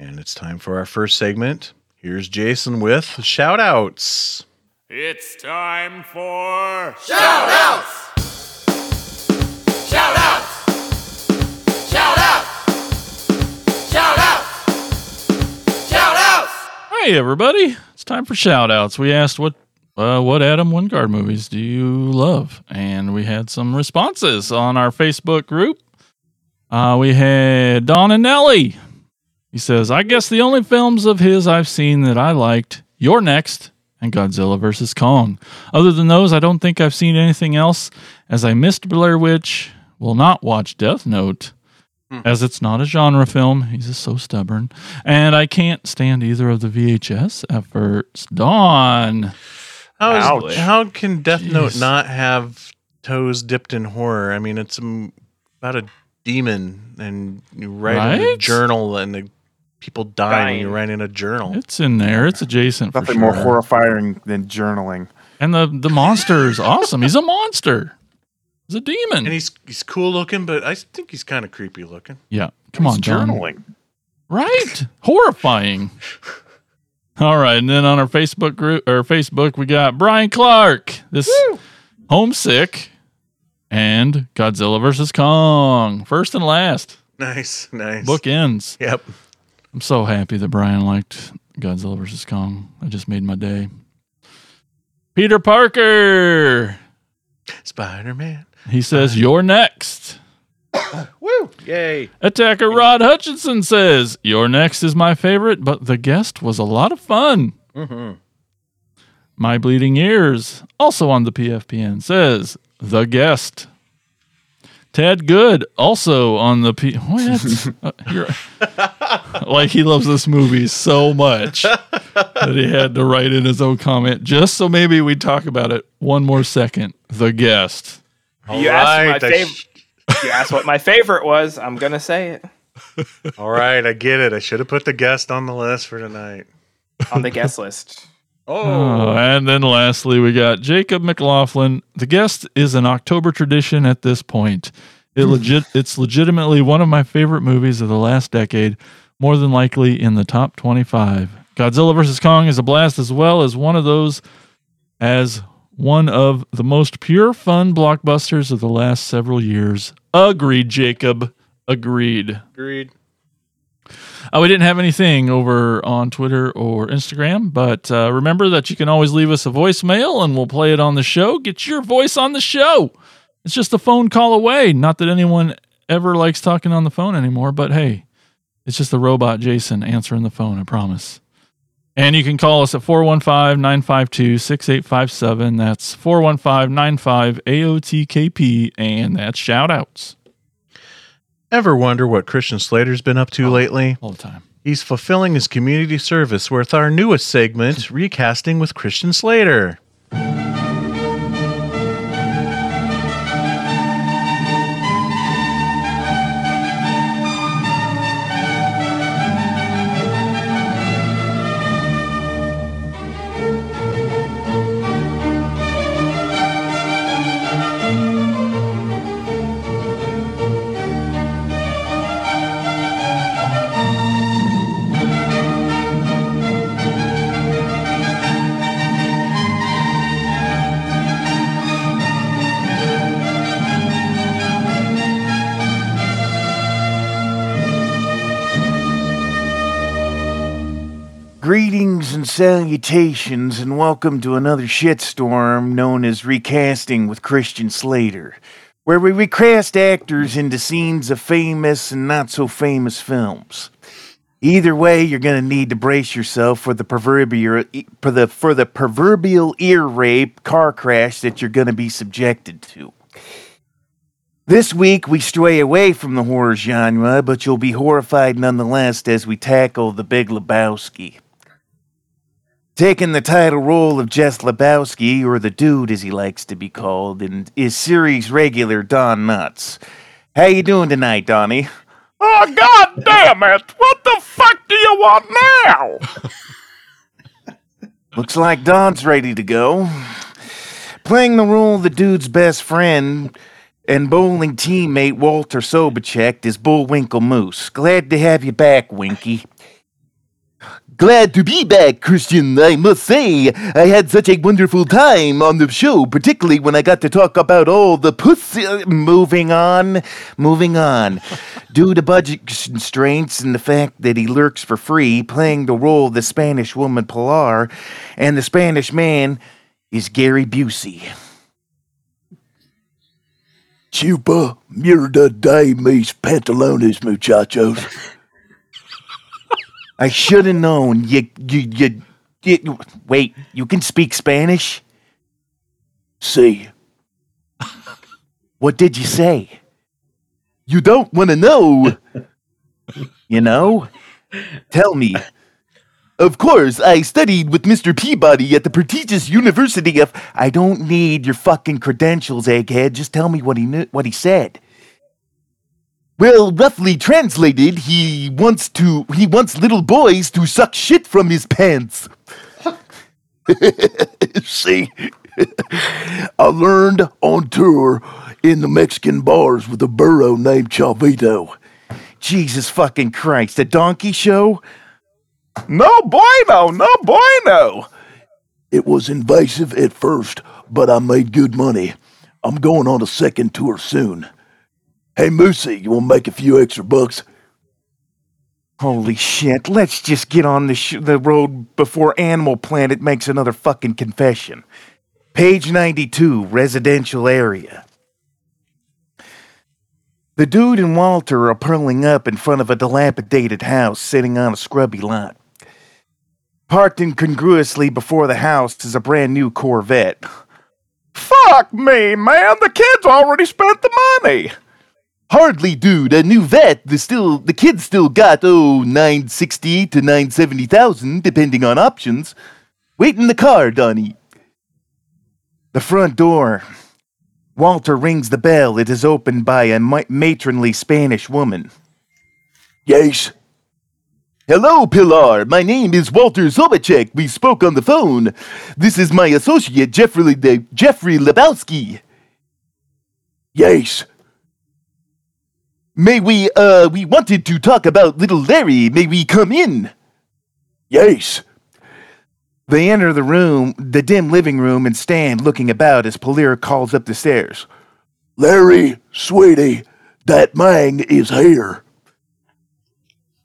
And it's time for our first segment. Here's Jason with shout outs. It's time for Shout outs! Shout outs! Shout outs! Shout outs! Shout outs! Hey, everybody. It's time for shout outs. We asked what uh, what Adam Wingard movies do you love? And we had some responses on our Facebook group. Uh, we had Don and Nelly. He says, I guess the only films of his I've seen that I liked, You're Next and Godzilla vs. Kong. Other than those, I don't think I've seen anything else, as I missed Blair Witch, will not watch Death Note, hmm. as it's not a genre film. He's just so stubborn. And I can't stand either of the VHS efforts. Dawn. How, is, Ouch. how can Death Note not have toes dipped in horror? I mean, it's about a demon, and you write in a journal, and the people dying. when you Dying. write in a journal. It's in there. It's adjacent for Nothing sure. more horrifying than journaling. And the the monster is awesome. He's a monster. He's a demon. And he's he's cool looking, but I think he's kind of creepy looking. Yeah. Come He's on, John. journaling. Right? Horrifying. All right, and then on our Facebook group or Facebook, we got Brian Clark. This homesick and Godzilla versus Kong. First and last. Nice, nice. Book ends. Yep. I'm so happy that Brian liked Godzilla versus Kong. I just made my day. Peter Parker. Spider Man. He says, You're next. Woo! Yay! Attacker Rod Hutchinson says, You're Next is my favorite, but the guest was a lot of fun. Mm-hmm. My Bleeding Ears, also on the PFPN, says, The guest. Ted Good, also on the P. What? Uh, like he loves this movie so much that he had to write in his own comment just so maybe we'd talk about it one more second. The guest. you asked my I favorite you asked what my favorite was i'm gonna say it All right, I get it. I should have put the guest on the list for tonight. on the guest list Oh, and then lastly, we got Jacob McLaughlin. The guest is an October tradition at this point. It legit, it's legitimately one of my favorite movies of the last decade. more than likely in the top 25. Godzilla vs. Kong is a blast as well as one of those as one of the most pure fun blockbusters of the last several years. Agreed, Jacob. Agreed. Agreed. Uh, we didn't have anything over on Twitter or Instagram, but uh, remember that you can always leave us a voicemail and we'll play it on the show. Get your voice on the show. It's just a phone call away. Not that anyone ever likes talking on the phone anymore, but hey, it's just the robot Jason answering the phone, I promise. And you can call us at 415 952 6857. That's 415 95 AOTKP, and that's shout outs. Ever wonder what Christian Slater's been up to oh, lately? All the time. He's fulfilling his community service with our newest segment, Recasting with Christian Slater. Salutations, and welcome to another shitstorm known as Recasting with Christian Slater, where we recast actors into scenes of famous and not so famous films. Either way, you're going to need to brace yourself for the proverbial for the for the proverbial ear rape car crash that you're going to be subjected to. This week, we stray away from the horror genre, but you'll be horrified nonetheless as we tackle The Big Lebowski. Taking the title role of Jeff Lebowski, or the dude as he likes to be called, and is series regular Don Nuts. How you doing tonight, Donnie? Oh, god damn it! What the fuck do you want now? Looks like Don's ready to go. Playing the role of the dude's best friend and bowling teammate Walter Sobachek is Bullwinkle Moose. Glad to have you back, Winky. Glad to be back, Christian. I must say, I had such a wonderful time on the show, particularly when I got to talk about all the pussy. Moving on, moving on. Due to budget constraints and the fact that he lurks for free, playing the role of the Spanish woman Pilar, and the Spanish man is Gary Busey. Chupa mierda de mis pantalones, muchachos. I should have known. You, you, you, you, wait. You can speak Spanish? See, What did you say? you don't want to know. You know? Tell me. Of course, I studied with Mr. Peabody at the prestigious University of. I don't need your fucking credentials, egghead. Just tell me what he knew, what he said. Well, roughly translated, he wants to. He wants little boys to suck shit from his pants. See, I learned on tour in the Mexican bars with a burro named Chavito. Jesus fucking Christ! The donkey show? No bueno, no bueno. It was invasive at first, but I made good money. I'm going on a second tour soon. Hey, Moosey, you want to make a few extra bucks? Holy shit! Let's just get on the sh- the road before Animal Planet makes another fucking confession. Page ninety-two, residential area. The dude and Walter are pulling up in front of a dilapidated house sitting on a scrubby lot. Parked incongruously before the house is a brand new Corvette. Fuck me, man. The kids already spent the money. Hardly, dude. A new vet. The still the kids still got oh nine sixty to nine seventy thousand, depending on options. Wait in the car, Donnie. The front door. Walter rings the bell. It is opened by a matronly Spanish woman. Yes. Hello, Pilar. My name is Walter Zobacek. We spoke on the phone. This is my associate, Jeffrey Le- Jeffrey Lebowski. Yes. May we, uh, we wanted to talk about little Larry. May we come in? Yes. They enter the room, the dim living room, and stand looking about as Polira calls up the stairs. Larry, sweetie, that man is here.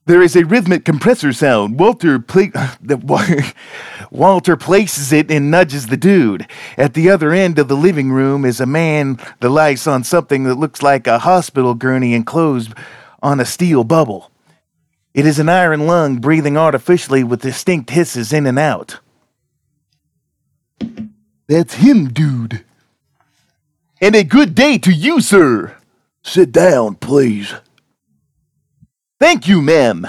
There is a rhythmic compressor sound. Walter pla- Walter places it and nudges the dude. At the other end of the living room is a man that lies on something that looks like a hospital gurney enclosed on a steel bubble. It is an iron lung breathing artificially with distinct hisses in and out. That's him, dude. And a good day to you, sir. Sit down, please. Thank you, ma'am.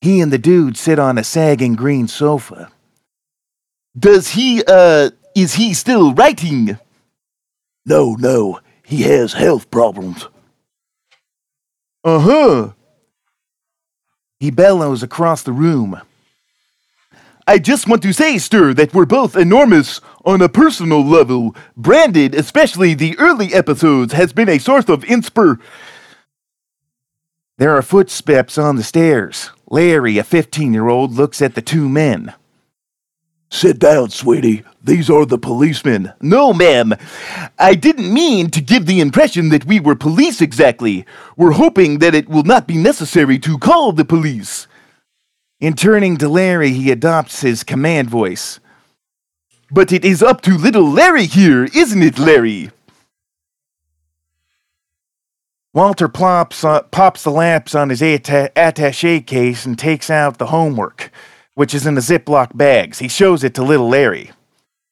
He and the dude sit on a sagging green sofa. Does he, uh, is he still writing? No, no, he has health problems. Uh huh. He bellows across the room. I just want to say, sir, that we're both enormous on a personal level. Branded, especially the early episodes, has been a source of inspir. There are footsteps on the stairs. Larry, a 15 year old, looks at the two men. Sit down, sweetie. These are the policemen. No, ma'am. I didn't mean to give the impression that we were police exactly. We're hoping that it will not be necessary to call the police. In turning to Larry, he adopts his command voice. But it is up to little Larry here, isn't it, Larry? Walter plops, uh, pops the lamps on his atta- attache case and takes out the homework, which is in the Ziploc bags. He shows it to little Larry.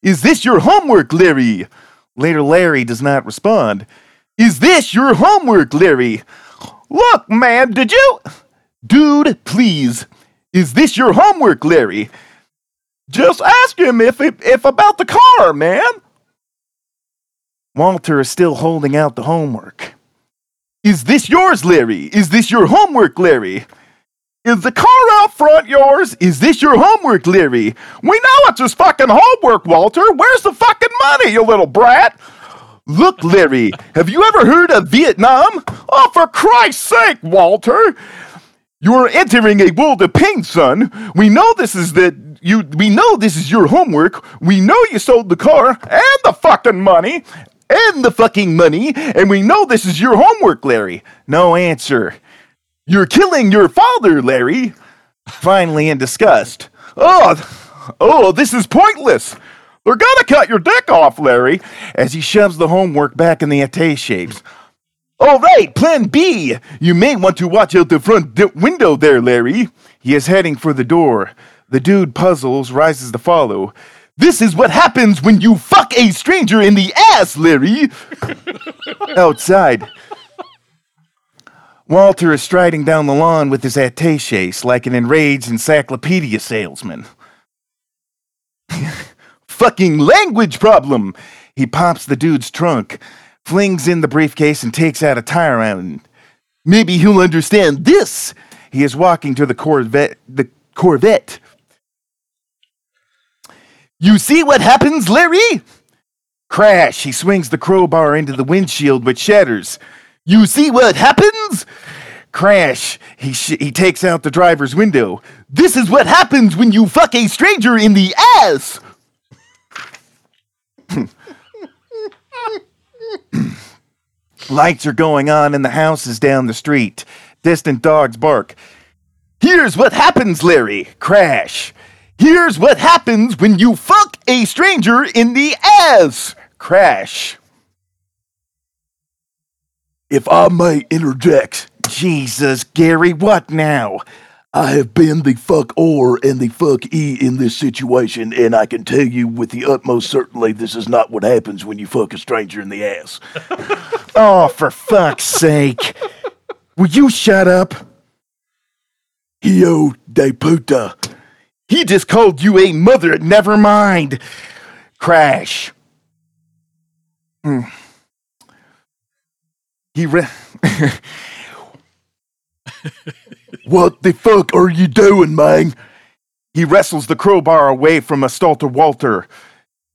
Is this your homework, Larry? Later, Larry does not respond. Is this your homework, Larry? Look, man, did you? Dude, please. Is this your homework, Larry? Just ask him if it, if about the car, man. Walter is still holding out the homework. Is this yours, Larry? Is this your homework, Larry? Is the car out front yours? Is this your homework, Larry? We know it's his fucking homework, Walter. Where's the fucking money, you little brat? Look, Larry, have you ever heard of Vietnam? Oh, for Christ's sake, Walter! You're entering a world of pain, son. We know this is that you. We know this is your homework. We know you sold the car and the fucking money and the fucking money, and we know this is your homework, Larry. No answer. You're killing your father, Larry. Finally, in disgust. Oh, oh, this is pointless. They're gonna cut your dick off, Larry. As he shoves the homework back in the attache shapes. All right, plan B. You may want to watch out the front d- window there, Larry. He is heading for the door. The dude puzzles, rises to follow. This is what happens when you fuck a stranger in the ass, Larry. Outside. Walter is striding down the lawn with his attaches like an enraged encyclopedia salesman. Fucking language problem. He pops the dude's trunk, flings in the briefcase, and takes out a tire iron. Maybe he'll understand this. He is walking to the Corvette. The Corvette. You see what happens, Larry? Crash! He swings the crowbar into the windshield, which shatters. You see what happens? Crash! He sh- he takes out the driver's window. This is what happens when you fuck a stranger in the ass. Lights are going on in the houses down the street. Distant dogs bark. Here's what happens, Larry. Crash! Here's what happens when you fuck a stranger in the ass. Crash! If I may interject, Jesus, Gary, what now? I have been the fuck or and the fuck e in this situation, and I can tell you with the utmost certainty this is not what happens when you fuck a stranger in the ass. Oh, for fuck's sake. Will you shut up? Hio de puta. He just called you a mother. Never mind. Crash. Hmm. He re- What the fuck are you doing, man? he wrestles the crowbar away from Assaulter Walter.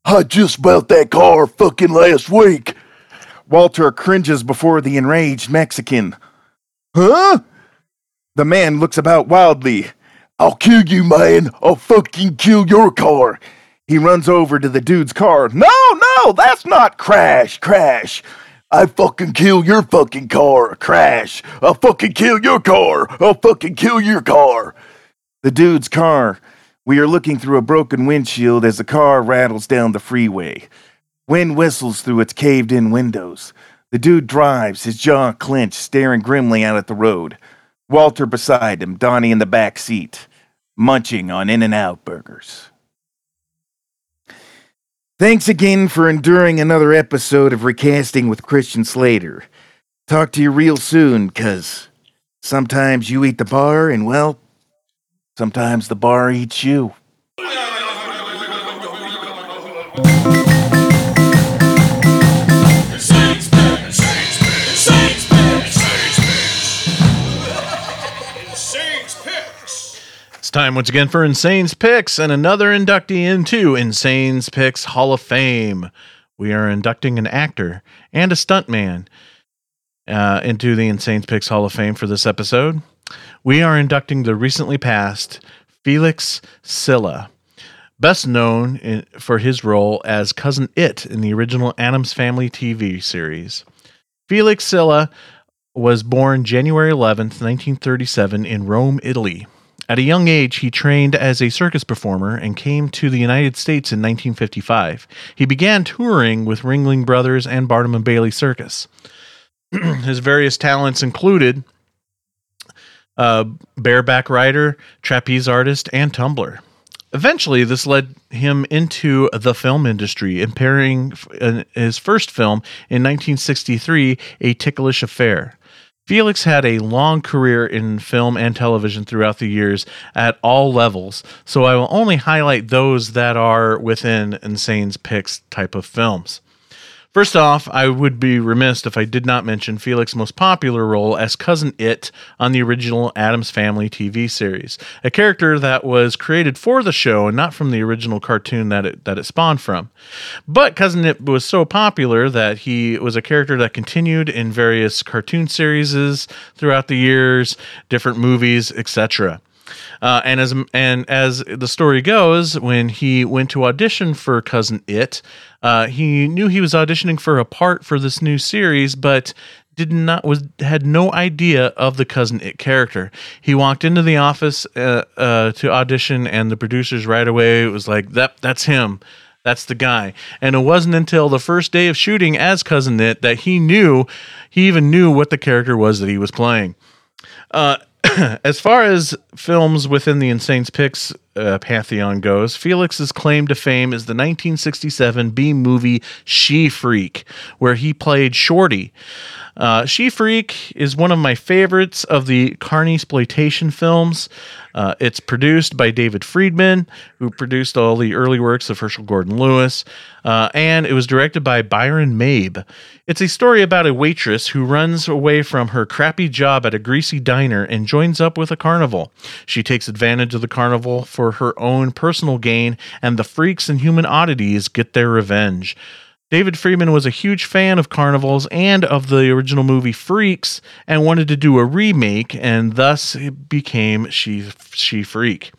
I just bought that car fucking last week. Walter cringes before the enraged Mexican. Huh? The man looks about wildly. I'll kill you, man. I'll fucking kill your car. He runs over to the dude's car. No, no, that's not Crash. Crash. I fucking kill your fucking car. Crash. I'll fucking kill your car. I'll fucking kill your car. The dude's car. We are looking through a broken windshield as the car rattles down the freeway. Wind whistles through its caved in windows. The dude drives, his jaw clenched, staring grimly out at the road. Walter beside him, Donnie in the back seat, munching on In N Out burgers. Thanks again for enduring another episode of Recasting with Christian Slater. Talk to you real soon, cuz sometimes you eat the bar, and well, sometimes the bar eats you. It's time once again for Insane's Picks and another inductee into Insane's Picks Hall of Fame. We are inducting an actor and a stuntman uh, into the Insane's Picks Hall of Fame for this episode. We are inducting the recently passed Felix Silla, best known in, for his role as Cousin It in the original Addams Family TV series. Felix Silla was born January 11th, 1937, in Rome, Italy. At a young age, he trained as a circus performer and came to the United States in 1955. He began touring with Ringling Brothers and Barnum and Bailey Circus. His various talents included uh, bareback rider, trapeze artist, and tumbler. Eventually, this led him into the film industry, appearing in his first film in 1963, A Ticklish Affair. Felix had a long career in film and television throughout the years at all levels, so I will only highlight those that are within Insane's Picks type of films. First off, I would be remiss if I did not mention Felix's most popular role as Cousin It on the original Addams Family TV series, a character that was created for the show and not from the original cartoon that it that it spawned from. But Cousin It was so popular that he was a character that continued in various cartoon series throughout the years, different movies, etc. Uh, and as and as the story goes, when he went to audition for Cousin It, uh, he knew he was auditioning for a part for this new series, but did not was had no idea of the Cousin It character. He walked into the office uh, uh, to audition, and the producers right away was like, "That that's him." That's the guy. And it wasn't until the first day of shooting as Cousin It that he knew, he even knew what the character was that he was playing. Uh, as far as films within the Insane's Picks uh, pantheon goes, Felix's claim to fame is the 1967 B movie She Freak, where he played Shorty. Uh, she Freak is one of my favorites of the Carney exploitation films. Uh, it's produced by David Friedman, who produced all the early works of Herschell Gordon Lewis, uh, and it was directed by Byron Mabe. It's a story about a waitress who runs away from her crappy job at a greasy diner and joins up with a carnival. She takes advantage of the carnival for her own personal gain, and the freaks and human oddities get their revenge. David Friedman was a huge fan of carnivals and of the original movie Freaks and wanted to do a remake and thus it became She She Freak.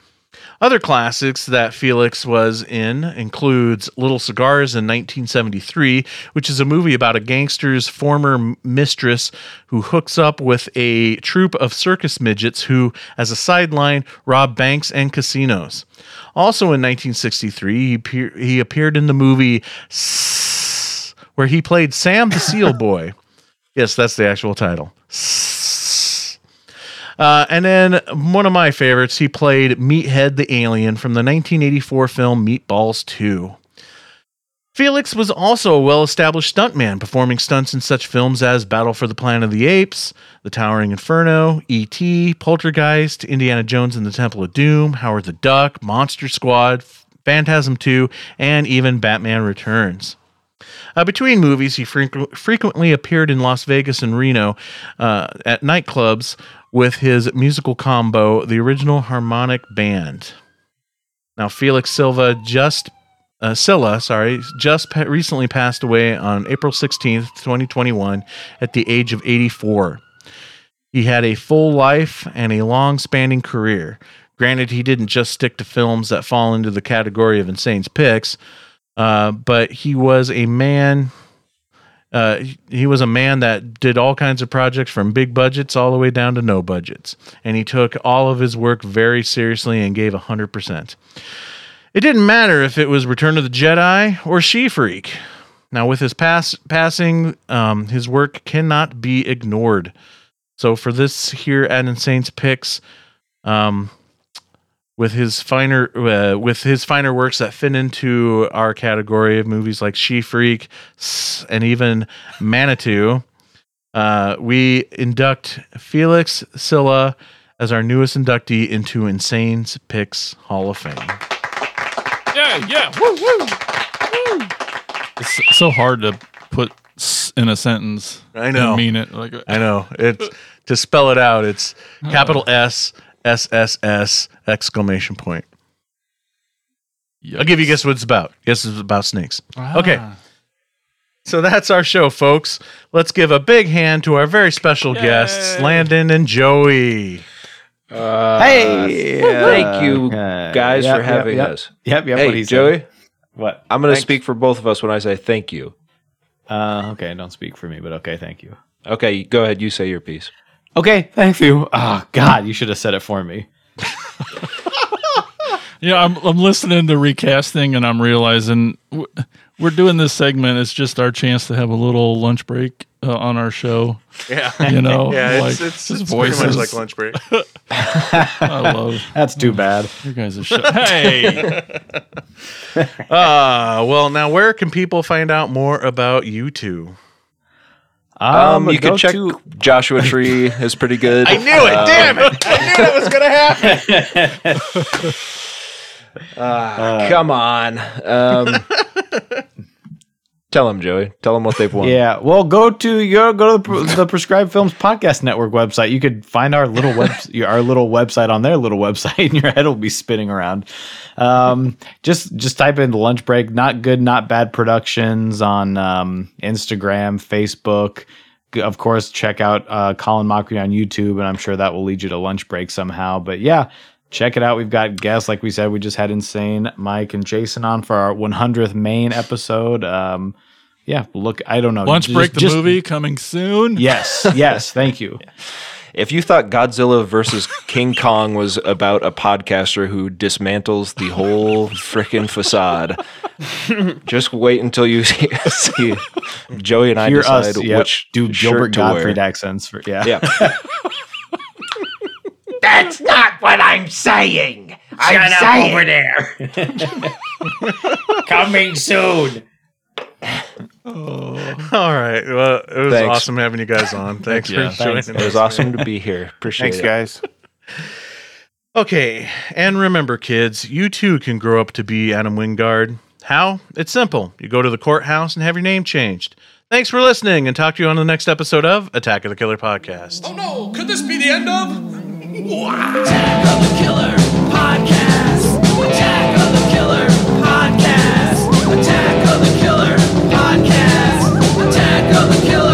Other classics that Felix was in includes Little Cigars in 1973, which is a movie about a gangster's former mistress who hooks up with a troupe of circus midgets who, as a sideline, rob banks and casinos. Also in 1963, he, appear- he appeared in the movie where he played Sam the Seal Boy. yes, that's the actual title. Uh, and then one of my favorites, he played Meathead the Alien from the 1984 film Meatballs 2. Felix was also a well established stuntman, performing stunts in such films as Battle for the Planet of the Apes, The Towering Inferno, E.T., Poltergeist, Indiana Jones and the Temple of Doom, Howard the Duck, Monster Squad, Phantasm 2, and even Batman Returns. Uh, between movies, he frequ- frequently appeared in Las Vegas and Reno uh, at nightclubs with his musical combo, the original harmonic band. Now, Felix Silva just uh, Silla, sorry, just pa- recently passed away on April 16th, 2021, at the age of 84. He had a full life and a long spanning career. Granted, he didn't just stick to films that fall into the category of Insane's picks, uh, but he was a man. Uh, he- was a man that did all kinds of projects from big budgets all the way down to no budgets. And he took all of his work very seriously and gave 100%. It didn't matter if it was Return of the Jedi or She Freak. Now, with his pass passing, um, his work cannot be ignored. So, for this here at Insane's Picks, um, with his finer uh, with his finer works that fit into our category of movies like She Freak and even Manitou, uh, we induct Felix Silla as our newest inductee into Insane's Picks Hall of Fame. Yeah, yeah. Woo, woo. Woo. It's so hard to put in a sentence. I know. And mean it. Like I know. It's to spell it out. It's capital S S S S exclamation point. I'll give you a guess what it's about. Guess it's about snakes. Okay. Ah. So that's our show, folks. Let's give a big hand to our very special guests, Landon and Joey. hey, thank you Uh, guys yep, for having yep. us. Yep, yep, Hey, what he said. Joey. What? I'm going to speak for both of us when I say thank you. Uh, okay, don't speak for me, but okay, thank you. Okay, go ahead. You say your piece. Okay, thank you. Oh God, you should have said it for me. Yeah, I'm I'm listening to recasting and I'm realizing we're doing this segment. It's just our chance to have a little lunch break uh, on our show. Yeah. you know, Yeah, like it's, it's, just it's pretty much like lunch break. I love. That's too bad. You guys are shut. Hey, Uh, well, now where can people find out more about you two? Um, you go can check to- Joshua Tree is pretty good. I knew it. Um, damn it. I knew it was going to happen. ah, come on. Um, tell them, Joey. Tell them what they've won. Yeah, well, go to your go to the, the Prescribed Films Podcast Network website. You could find our little web our little website on their little website, and your head will be spinning around. Um, just just type in lunch break. Not good, not bad productions on um, Instagram, Facebook. Of course, check out uh, Colin Mochrie on YouTube, and I'm sure that will lead you to lunch break somehow. But yeah. Check it out. We've got guests, like we said. We just had Insane Mike and Jason on for our 100th main episode. Um, yeah, look, I don't know. lunch Just- break the just- movie coming soon. Yes, yes, thank you. If you thought Godzilla versus King Kong was about a podcaster who dismantles the whole frickin' facade, just wait until you see, see Joey and I Hear decide us, yep, which do shirt Gilbert to Gottfried wear. accents for yeah. Yeah. That's not what I'm saying. I'm Shut up saying over there. Coming soon. Oh. All right. Well, it was Thanks. awesome having you guys on. Thanks Yeah, for joining thanks. us. It was awesome to be here. Appreciate Thanks, it. guys. Okay, and remember, kids, you too can grow up to be Adam Wingard. How? It's simple. You go to the courthouse and have your name changed. Thanks for listening, and talk to you on the next episode of Attack of the Killer podcast. Oh no, could this be the end of? Attack of the Killer Podcast. Attack of the Killer Podcast. Attack of the Killer Podcast. Attack of the Killer